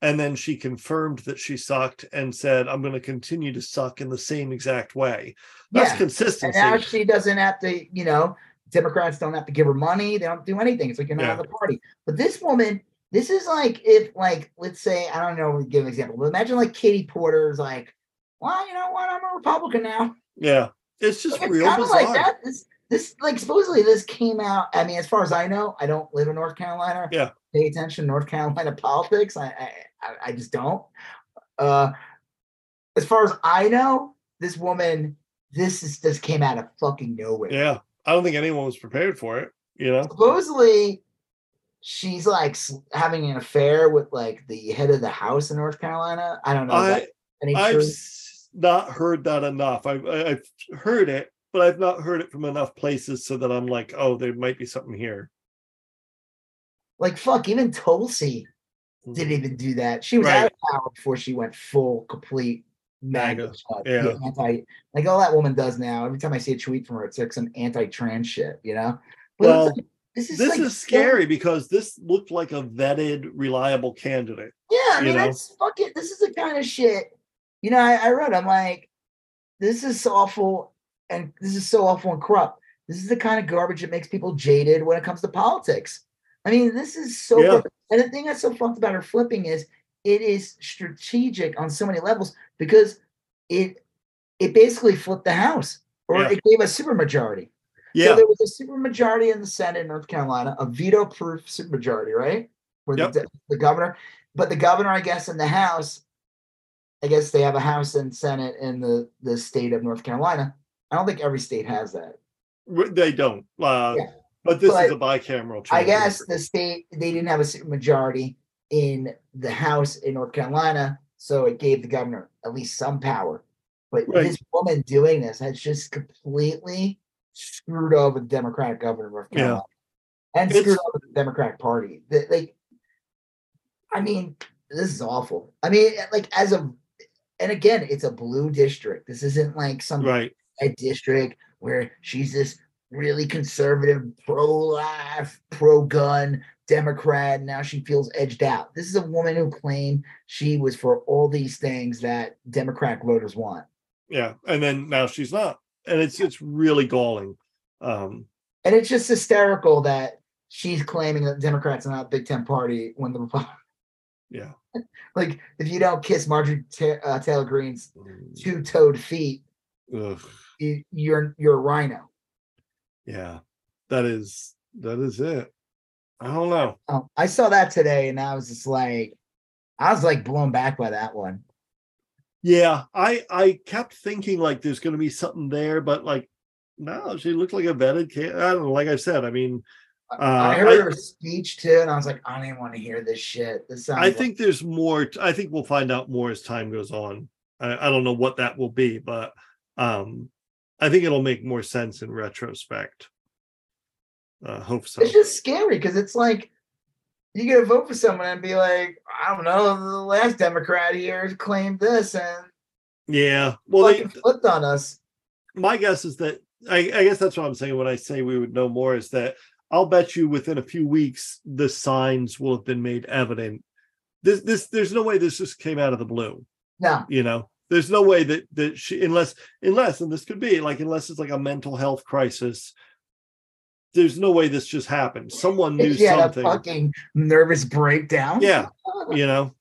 and then she confirmed that she sucked and said, "I'm going to continue to suck in the same exact way." That's Yeah. And now she doesn't have to, you know, Democrats don't have to give her money. They don't do anything. It's like you're not Yeah. the party. But this woman, this is like if, like, let's say, I don't know, give an example, but imagine like Katie Porter's like, well, you know what? I'm a Republican now. yeah, it's just Like, it's real bizarre. like that. This, this, like, supposedly this came out. I mean, as far as I know, I don't live in North Carolina. Yeah. Pay attention to North Carolina politics. I, I, I- just don't. Uh, as far as I know, this woman, this is this came out of fucking nowhere. Yeah, I don't think anyone was prepared for it. You know, supposedly she's like having an affair with like the head of the house in North Carolina. I don't know. I, any I've truth? not heard that enough. I've I've heard it, but I've not heard it from enough places so that I'm like, oh, there might be something here. Like fuck, even Tulsi didn't mm-hmm. even do that. She was out of power before she went full complete MAGA, yeah. Anti like all that woman does now. Every time I see a tweet from her, it's like some anti-trans shit, you know? But Well, like, this is This like is so- scary because this looked like a vetted, reliable candidate. Yeah, I you mean, know? that's fucking. This is the kind of shit. You know, I, I wrote. I'm like, this is awful, and this is so awful and corrupt. This is the kind of garbage that makes people jaded when it comes to politics. I mean, this is so. Yeah. And the thing that's so fucked about her flipping is it is strategic on so many levels because it it basically flipped the house or Yeah. it gave a supermajority. Yeah, So there was a supermajority in the Senate in North Carolina, a veto-proof supermajority, right? Where Yep. the, the governor, but the governor, I guess, in the House, I guess they have a House and Senate in the the state of North Carolina. I don't think every state has that. they don't. Uh, Yeah. But this But is a bicameral. I guess the state they didn't have a majority in the House in North Carolina, so it gave the governor at least some power. But Right. this woman doing this has just completely screwed over the Democratic governor of North Yeah. And It's- screwed over the Democratic Party. Like, I mean, this is awful. I mean, like as a, and again, it's a blue district. This isn't like some right. Red district where she's this really conservative, pro-life, pro-gun Democrat. And now she feels edged out. This is a woman who claimed she was for all these things that Democratic voters want. Yeah, and then now she's not, and it's it's really galling. Um, And it's just hysterical that she's claiming that Democrats are not a big tent party when the Republicans. yeah. Like, if you don't kiss Marjorie Ta- uh, Taylor Greene's two-toed feet, Ugh, you, you're you're a rhino. yeah. that is that is it. I don't know. Oh, I saw that today, and I was just like, I was like blown back by that one. Yeah, I I kept thinking like there's going to be something there, but like no, she looked like a vetted kid. I don't know. Like I said, I mean, I- Uh, I heard I- her speech too, and I was like, I don't even want to hear this shit. This sounds. I like- think there's more. I think we'll find out more as time goes on. I, I don't know what that will be, but um, I think it'll make more sense in retrospect. Uh, hope so. it's just scary because it's like you get to vote for someone and be like, I don't know, the last Democrat here claimed this and Yeah. Well, they, flipped on us. my guess is that I, I guess that's what I'm saying when I say we would know more is that I'll bet you within a few weeks the signs will have been made evident. This this there's no way this just came out of the blue. No, You know, there's no way that that she unless unless and this could be like unless it's like a mental health crisis. There's no way this just happened. Someone knew she something. fucking nervous breakdown. Yeah. You know,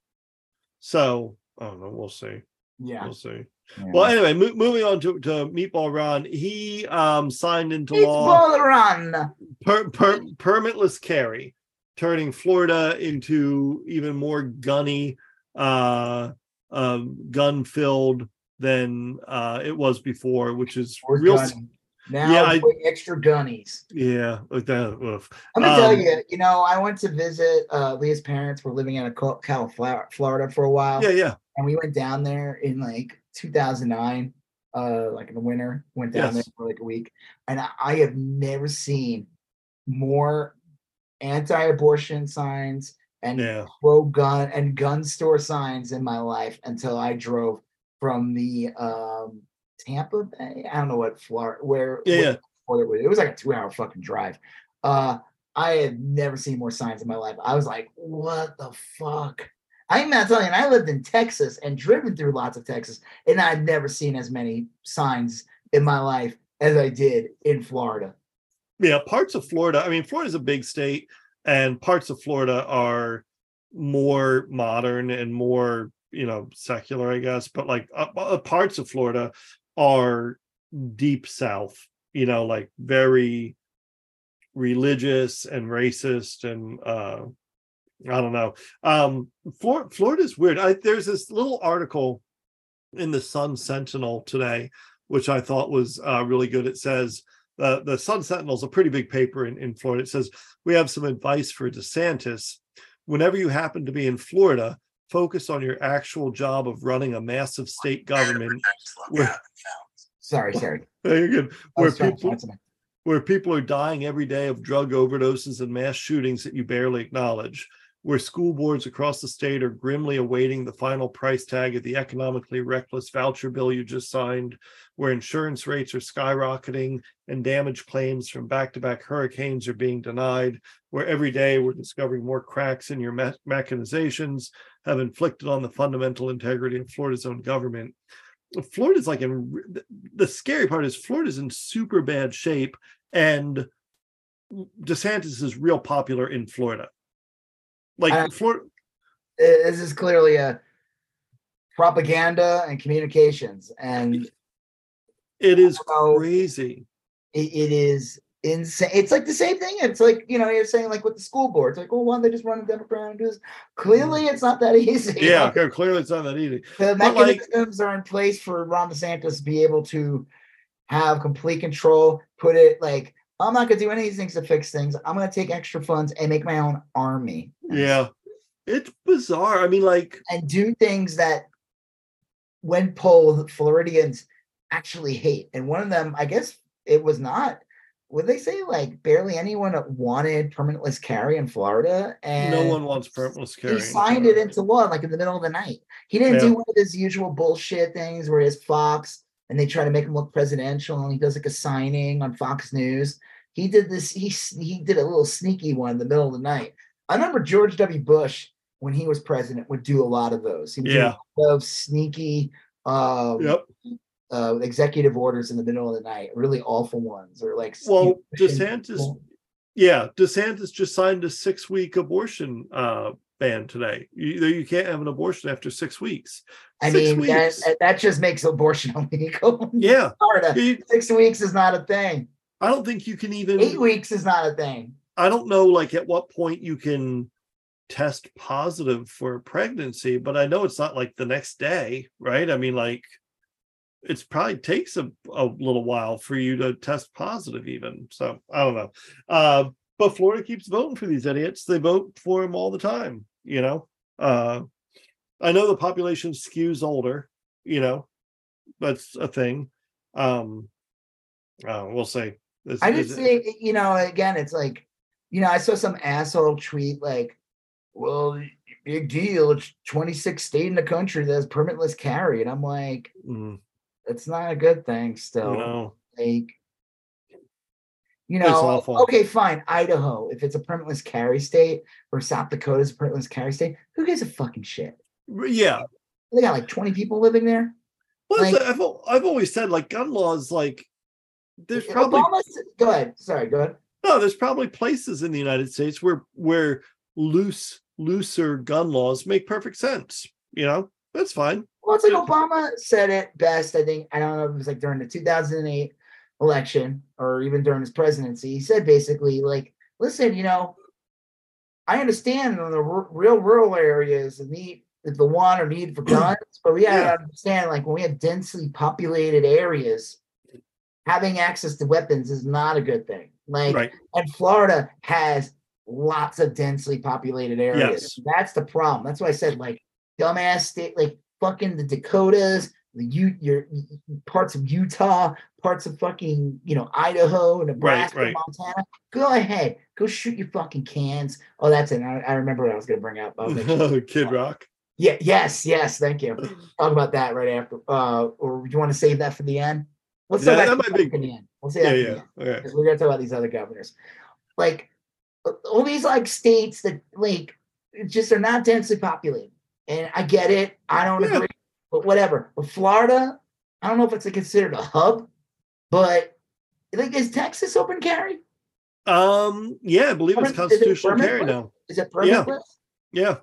so I don't know. We'll see. yeah. We'll see. yeah. Well, anyway, mo- moving on to, to Meatball Ron, he um signed into It's law. run. per, per, permitless carry, turning Florida into even more gunny, uh, um, gun filled than uh, it was before, which is We're real. gunny. Now Yeah, I- extra gunnies. Yeah, like that. oof. I'm gonna tell Um, you, you know, I went to visit uh Leah's parents were living in Ocala, Florida for a while. Yeah, yeah, and we went down there in like 2009 uh like in the winter went down there for like a week and I, I have never seen more anti-abortion signs and yeah. pro-gun and gun store signs in my life until i drove from the um tampa bay i don't know what florida where Yeah. Florida was. it was like a two hour fucking drive uh i had never seen more signs in my life i was like what the fuck I'm not telling you, I lived in Texas and driven through lots of Texas, and I'd never seen as many signs in my life as I did in Florida. yeah parts of florida i mean florida's a big state and parts of florida are more modern and more you know secular i guess but like uh, uh, parts of florida are deep south you know like very religious and racist and uh i don't know. Um Flor- florida's weird. I there's this little article in the sun sentinel today which i thought was uh really good. It says uh, the Sun Sentinel is a pretty big paper in, in Florida. It says, We have some advice for DeSantis. Whenever you happen to be in Florida, focus on your actual job of running a massive state government. Where, Sorry, sorry. you're good. Where was trying to people, where people are dying every day of drug overdoses and mass shootings that you barely acknowledge, where school boards across the state are grimly awaiting the final price tag of the economically reckless voucher bill you just signed, where insurance rates are skyrocketing and damage claims from back to back hurricanes are being denied, where every day we're discovering more cracks in your me- mechanizations have inflicted on the fundamental integrity of Florida's own government. Florida's like in the scary part is Florida's in super bad shape and DeSantis is real popular in Florida. Like I- Florida, This is clearly a propaganda and communications, and it is So- crazy. it, it is insane. It's like the same thing. It's like you know you're saying like with the school board. It's like, well, why don't they just run a Democrat and do this? Clearly, it's not that easy. Mm. Yeah, okay, clearly it's not that easy. the But, like- mechanisms are in place for Ron DeSantis to be able to have complete control. Put it like I'm not gonna do any of these things to fix things. I'm gonna take extra funds and make my own army. Yeah. It's bizarre. I mean, like, and do things that when polled Floridians actually hate. And one of them, I guess it was not. Would they say like barely anyone wanted permitless carry in Florida? And no one wants permitless carry. he signed it into law like in the middle of the night. He didn't Yeah. do one of his usual bullshit things where his Fox and they try to make him look presidential and he does like a signing on Fox News. He did this, he he did a little sneaky one in the middle of the night. I remember George W. Bush when he was president would do a lot of those. He would do Yeah. a lot of sneaky um Yep. Uh, executive orders in the middle of the night, really awful ones, or like Well, you know, pushing DeSantis. Yeah, DeSantis just signed a six week abortion uh, ban today. You, you can't have an abortion after six weeks. I Six mean, that, weeks. that just makes abortion illegal. Yeah. Florida. Six weeks is not a thing. I don't think you can even Eight weeks is not a thing. I don't know like at what point you can test positive for pregnancy, but I know it's not like the next day, right? I mean, like it's probably takes a, a little while for you to test positive, even. So I don't know. Uh, but Florida keeps voting for these idiots. They vote for them all the time, you know. Uh I know the population skews older, you know, that's a thing. Um uh, we'll see. I just say, you know, again, it's like, you know, I saw some asshole tweet like, well, big deal. It's 26 state in the country that has permitless carry. And I'm like, Mm, it's not a good thing still. no. Like, you know, okay, fine. Idaho, if it's a permitless carry state or South Dakota's a permitless carry state, who gives a fucking shit? Yeah. They got like 20 people living there. Well, Like- I've I've always said like gun laws, like there's probably Obama, s- go ahead. Sorry, go ahead. no, there's probably places in the United States where where loose looser gun laws make perfect sense. You know, that's fine. Well, it's like Obama said it best. I think I don't know if it was like during the 2008 election or even during his presidency. He said basically like, "Listen, you know, I understand in the r- real rural areas the need, the want or need for guns, but we gotta Yeah. understand like when we have densely populated areas, having access to weapons is not a good thing. Like, Right. and Florida has lots of densely populated areas. Yes. That's the problem. That's why I said like dumbass state, like fucking the Dakotas, the U, your parts of Utah, parts of fucking you know Idaho, Nebraska, right. Montana. Go ahead, go shoot your fucking cans. Oh, that's it. I, I remember what I was gonna bring up. Sure. Kid Rock. yeah, yes, yes. Thank you. Talk about that right after. Uh, or do you want to save that for the end? Let's Yeah, talk that about might be- for the end. We'll say Yeah, that for the yeah. Okay. we're gonna talk about these other governors. Like all these like states that like just are not densely populated. And I get it. I don't Yeah. agree, but whatever. But Florida, I don't know if it's considered a hub, but like is Texas open carry? Um. Yeah, I believe it's Permit- is it constitutional carry now. Is it Yeah. permitless? Yeah.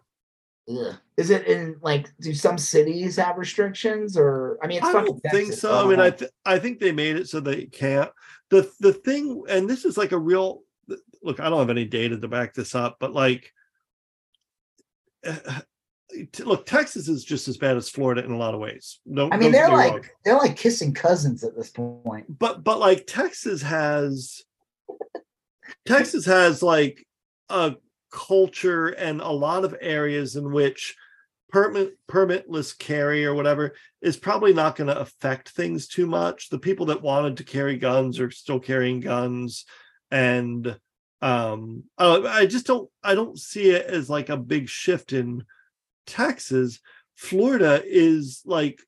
Ugh. Is it in like do some cities have restrictions or I mean it's I fucking don't think so. I I mean, I th- I think they made it so they can't. The the thing, and this is like a real look. I don't have any data to back this up, but like, look, Texas is just as bad as Florida in a lot of ways. No, I mean they're like wrong. they're like kissing cousins at this point. but but like Texas has Texas has like a culture and a lot of areas in which permit permitless carry or whatever is probably not going to affect things too much. The people that wanted to carry guns are still carrying guns, and um, uh, I just don't I don't see it as like a big shift in Texas. Florida is like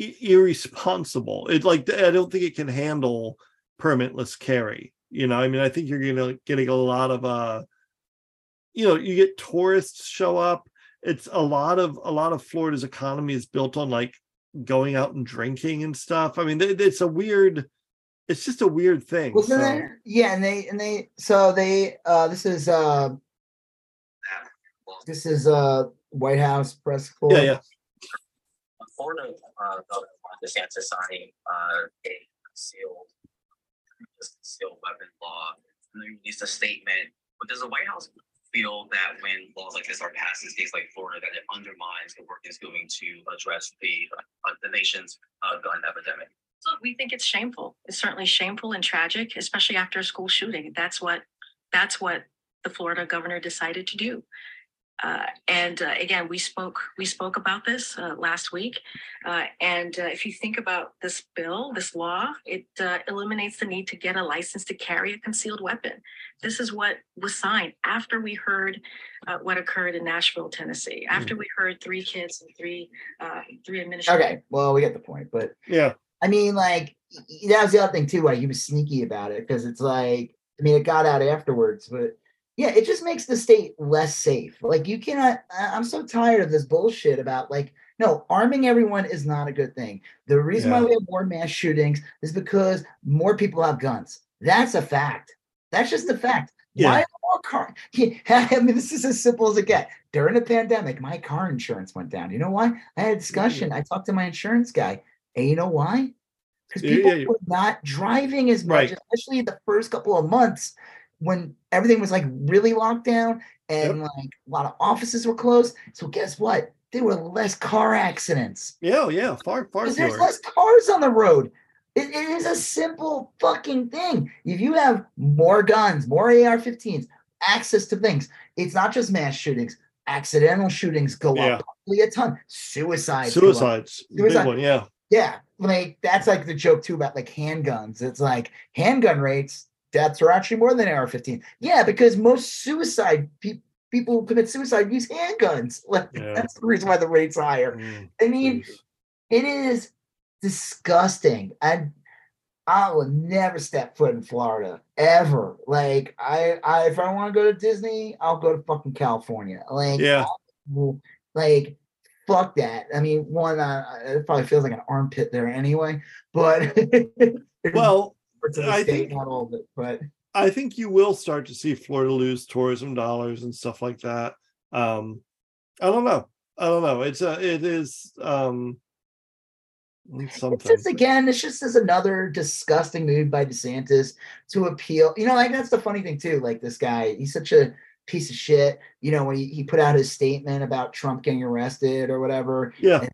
i- irresponsible. It like I don't think it can handle permitless carry. You know, I mean, I think you're gonna getting a lot of uh, you know, you get tourists show up. It's a lot of a lot of Florida's economy is built on like going out and drinking and stuff. I mean, th- it's a weird. It's just a weird thing. Wasn't so- there? Yeah, and they and they so they uh this is uh this is uh White House press corps. Yeah, yeah. Florida, uh, Governor Ron DeSantis signing, uh, a concealed, just concealed weapon law, and they released a statement. But does the White House feel that when laws like this are passed in states like Florida, that it undermines the work it's doing to address the uh, the nation's uh, gun epidemic? So we think it's shameful. It's certainly shameful and tragic, especially after a school shooting. That's what that's what the Florida governor decided to do. Uh, and uh, again, we spoke we spoke about this uh, last week. Uh, and uh, if you think about this bill, this law, it uh, eliminates the need to get a license to carry a concealed weapon. This is what was signed after we heard uh, what occurred in Nashville, Tennessee. After we heard three kids and three uh, three administrators. Okay, well we get the point, but Yeah. I mean like y- y- that was the other thing too why he was sneaky about it because it's like I mean it got out afterwards, but yeah, it just makes the state less safe. Like you cannot I'm so tired of this bullshit about like no, arming everyone is not a good thing. The reason why we have more mass shootings is because more people have guns. That's a fact. That's just a fact. Yeah. Why more car? I mean, this is as simple as it gets. During the pandemic, my car insurance went down. You know why? I had a discussion. I talked to my insurance guy, and you know why? because Yeah, people yeah, yeah. were not driving as much, Right. especially the first couple of months when everything was like really locked down and like a lot of offices were closed. So guess what? There were less car accidents Yeah, oh, yeah, far, far because there's less cars on the road. It, it is a simple fucking thing. If you have more guns, more AR-15s, access to things, it's not just mass shootings. Accidental shootings go Yeah. up probably a ton. Suicides. Suicides, big Suicide- one, yeah. Yeah, like that's like the joke too about like handguns. It's like handgun rates, deaths are actually more than AR-15. Yeah, because most suicide pe- people who commit suicide use handguns. Like Yeah. that's the reason why the rate's higher. Mm, I mean, jeez. it is disgusting. And I will never step foot in Florida ever. Like I, I if I want to go to Disney, I'll go to fucking California. Like Yeah. well, like fuck that. I mean, one, uh, it probably feels like an armpit there anyway. But Well, the I state, think- not all of it. But I think you will start to see Florida lose tourism dollars and stuff like that. Um, I don't know. I don't know. It's a, it is, um, it's it's something. just again, it's just as another disgusting move by DeSantis to appeal. You know, like that's the funny thing too. Like this guy, he's such a piece of shit. You know, when he, he put out his statement about Trump getting arrested or whatever, Yeah,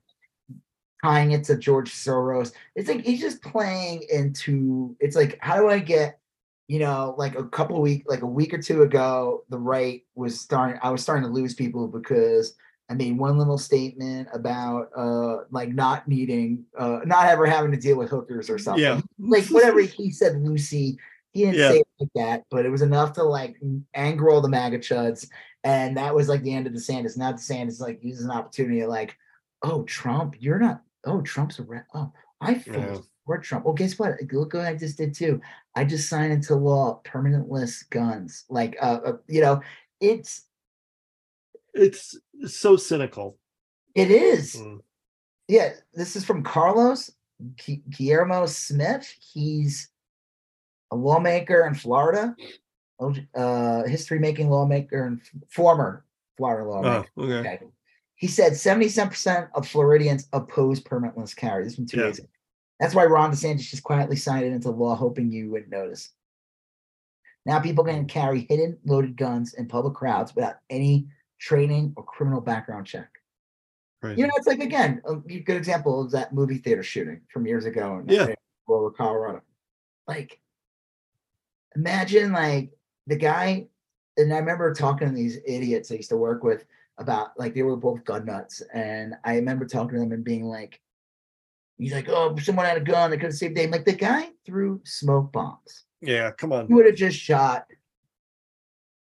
tying it to George Soros. It's like he's just playing into it's like how do I get you know like a couple week like a week or two ago the right was starting I was starting to lose people because I made one little statement about uh like not needing uh not ever having to deal with hookers or something. yeah. Like whatever he said Lucy he didn't Yeah. say it like that, but it was enough to like anger all the MAGA chuds. And that was like the end of the DeSantis. Now DeSantis like uses an opportunity to like, oh Trump, you're not. Oh Trump's a red. Oh, I Yeah. support Trump. Well, guess what? Look what I just did too. I just signed into law permanent list guns. Like, uh, uh you know, it's It's so cynical. it is. Mm. Yeah, this is from Carlos Guillermo Smith. He's a lawmaker in Florida, uh, history making lawmaker and former Florida lawmaker. Oh, okay. Okay. He said 77% of Floridians oppose permitless carry. This is from two Yeah. days ago. That's why Ron DeSantis just quietly signed it into law, hoping you wouldn't notice. Now people can carry hidden loaded guns in public crowds without any training or criminal background check. Crazy. You know, it's like again, a good example of that movie theater shooting from years ago in Yeah. Boulder, Colorado. Like, imagine like the guy, and I remember talking to these idiots I used to work with about like they were both gun nuts, and I remember talking to them and being like, he's like, oh, someone had a gun, they could have saved them. Like the guy threw smoke bombs. yeah, come on. You would have just shot.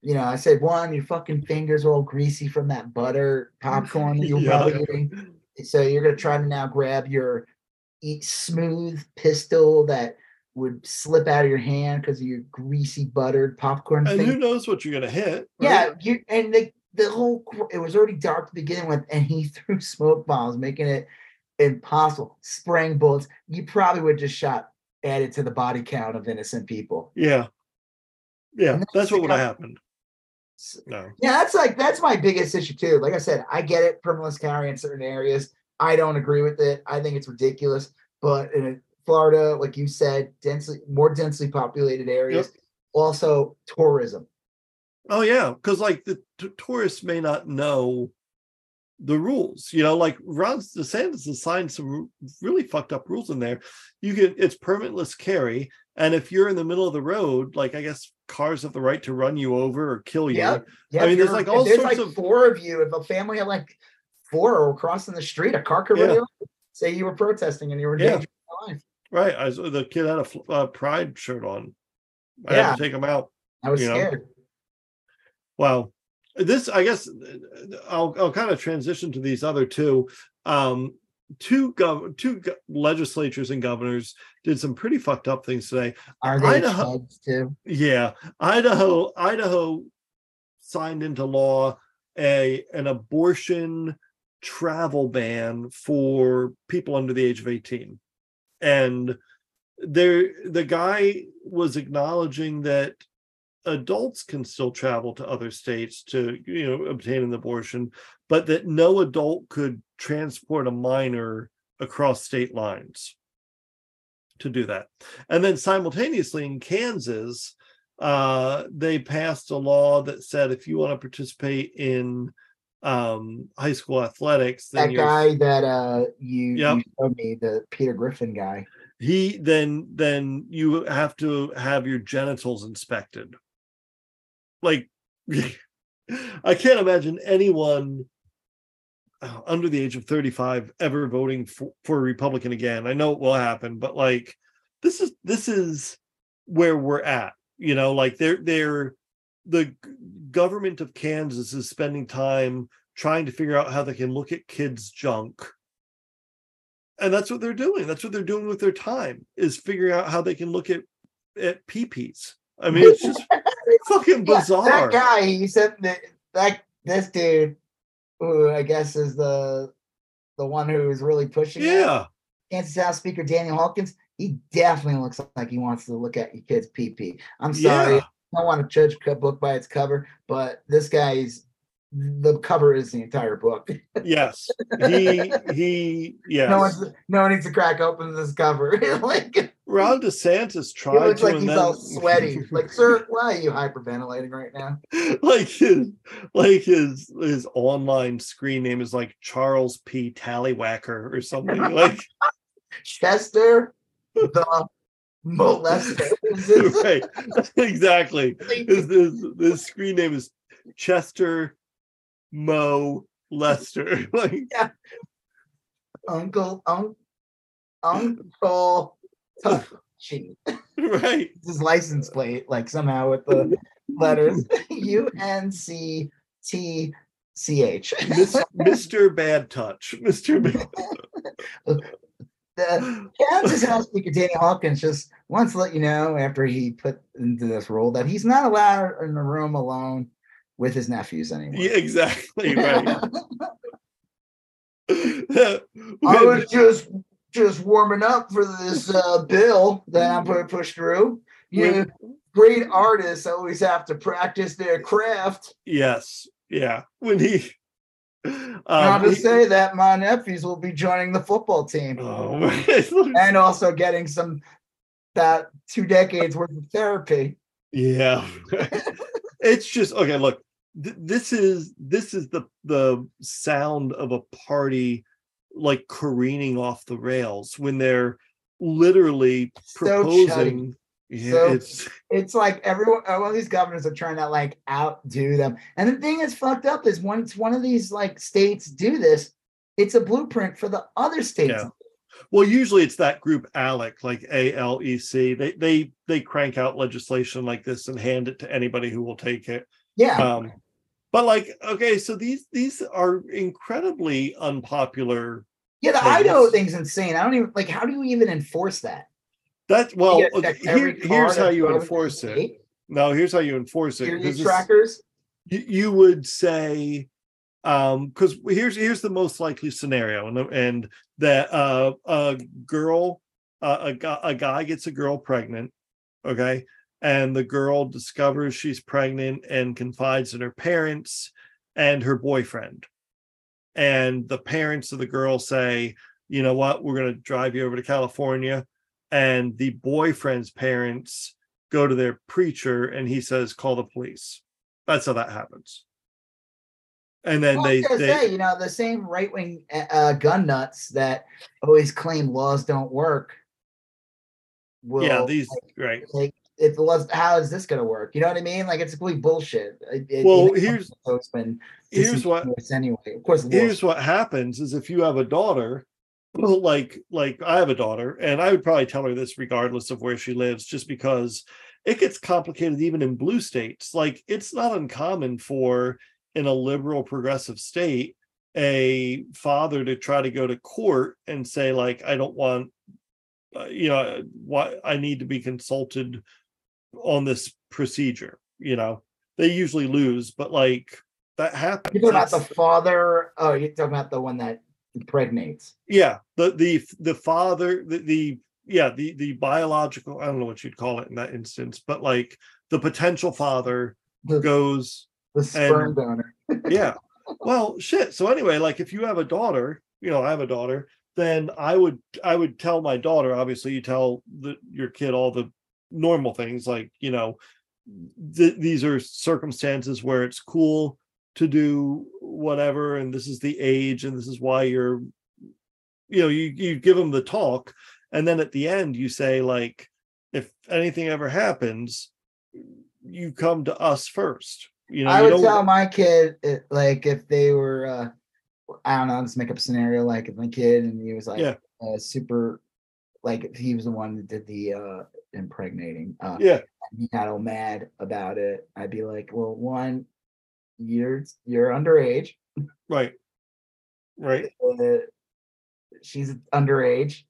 You know, I said, one, your fucking fingers are all greasy from that butter popcorn that you're Yeah. probably eating. So you're gonna try to now grab your eat smooth pistol that would slip out of your hand because of your greasy buttered popcorn And thing. who knows what you're gonna hit? Yeah, right? you and the the whole it was already dark to begin with, and he threw smoke bombs, making it impossible. Spraying bullets. You probably would just shot added to the body count of innocent people. Yeah. Yeah, that's that's what would have happened. No. Yeah, that's like that's my biggest issue too. Like I said, I get it, permitless carry in certain areas. I don't agree with it. I think it's ridiculous. But in Florida, like you said, densely more densely populated areas, also tourism. Oh yeah, because like the t- tourists may not know the rules. You know, like Ron DeSantis has signed some r- really fucked up rules in there. You can it's permitless carry, and if you're in the middle of the road, like I guess cars have the right to run you over or kill you. Yeah. Yeah, I mean, there's, like, all there's sorts like of- four of you. If a family had like four or crossing the street, a car could run Yeah. Say you were protesting and you were Yeah. danger of your life. Right. I the kid had a uh, pride shirt on. I Yeah. had to take him out. I was You know? Well, this I guess I'll I'll kind of transition to these other two. Um, two gov two go- legislatures and governors did some pretty fucked up things today. Are they Idaho- too? Yeah, Idaho Idaho signed into law a an abortion travel ban for people under the age of 18. And there the guy was acknowledging that adults can still travel to other states to you know obtain an abortion but that no adult could transport a minor across state lines to do that. And then simultaneously in Kansas, uh, they passed a law that said if you want to participate in um, high school athletics, then That you're- guy that uh you, Yep. you showed me, the Peter Griffin guy. he then then you have to have your genitals inspected like i can't imagine anyone uh, under the age of 35 ever voting for, for a republican again. I know it will happen but like this is this is where we're at you know? Like they're they're the government of kansas is spending time trying to figure out how they can look at kids junk. And that's what they're doing. That's what they're doing with their time is figuring out how they can look at at peepees. I mean it's just fucking Yeah, bizarre that guy, he said that that this dude, who I guess is the the one who is really pushing it, yeah Kansas House Speaker Daniel Hawkins, he definitely looks like he wants to look at your kid's PP. I'm sorry, yeah I don't want to judge a book by its cover, but this guy's the cover is the entire book. yes he he yes No one's no one needs to crack open this cover. like ron desantis tried He looks like he's then- all sweaty. like, sir, why are you hyperventilating right now? like his like his his online screen name is like charles p tallywhacker or something like Chester the molester. Right exactly his, his, his screen name is chester mo lester like yeah. Uncle Un- Uncle Touchy. right His license plate, like somehow with the letters U N C T C H. Mr bad touch mr bad The Kansas House Speaker Danny Hawkins just wants to let you know after he put into this role that he's not allowed in the room alone with his nephews anymore. yeah exactly right I was just just warming up for this uh, bill that I'm going to push through. You know, great artists always have to practice their craft. yes yeah when he Not um, to he- say that my nephews will be joining the football team oh, and also getting some that two decades worth of therapy. Yeah. it's just okay, look. Th- this is this is the the sound of a party like careening off the rails when they're literally So proposing yeah, So- it's It's like everyone, all these governors are trying to like outdo them. And the thing that's fucked up is once one of these like states do this, it's a blueprint for the other states. Yeah. well usually it's that group ALEC like ALEC they they they crank out legislation like this and hand it to anybody who will take it Yeah. um but like okay so these these are incredibly unpopular Yeah, the Like, Idaho thing's insane. I don't even like. How do you even enforce that? That well, okay, here- here's how you enforce it. No, here's how you enforce it. This- trackers. you, you would say, um, because here's here's the most likely scenario, and and that uh, a girl, uh, a a guy gets a girl pregnant, okay, and the girl discovers she's pregnant and confides in her parents and her boyfriend, and the parents of the girl say, you know what, we're going to drive you over to California, and the boyfriend's parents go to their preacher and he says call the police. That's how that happens. And then Well, I they they say, you know, the same right wing uh, gun nuts that always claim laws don't work. Will, yeah these right. like the laws, how is this going to work? You know what I mean? Like it's complete bullshit. It- it- Well, even here's- so it's been here's what anyway. Of course, here's laws- what happens is if you have a daughter like like i have a daughter and i would probably tell her this regardless of where she lives just because it gets complicated even in blue states like it's not uncommon for in a liberal progressive state a father to try to go to court and say like i don't want uh, you know why i need to be consulted on this procedure you know they usually lose but like that happens You're talking about the father. Oh, you're talking about the one that impregnates. yeah the the the father the, the yeah the the biological i don't know what you'd call it in that instance but like the potential father The, goes the sperm and- donor. yeah well shit so anyway like if you have a daughter you know i have a daughter then I would I would tell my daughter. Obviously, you tell the, your kid all the normal things like you know th- these are circumstances where it's cool to do whatever, and this is the age, and this is why you're you know you you give them the talk, and then at the end you say like if anything ever happens, you come to us first. You know, I you would tell my kid it, like if they were uh I don't know, let's make up a scenario like if my kid and he was like Yeah. uh, super like he was the one that did the uh impregnating uh yeah, he got all mad about it, I'd be like, Well, one, you're you're underage. right, right, Uh, she's underage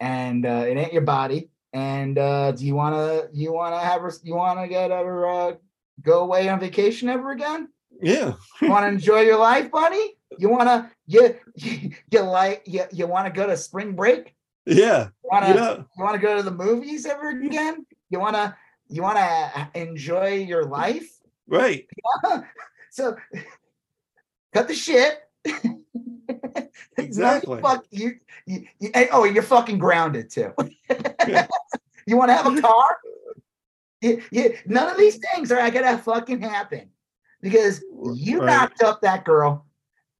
and uh it ain't your body. And uh do you wanna you wanna have her you wanna get her uh go away on vacation ever again? yeah, You want to enjoy your life, buddy? You want to you you, you like you, you want to go to spring break? Yeah. You want to You you want to go to the movies ever again? You want to you want to enjoy your life? right. so cut the shit. Exactly. Fuck you, you, you- and- oh, you're fucking grounded too. Yeah. you want to have a car? You, you, none of these things are gonna fucking happen because you Right. knocked up that girl,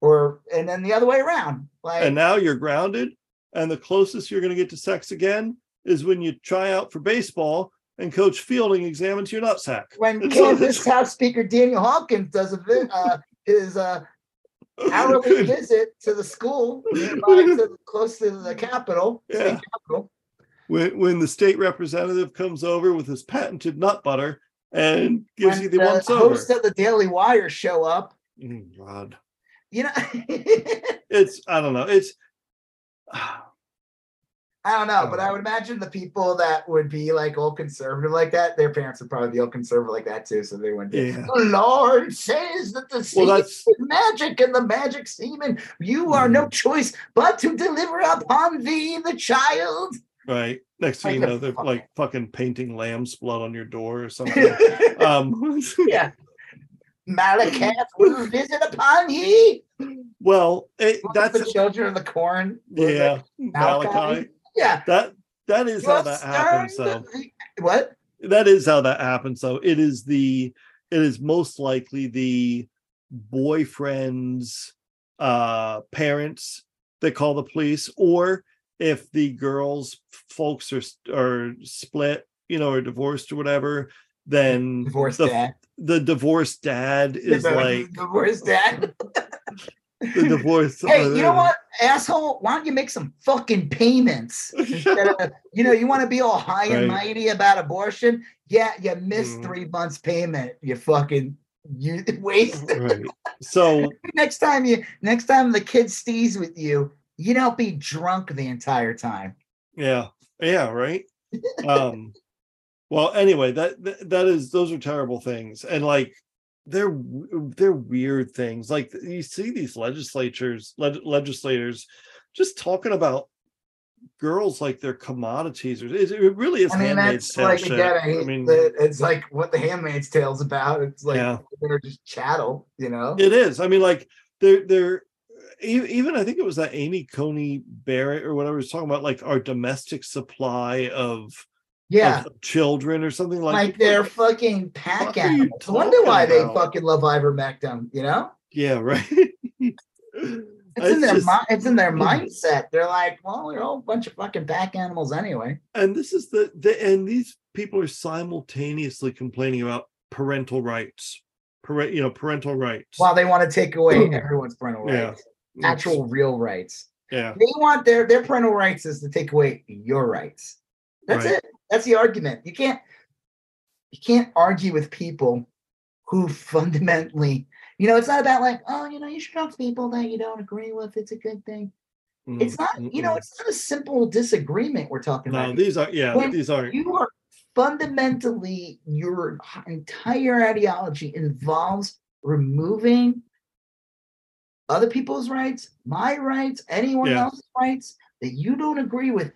or and then the other way around. Like and now you're grounded and the closest you're going to get to sex again is when you try out for baseball and coach fielding examines your nutsack when Kansas House Speaker Daniel Hawkins does a vi- uh, his uh, hourly visit to the school nearby to, close to the Capitol, Yeah. when, when the state representative comes over with his patented nut butter and gives When you the the once over hosts of the Daily Wire show up, Mm, god you know. it's i don't know it's I don't know, Oh. but I would imagine the people that would be like all conservative like that, their parents would probably be all conservative like that too. So they wouldn't. Yeah. The Lord says that the well seed that's is magic and the magic semen, you are Mm. no choice but to deliver upon thee the child. right next thing you know they're fuck- like fucking painting lamb's blood on your door or something um yeah. Malachi will visit upon ye. well it, That's the children of the corn. Yeah Malachi? Yeah. that that is You how that happens So What? that is how that happens So it is the it is most likely the boyfriend's uh parents that call the police or if the girl's folks are are split you know or divorced or whatever then Divorced the, dad. the divorced dad is The like divorced dad. the divorce Hey, you know what, asshole? Why don't you make some fucking payments instead of, you know, you want to be all high and Right. mighty about abortion? Yeah, you missed Mhm. three months payment. You fucking you waste. right so next time you, next time the kid stees with you, you don't be drunk the entire time. Yeah. Yeah, right. um well anyway, that, that is those are terrible things. And like they're they're weird things. Like you see these legislatures leg- legislators just talking about girls like they're commodities or it, really is I mean, handmaid's that's tale like shit. again, I I mean it's like what the Handmaid's Tale's about. It's like Yeah. they're just chattel, you know. It is. I mean, like they're they're even I think it was that Amy Coney Barrett or whatever was talking about like our domestic supply of, yeah, children or something like like they're fucking pack fuck are you animals. I wonder why talking they fucking love ivermectin. You know. yeah right. It's in their just- mi- it's in their hmm. mindset. They're like, well, we're all a bunch of fucking pack animals anyway. and this is the, the and these people are simultaneously complaining about parental rights, parent you know parental rights. While they want to take away everyone's parental Yeah. rights, actual real rights. yeah, They want their their parental rights is to take away your rights. That's Right. it. That's the argument. You can't you can't argue with people who fundamentally, you know, it's not about like, oh, you know, you should talk to people that you don't agree with. It's a good thing. Mm-hmm. It's not, you know, it's not a simple disagreement we're talking about. no, about. these are yeah, When these aren't you are fundamentally your entire ideology involves removing other people's rights, my rights, anyone Yeah. else's rights that you don't agree with.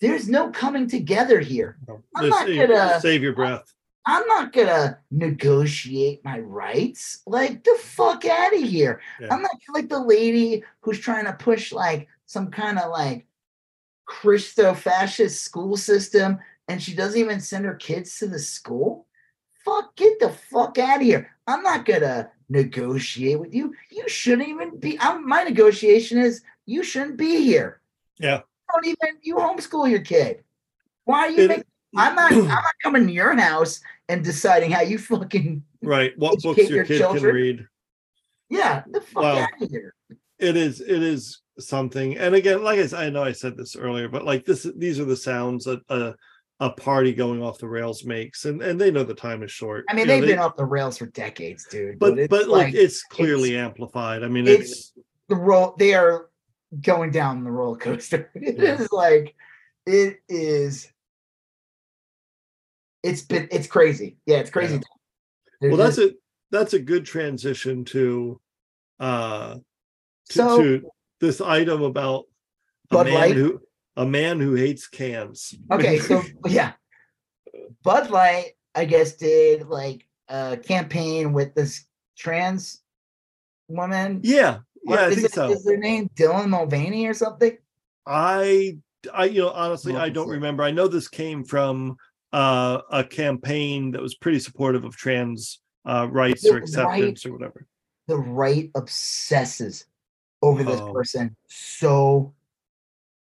There's no coming together here. no, I'm not you- gonna- save your breath. I'm not gonna negotiate my rights. Like the fuck out of here. Yeah. I'm not like the lady who's trying to push like some kind of like Christo fascist school system and she doesn't even send her kids to the school? Fuck, get the fuck out of here. I'm not gonna negotiate with you. You shouldn't even be. I'm, my negotiation is you shouldn't be here. Yeah. Don't even you homeschool your kid. Why are you It- making I'm not I'm not coming to your house and deciding how you fucking right. What books your your kid children. can read. yeah, the fuck Wow. out of here. it is it is something and again like i said i know i said this earlier but like this these are the sounds that a, a party going off the rails makes and and they know the time is short I mean, You they've they- been off the rails for decades, dude. but it's but like, like it's clearly amplified i mean it's- it's, the roll they are going down the roller coaster. It is Yeah. like it is it's been it's crazy. Yeah, it's crazy. Yeah. well that's a that's a good transition to uh to, so to this item about a Bud man Light? who a man who hates cans okay, so yeah. Bud Light, I guess, did like a campaign with this trans woman. yeah yeah i is think it- so Is their name Dylan Mulvaney or something? I I you know honestly I don't remember. I know this came from uh a campaign that was pretty supportive of trans uh rights The or acceptance or whatever. the right obsesses over this Oh. person so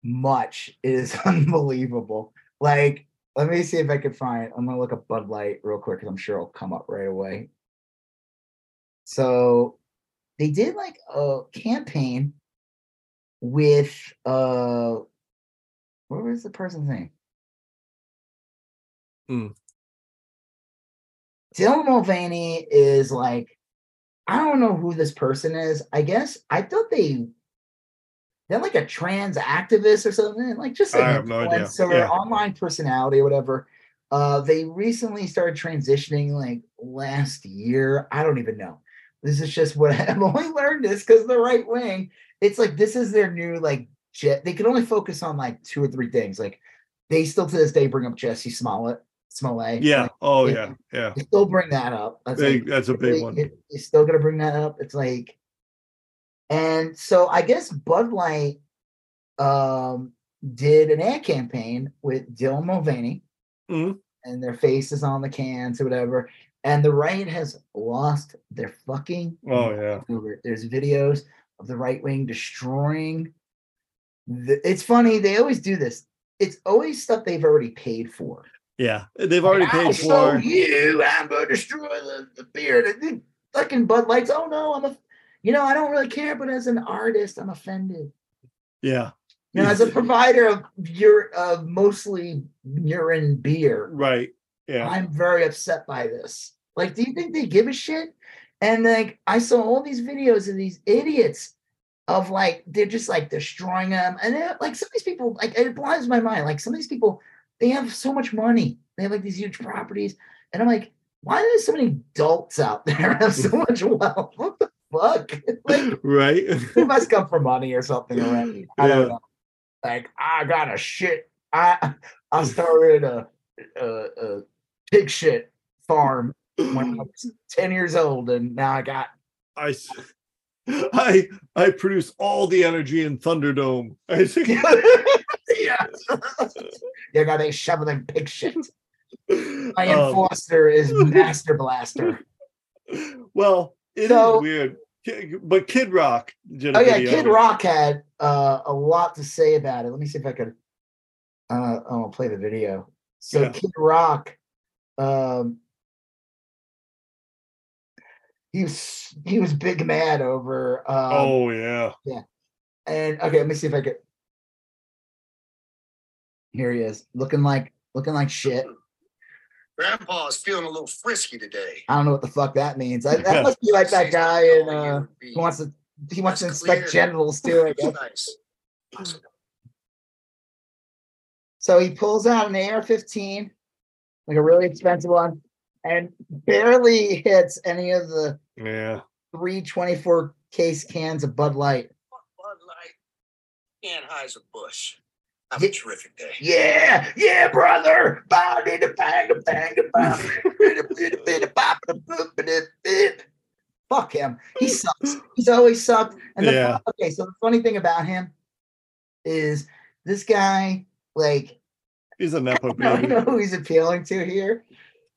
much. It is unbelievable. Like, let me see if I can find. I'm gonna look up Bud Light real quick because I'm sure it'll come up right away. So they did like a campaign with uh what was the person's name? Hmm. Dylan Mulvaney is like, I don't know who this person is. I guess I thought they they're like a trans activist or something, like just like I have no idea. Yeah. online personality or whatever. Uh, they recently started transitioning like last year. I don't even know. This is just what I've only learned this because the right wing. It's like this is their new like jet. They can only focus on like two or three things. Like they still to this day bring up Jussie Smollett. Smollett. Yeah. Like, Oh it- yeah. Yeah. they still bring that up. That's Big, like, that's a big they- one. You're still gonna bring that up. It's like, and so I guess Bud Light um did an ad campaign with Dylan Mulvaney, Mhm. and their faces on the cans or whatever. And the right has lost their fucking. Oh yeah. over. There's videos of the right wing destroying. The, it's funny they always do this. It's always stuff they've already paid for. Yeah. They've already Like, paid oh, show for you. I'm to destroy the, the beer. The, fucking Bud Lights. Oh no, I'm a. You know, I don't really care, but as an artist, I'm offended. yeah. You know, as a provider of ur- of mostly urine beer, Right. Yeah. I'm very upset by this. Like, do you think they give a shit? And like, I saw all these videos of these idiots of like they're just like destroying them, and like some of these people, like it blows my mind. Like some of these people, they have so much money, they have like these huge properties, and I'm like, why are there so many adults out there have so much wealth? What the fuck? like, right. they must come for money or something already. I don't know. Like I got a shit. I I started a a, a pig shit farm when I was ten years old, and now I got. I I I produce all the energy in Thunderdome. I think yeah, you got a shovel in pig shit. Ian Um, Foster is Master Blaster. well, it is So- weird. But Kid Rock Oh yeah. Kid Rock had uh, a lot to say about it. Let me see if I could. Uh, I'll play the video. So Yeah. Kid Rock, um, he was he was big mad over. Um, oh yeah. Yeah. And okay, let me see if I could. Here he is, looking like looking like shit. Grandpa is feeling a little frisky today. I don't know what the fuck that means. That, that must be like that guy in uh, who wants to he wants to inspect clear. genitals too. I guess. Nice. So he pulls out an AR-15, like a really expensive one, and barely hits any of the Yeah. three 24 case cans of Bud Light. Bud Light, Anheuser Busch. Have Yeah. a terrific day. Yeah, yeah, brother. Body to bang, bang, bang. Fuck him. He sucks. He's always sucked. And the, Yeah. okay, so the funny thing about him, is this guy like He's a nepo I don't baby. know who he's appealing to here.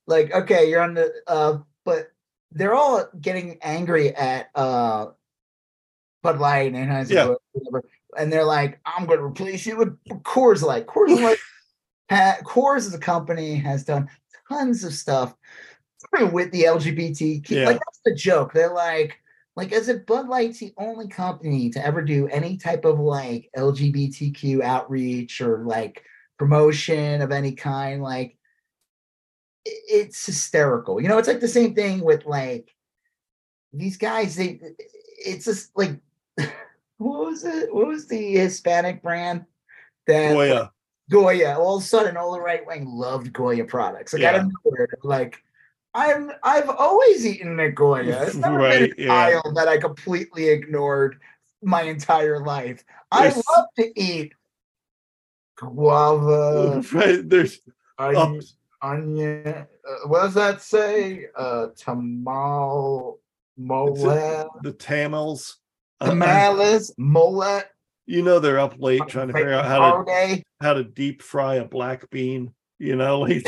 Like, okay, you're on the uh, but they're all getting angry at uh Bud Light and Anheuser Yeah. whatever, and they're like, I'm gonna replace you with Coors Light. Coors Light ha- Coors as a company has done tons of stuff with the LGBT. Yeah. Like that's the joke. They're like, like as if Bud Light's the only company to ever do any type of like LGBTQ outreach or like promotion of any kind. Like it's hysterical. You know, it's like the same thing with like these guys. They, it's just like, what was it? What was the Hispanic brand that Goya. Goya. All of a sudden, all the right wing loved Goya products. Like out Yeah. of nowhere, they're like I'm I've always eaten at Goya. It's never been Right, a yeah. aisle that I completely ignored my entire life. I love to eat guava, right. There's onion, up. Onion. Uh, what does that say? Uh, tamal, mole, the Tamils. Uh, tamales, mole. you know they're up late trying to figure out how to to. how to deep fry a black bean. You know, like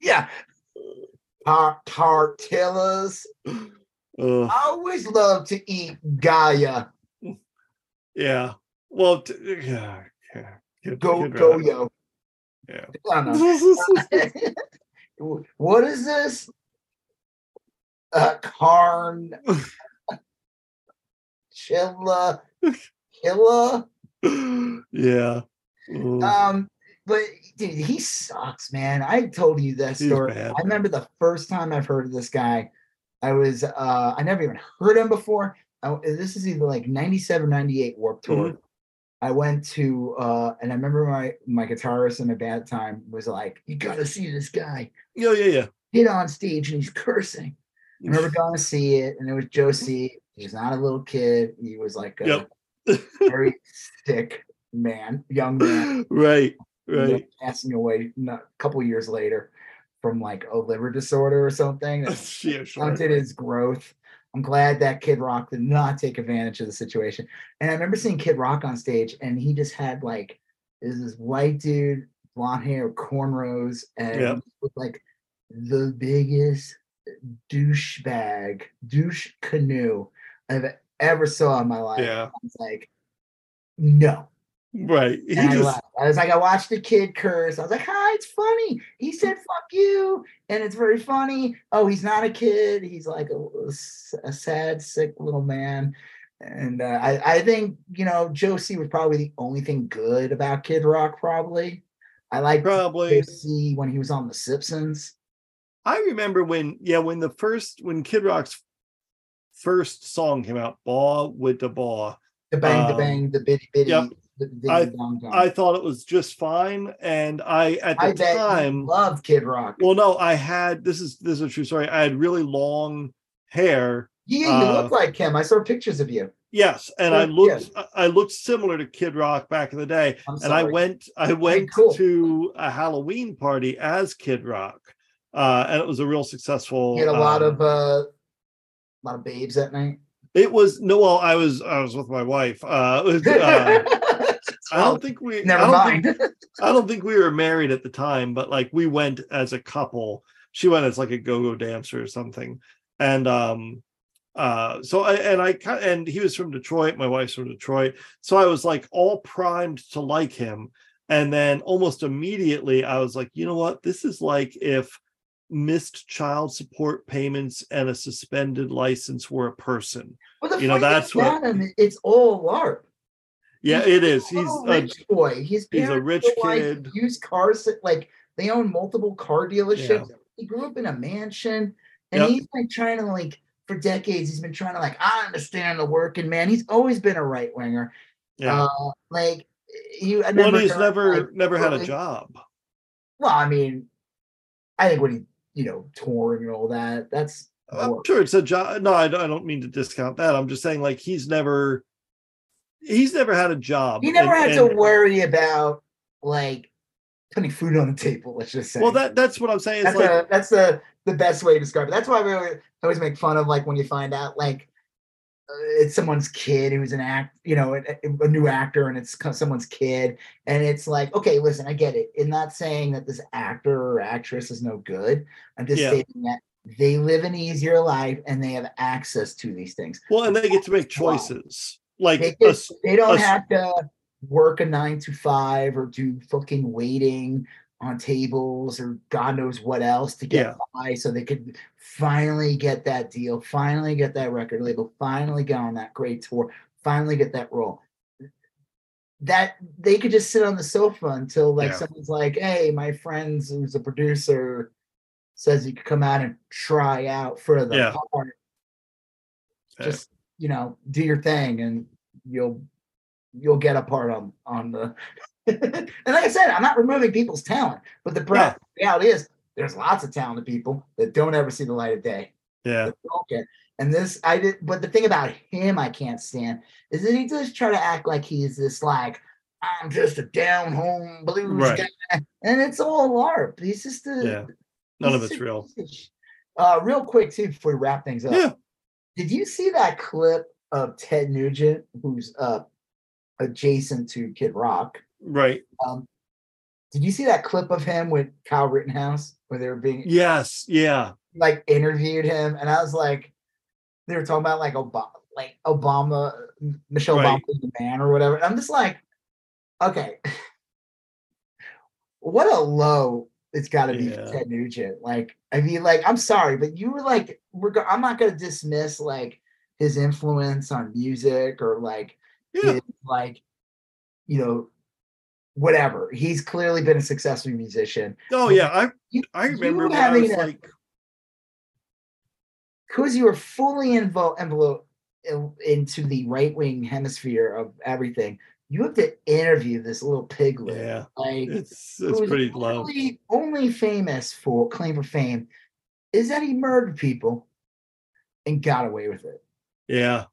yeah. Tar- tortillas. uh, I always love to eat Gaia. yeah. Well, t- yeah, yeah. Kid- Go yo. Yeah. I don't know. what is this? Uh carn chilla killa. yeah. Ooh. Um, but dude, he sucks, man. I told you that He's story. bad, I remember the first time I've heard of this guy. I was uh I never even heard him before. I, this is either like 97, 98 Warped Tour. Mm-hmm. I went to uh and I remember my my guitarist in a bad time was like, You gotta see this guy. yeah, yeah, yeah. Get on stage and he's cursing. I remember going to see it, and it was C. He's not a little kid. He was like a Yep. very sick man, young man right, right. passing away a couple years later from like a liver disorder or something that yeah, sure. stunted his growth. I'm glad that Kid Rock did not take advantage of the situation. And I remember seeing Kid Rock on stage, and he just had like is this white dude, blonde hair, cornrows, and Yep. like the biggest douchebag, douche canoe I've ever saw in my life. Yeah, I was like, no. right. He And just. I was like, I watched the kid curse. I was like, hi, it's funny. He said, fuck you. And it's very funny. Oh, he's not a kid. He's like a sad, sick little man. And uh, I, I think, you know, Joe C. was probably the only thing good about Kid Rock, probably. I like probably. Joe C. when he was on The Simpsons. I remember when, yeah, when the first when Kid Rock's first song came out, "Bawitdaba," The bang, the Um, bang, the bitty bitty. yep. The, I-. I thought it was just fine, and I at the I time, loved Kid Rock. well, no, I had this is this is a true story. I had really long hair. yeah, you uh, look like him. I saw pictures of you. Yes, and I looked I- I looked similar to Kid Rock back in the day. And I went I went cool. to a Halloween party as Kid Rock. Uh, and it was a real successful He had a lot um, of uh, a lot of babes that night. it was no well I was I was with my wife. Uh, was, uh I don't think we Never I don't mind. think- I don't think we were married at the time, but like we went as a couple. She went as like a go-go dancer or something. And um uh so I and I ki- and he was from Detroit, my wife's from Detroit. So I was like all primed to like him. And then almost immediately I was like, you know what? This is like if missed child support payments and a suspended license were a person. Well, the you know, that's what- about him, it's all LARP. Yeah, He's it is. a He's a, rich boy. His he's a parents rich like, kid. Used cars, like they own multiple car dealerships. He grew up in a mansion, and Yep. he's been trying to like for decades. He's been trying to like I understand the working man. He's always been a right winger. yeah. Uh, like he. I well, he's hearing, never like, never had a early- job. Well, I mean, I think when he, you know, touring and all that, that's I'm work. sure it's a job. No, I don't mean to discount that. I'm just saying, like, he's never, he's never had a job. He never and- had and- to worry about like putting food on the table. Let's just say. Well, that that's what I'm saying. That's like, a, that's the the best way to describe it. That's why I really always make fun of like when you find out like uh, it's someone's kid who's an act, you know, a, a new actor, and it's someone's kid, and it's like, okay, listen, I get it. I'm not saying that this actor or actress is no good. I'm just Yeah. stating that they live an easier life and they have access to these things. Well, and they get to make choices. Like They, a they don't us- have to work a nine to five or do fucking waiting on tables or God knows what else to get Yeah. by so they could finally get that deal, finally get that record label, finally get on that great tour, finally get that role. That they could just sit on the sofa until like Yeah. someone's like, hey, my friends who's a producer says you could come out and try out for the Yeah. part just you know do your thing and you'll you'll get a part on on the and like i said i'm not removing people's talent but the Yeah. reality is there's lots of talented people that don't ever see the light of day yeah, that and this i did but the thing about him i can't stand is that he does try to act like he's this like i'm just a down home blues Right. guy and it's all larp he's just a yeah. None of it's real. uh real quick too before we wrap things up Yeah. Did you see that clip of Ted Nugent, who's uh adjacent to Kid Rock? Right. Um, did you see that clip of him with Kyle Rittenhouse where they were being Yes. Yeah. like interviewed him, and I was like, they were talking about like Obama, like Obama, Michelle Right. Obama, the man or whatever. I'm just like, okay, what a low it's got to be Yeah. Ted Nugent. Like, I mean, like, I'm sorry, but you were like, we're go- I'm not gonna dismiss like his influence on music or like Yeah. his, like, you know, whatever. He's clearly been a successful musician. Oh yeah. I You- I remember having a- like, because you were fully involved envelope into the right wing hemisphere of everything, you have to interview this little piglet. yeah, Like it's it's pretty low. only, only famous for claim for fame is that he murdered people and got away with it. Yeah.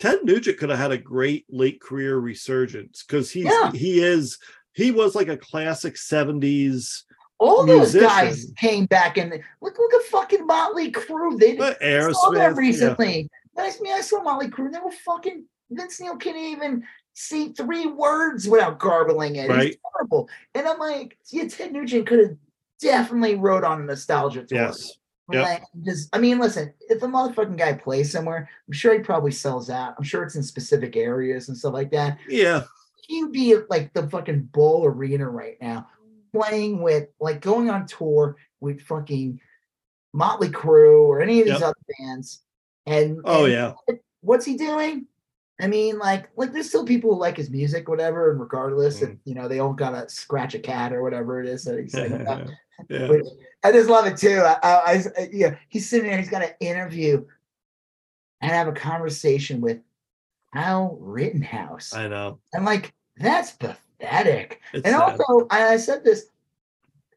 Ted Nugent could have had a great late career resurgence because he's Yeah. he is he was like a classic 70s All those guys came back and look, look at fucking Motley Crue. They but I saw them Aerosmith. Yeah. recently. I mean, I saw Motley Crue. They were fucking. Vince Neil can't even see three words without garbling it. Right. It's horrible. And I'm like, yeah, Ted Nugent could have definitely rode on a nostalgia tour. Yes. Yep. Like, just, I mean, listen, if a motherfucking guy plays somewhere, I'm sure he probably sells out. I'm sure it's in specific areas and stuff like that. Yeah. He would be at like the fucking Bowl Arena right now, playing with like going on tour with fucking Motley Crue or any of these Yep. other bands. And Oh and yeah. what's he doing? I mean, like, like there's still people who like his music, whatever, and regardless, Mm. if you know they all gotta scratch a cat or whatever it is that he's like. uh, yeah. I just love it too. I, I, I, yeah, he's sitting there. He's got an interview and have a conversation with Al Rittenhouse. I know. I'm like, that's pathetic. It's and sad. also, I, I said this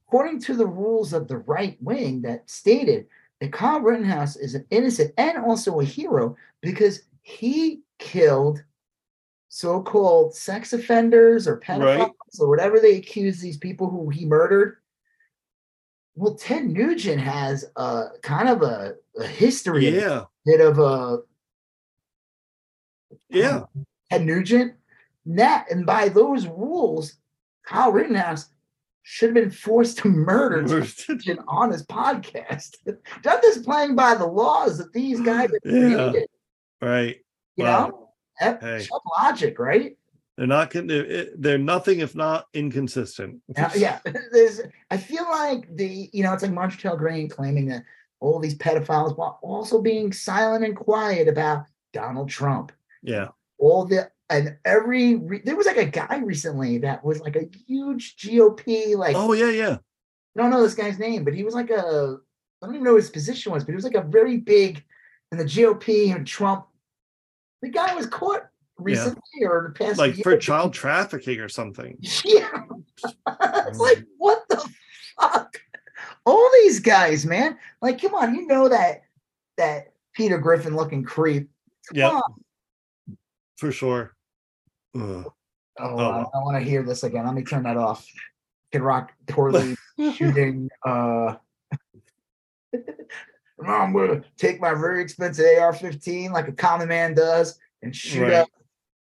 according to the rules of the right wing that stated that Kyle Rittenhouse is an innocent and also a hero because he killed so-called sex offenders or pedophiles Right. or whatever they accuse these people who he murdered. Well, Ted Nugent has a kind of a, a history, a yeah. bit of a Yeah. Ted Nugent. That and by those rules, Kyle Rittenhouse should have been forced to murder Ted Nugent on his podcast. Not just playing by the laws that these guys Yeah. created. right. You Wow. know, That- Hey. some logic, right? They're not they're nothing if not inconsistent. Uh, yeah, there's. I feel like the you know it's like Marshall Green claiming that all these pedophiles while also being silent and quiet about Donald Trump. Yeah. all the and every re- there was like a guy recently that was like a huge GOP like Oh, yeah. Yeah. I don't know this guy's name, but he was like a I don't even know what his position was, but he was like a very big in the GOP and Trump. The guy was caught recently or the past Like for child trafficking or something. Yeah, it's like what the fuck? All these guys, man. Like, come on, you know that that Peter Griffin looking creep. Yeah, for sure. Ugh. Oh, Oh, I, well. want to hear this again. Let me turn that off. Kid Rock poorly shooting uh "Oh, I'm gonna take my very expensive AR-15 like a common man does and shoot Right. up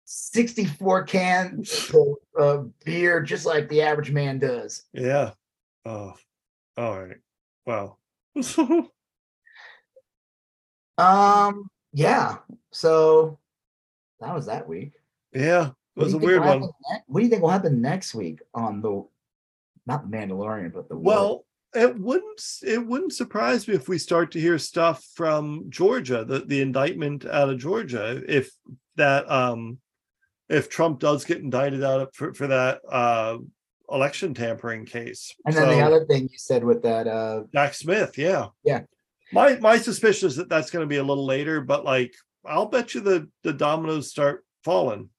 64 cans of beer just like the average man does. Yeah. Oh, all right. Wow. Um, yeah. So that was that week. yeah, it was a weird one. ne- What do you think will happen next week on the not the Mandalorian, but the? Well, it wouldn't it wouldn't surprise me if we start to hear stuff from Georgia, the, the indictment out of Georgia, if that um if Trump does get indicted out of, for, for that uh election tampering case. and then the other thing you said with that, uh, Jack Smith, yeah. Yeah. My my suspicion is that that's going to be a little later, but like I'll bet you the the dominoes start falling.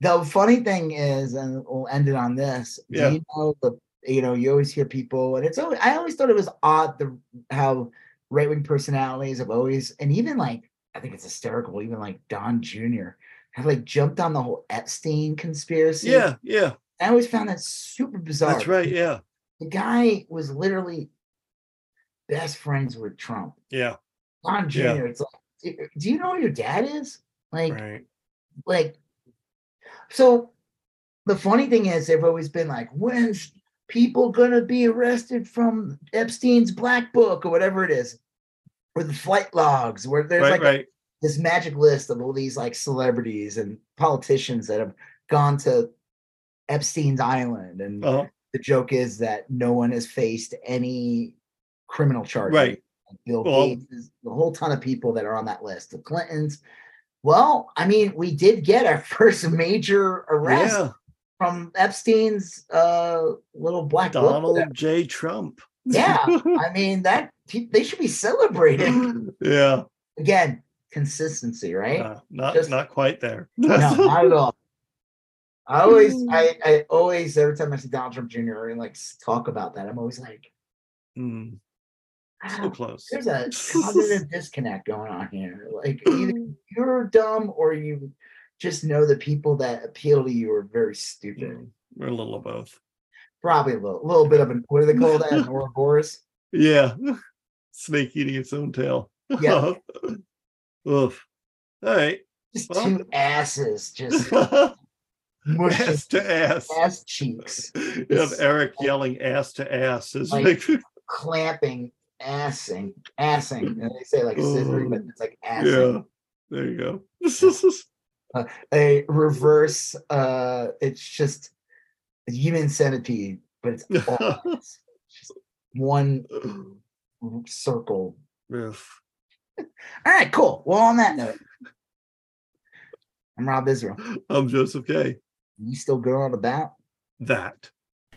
the funny thing is, and we'll end it on this. Yeah. Do you know the you know you always hear people, and it's always I always thought it was odd the how right wing personalities have always, and even like I think it's hysterical, even like Don Jr. have like jumped on the whole Epstein conspiracy. Yeah, yeah, I always found that super bizarre. that's right. Yeah, The guy was literally best friends with Trump. yeah, Don Jr. Yeah. It's like, do you know who your dad is? Like, right. like so the funny thing is they've always been like when's people gonna be arrested from epstein's black book or whatever it is or the flight logs where there's Right, like a- this magic list of all these like celebrities and politicians that have gone to epstein's island and Uh-huh. the joke is that no one has faced any criminal charges Right. Bill Well- Gates, the whole ton of people that are on that list, the Clintons. Well, I mean, we did get our first major arrest Yeah, from Epstein's uh, little black book. Donald J. Trump. Yeah, I mean that they should be celebrated. yeah, Again, consistency, right? uh, not Just- not quite there. no, not at all. I always, I, I always, every time I see Donald Trump Jr. and like talk about that, I'm always like, Hmm, so "Ah, close. there's a cognitive disconnect going on here. Like either you're dumb or you just know the people that appeal to you are very stupid. Mm, We're a little of both. Probably a little, little bit of an what do they call that? An Ouroboros? Yeah, snake eating its own tail. Yeah. Oof. All right. Just Well. two asses, just ass to ass. ass cheeks, You have Eric yelling ass to ass. Is Like- clamping, assing, assing. And they say like scissoring, but it's like assing. Yeah. There you go. A reverse, uh, it's just a human centipede, but it's all. It's just one circle. All right, cool. Well, on that note, I'm Rob Israel. I'm Joseph K. You still going on about? That.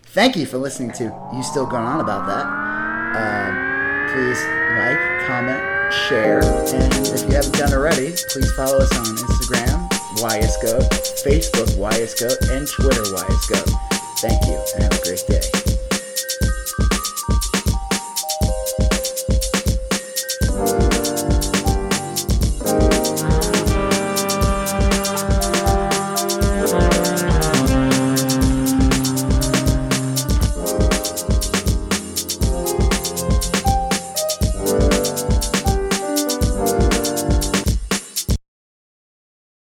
Thank you for listening to You Still Going On About That. Um, please like, comment, share, and if you haven't done already, please follow us on Instagram, YSGoat, Facebook, YSGoat, and Twitter, YSGoat. Thank you, and have a great day.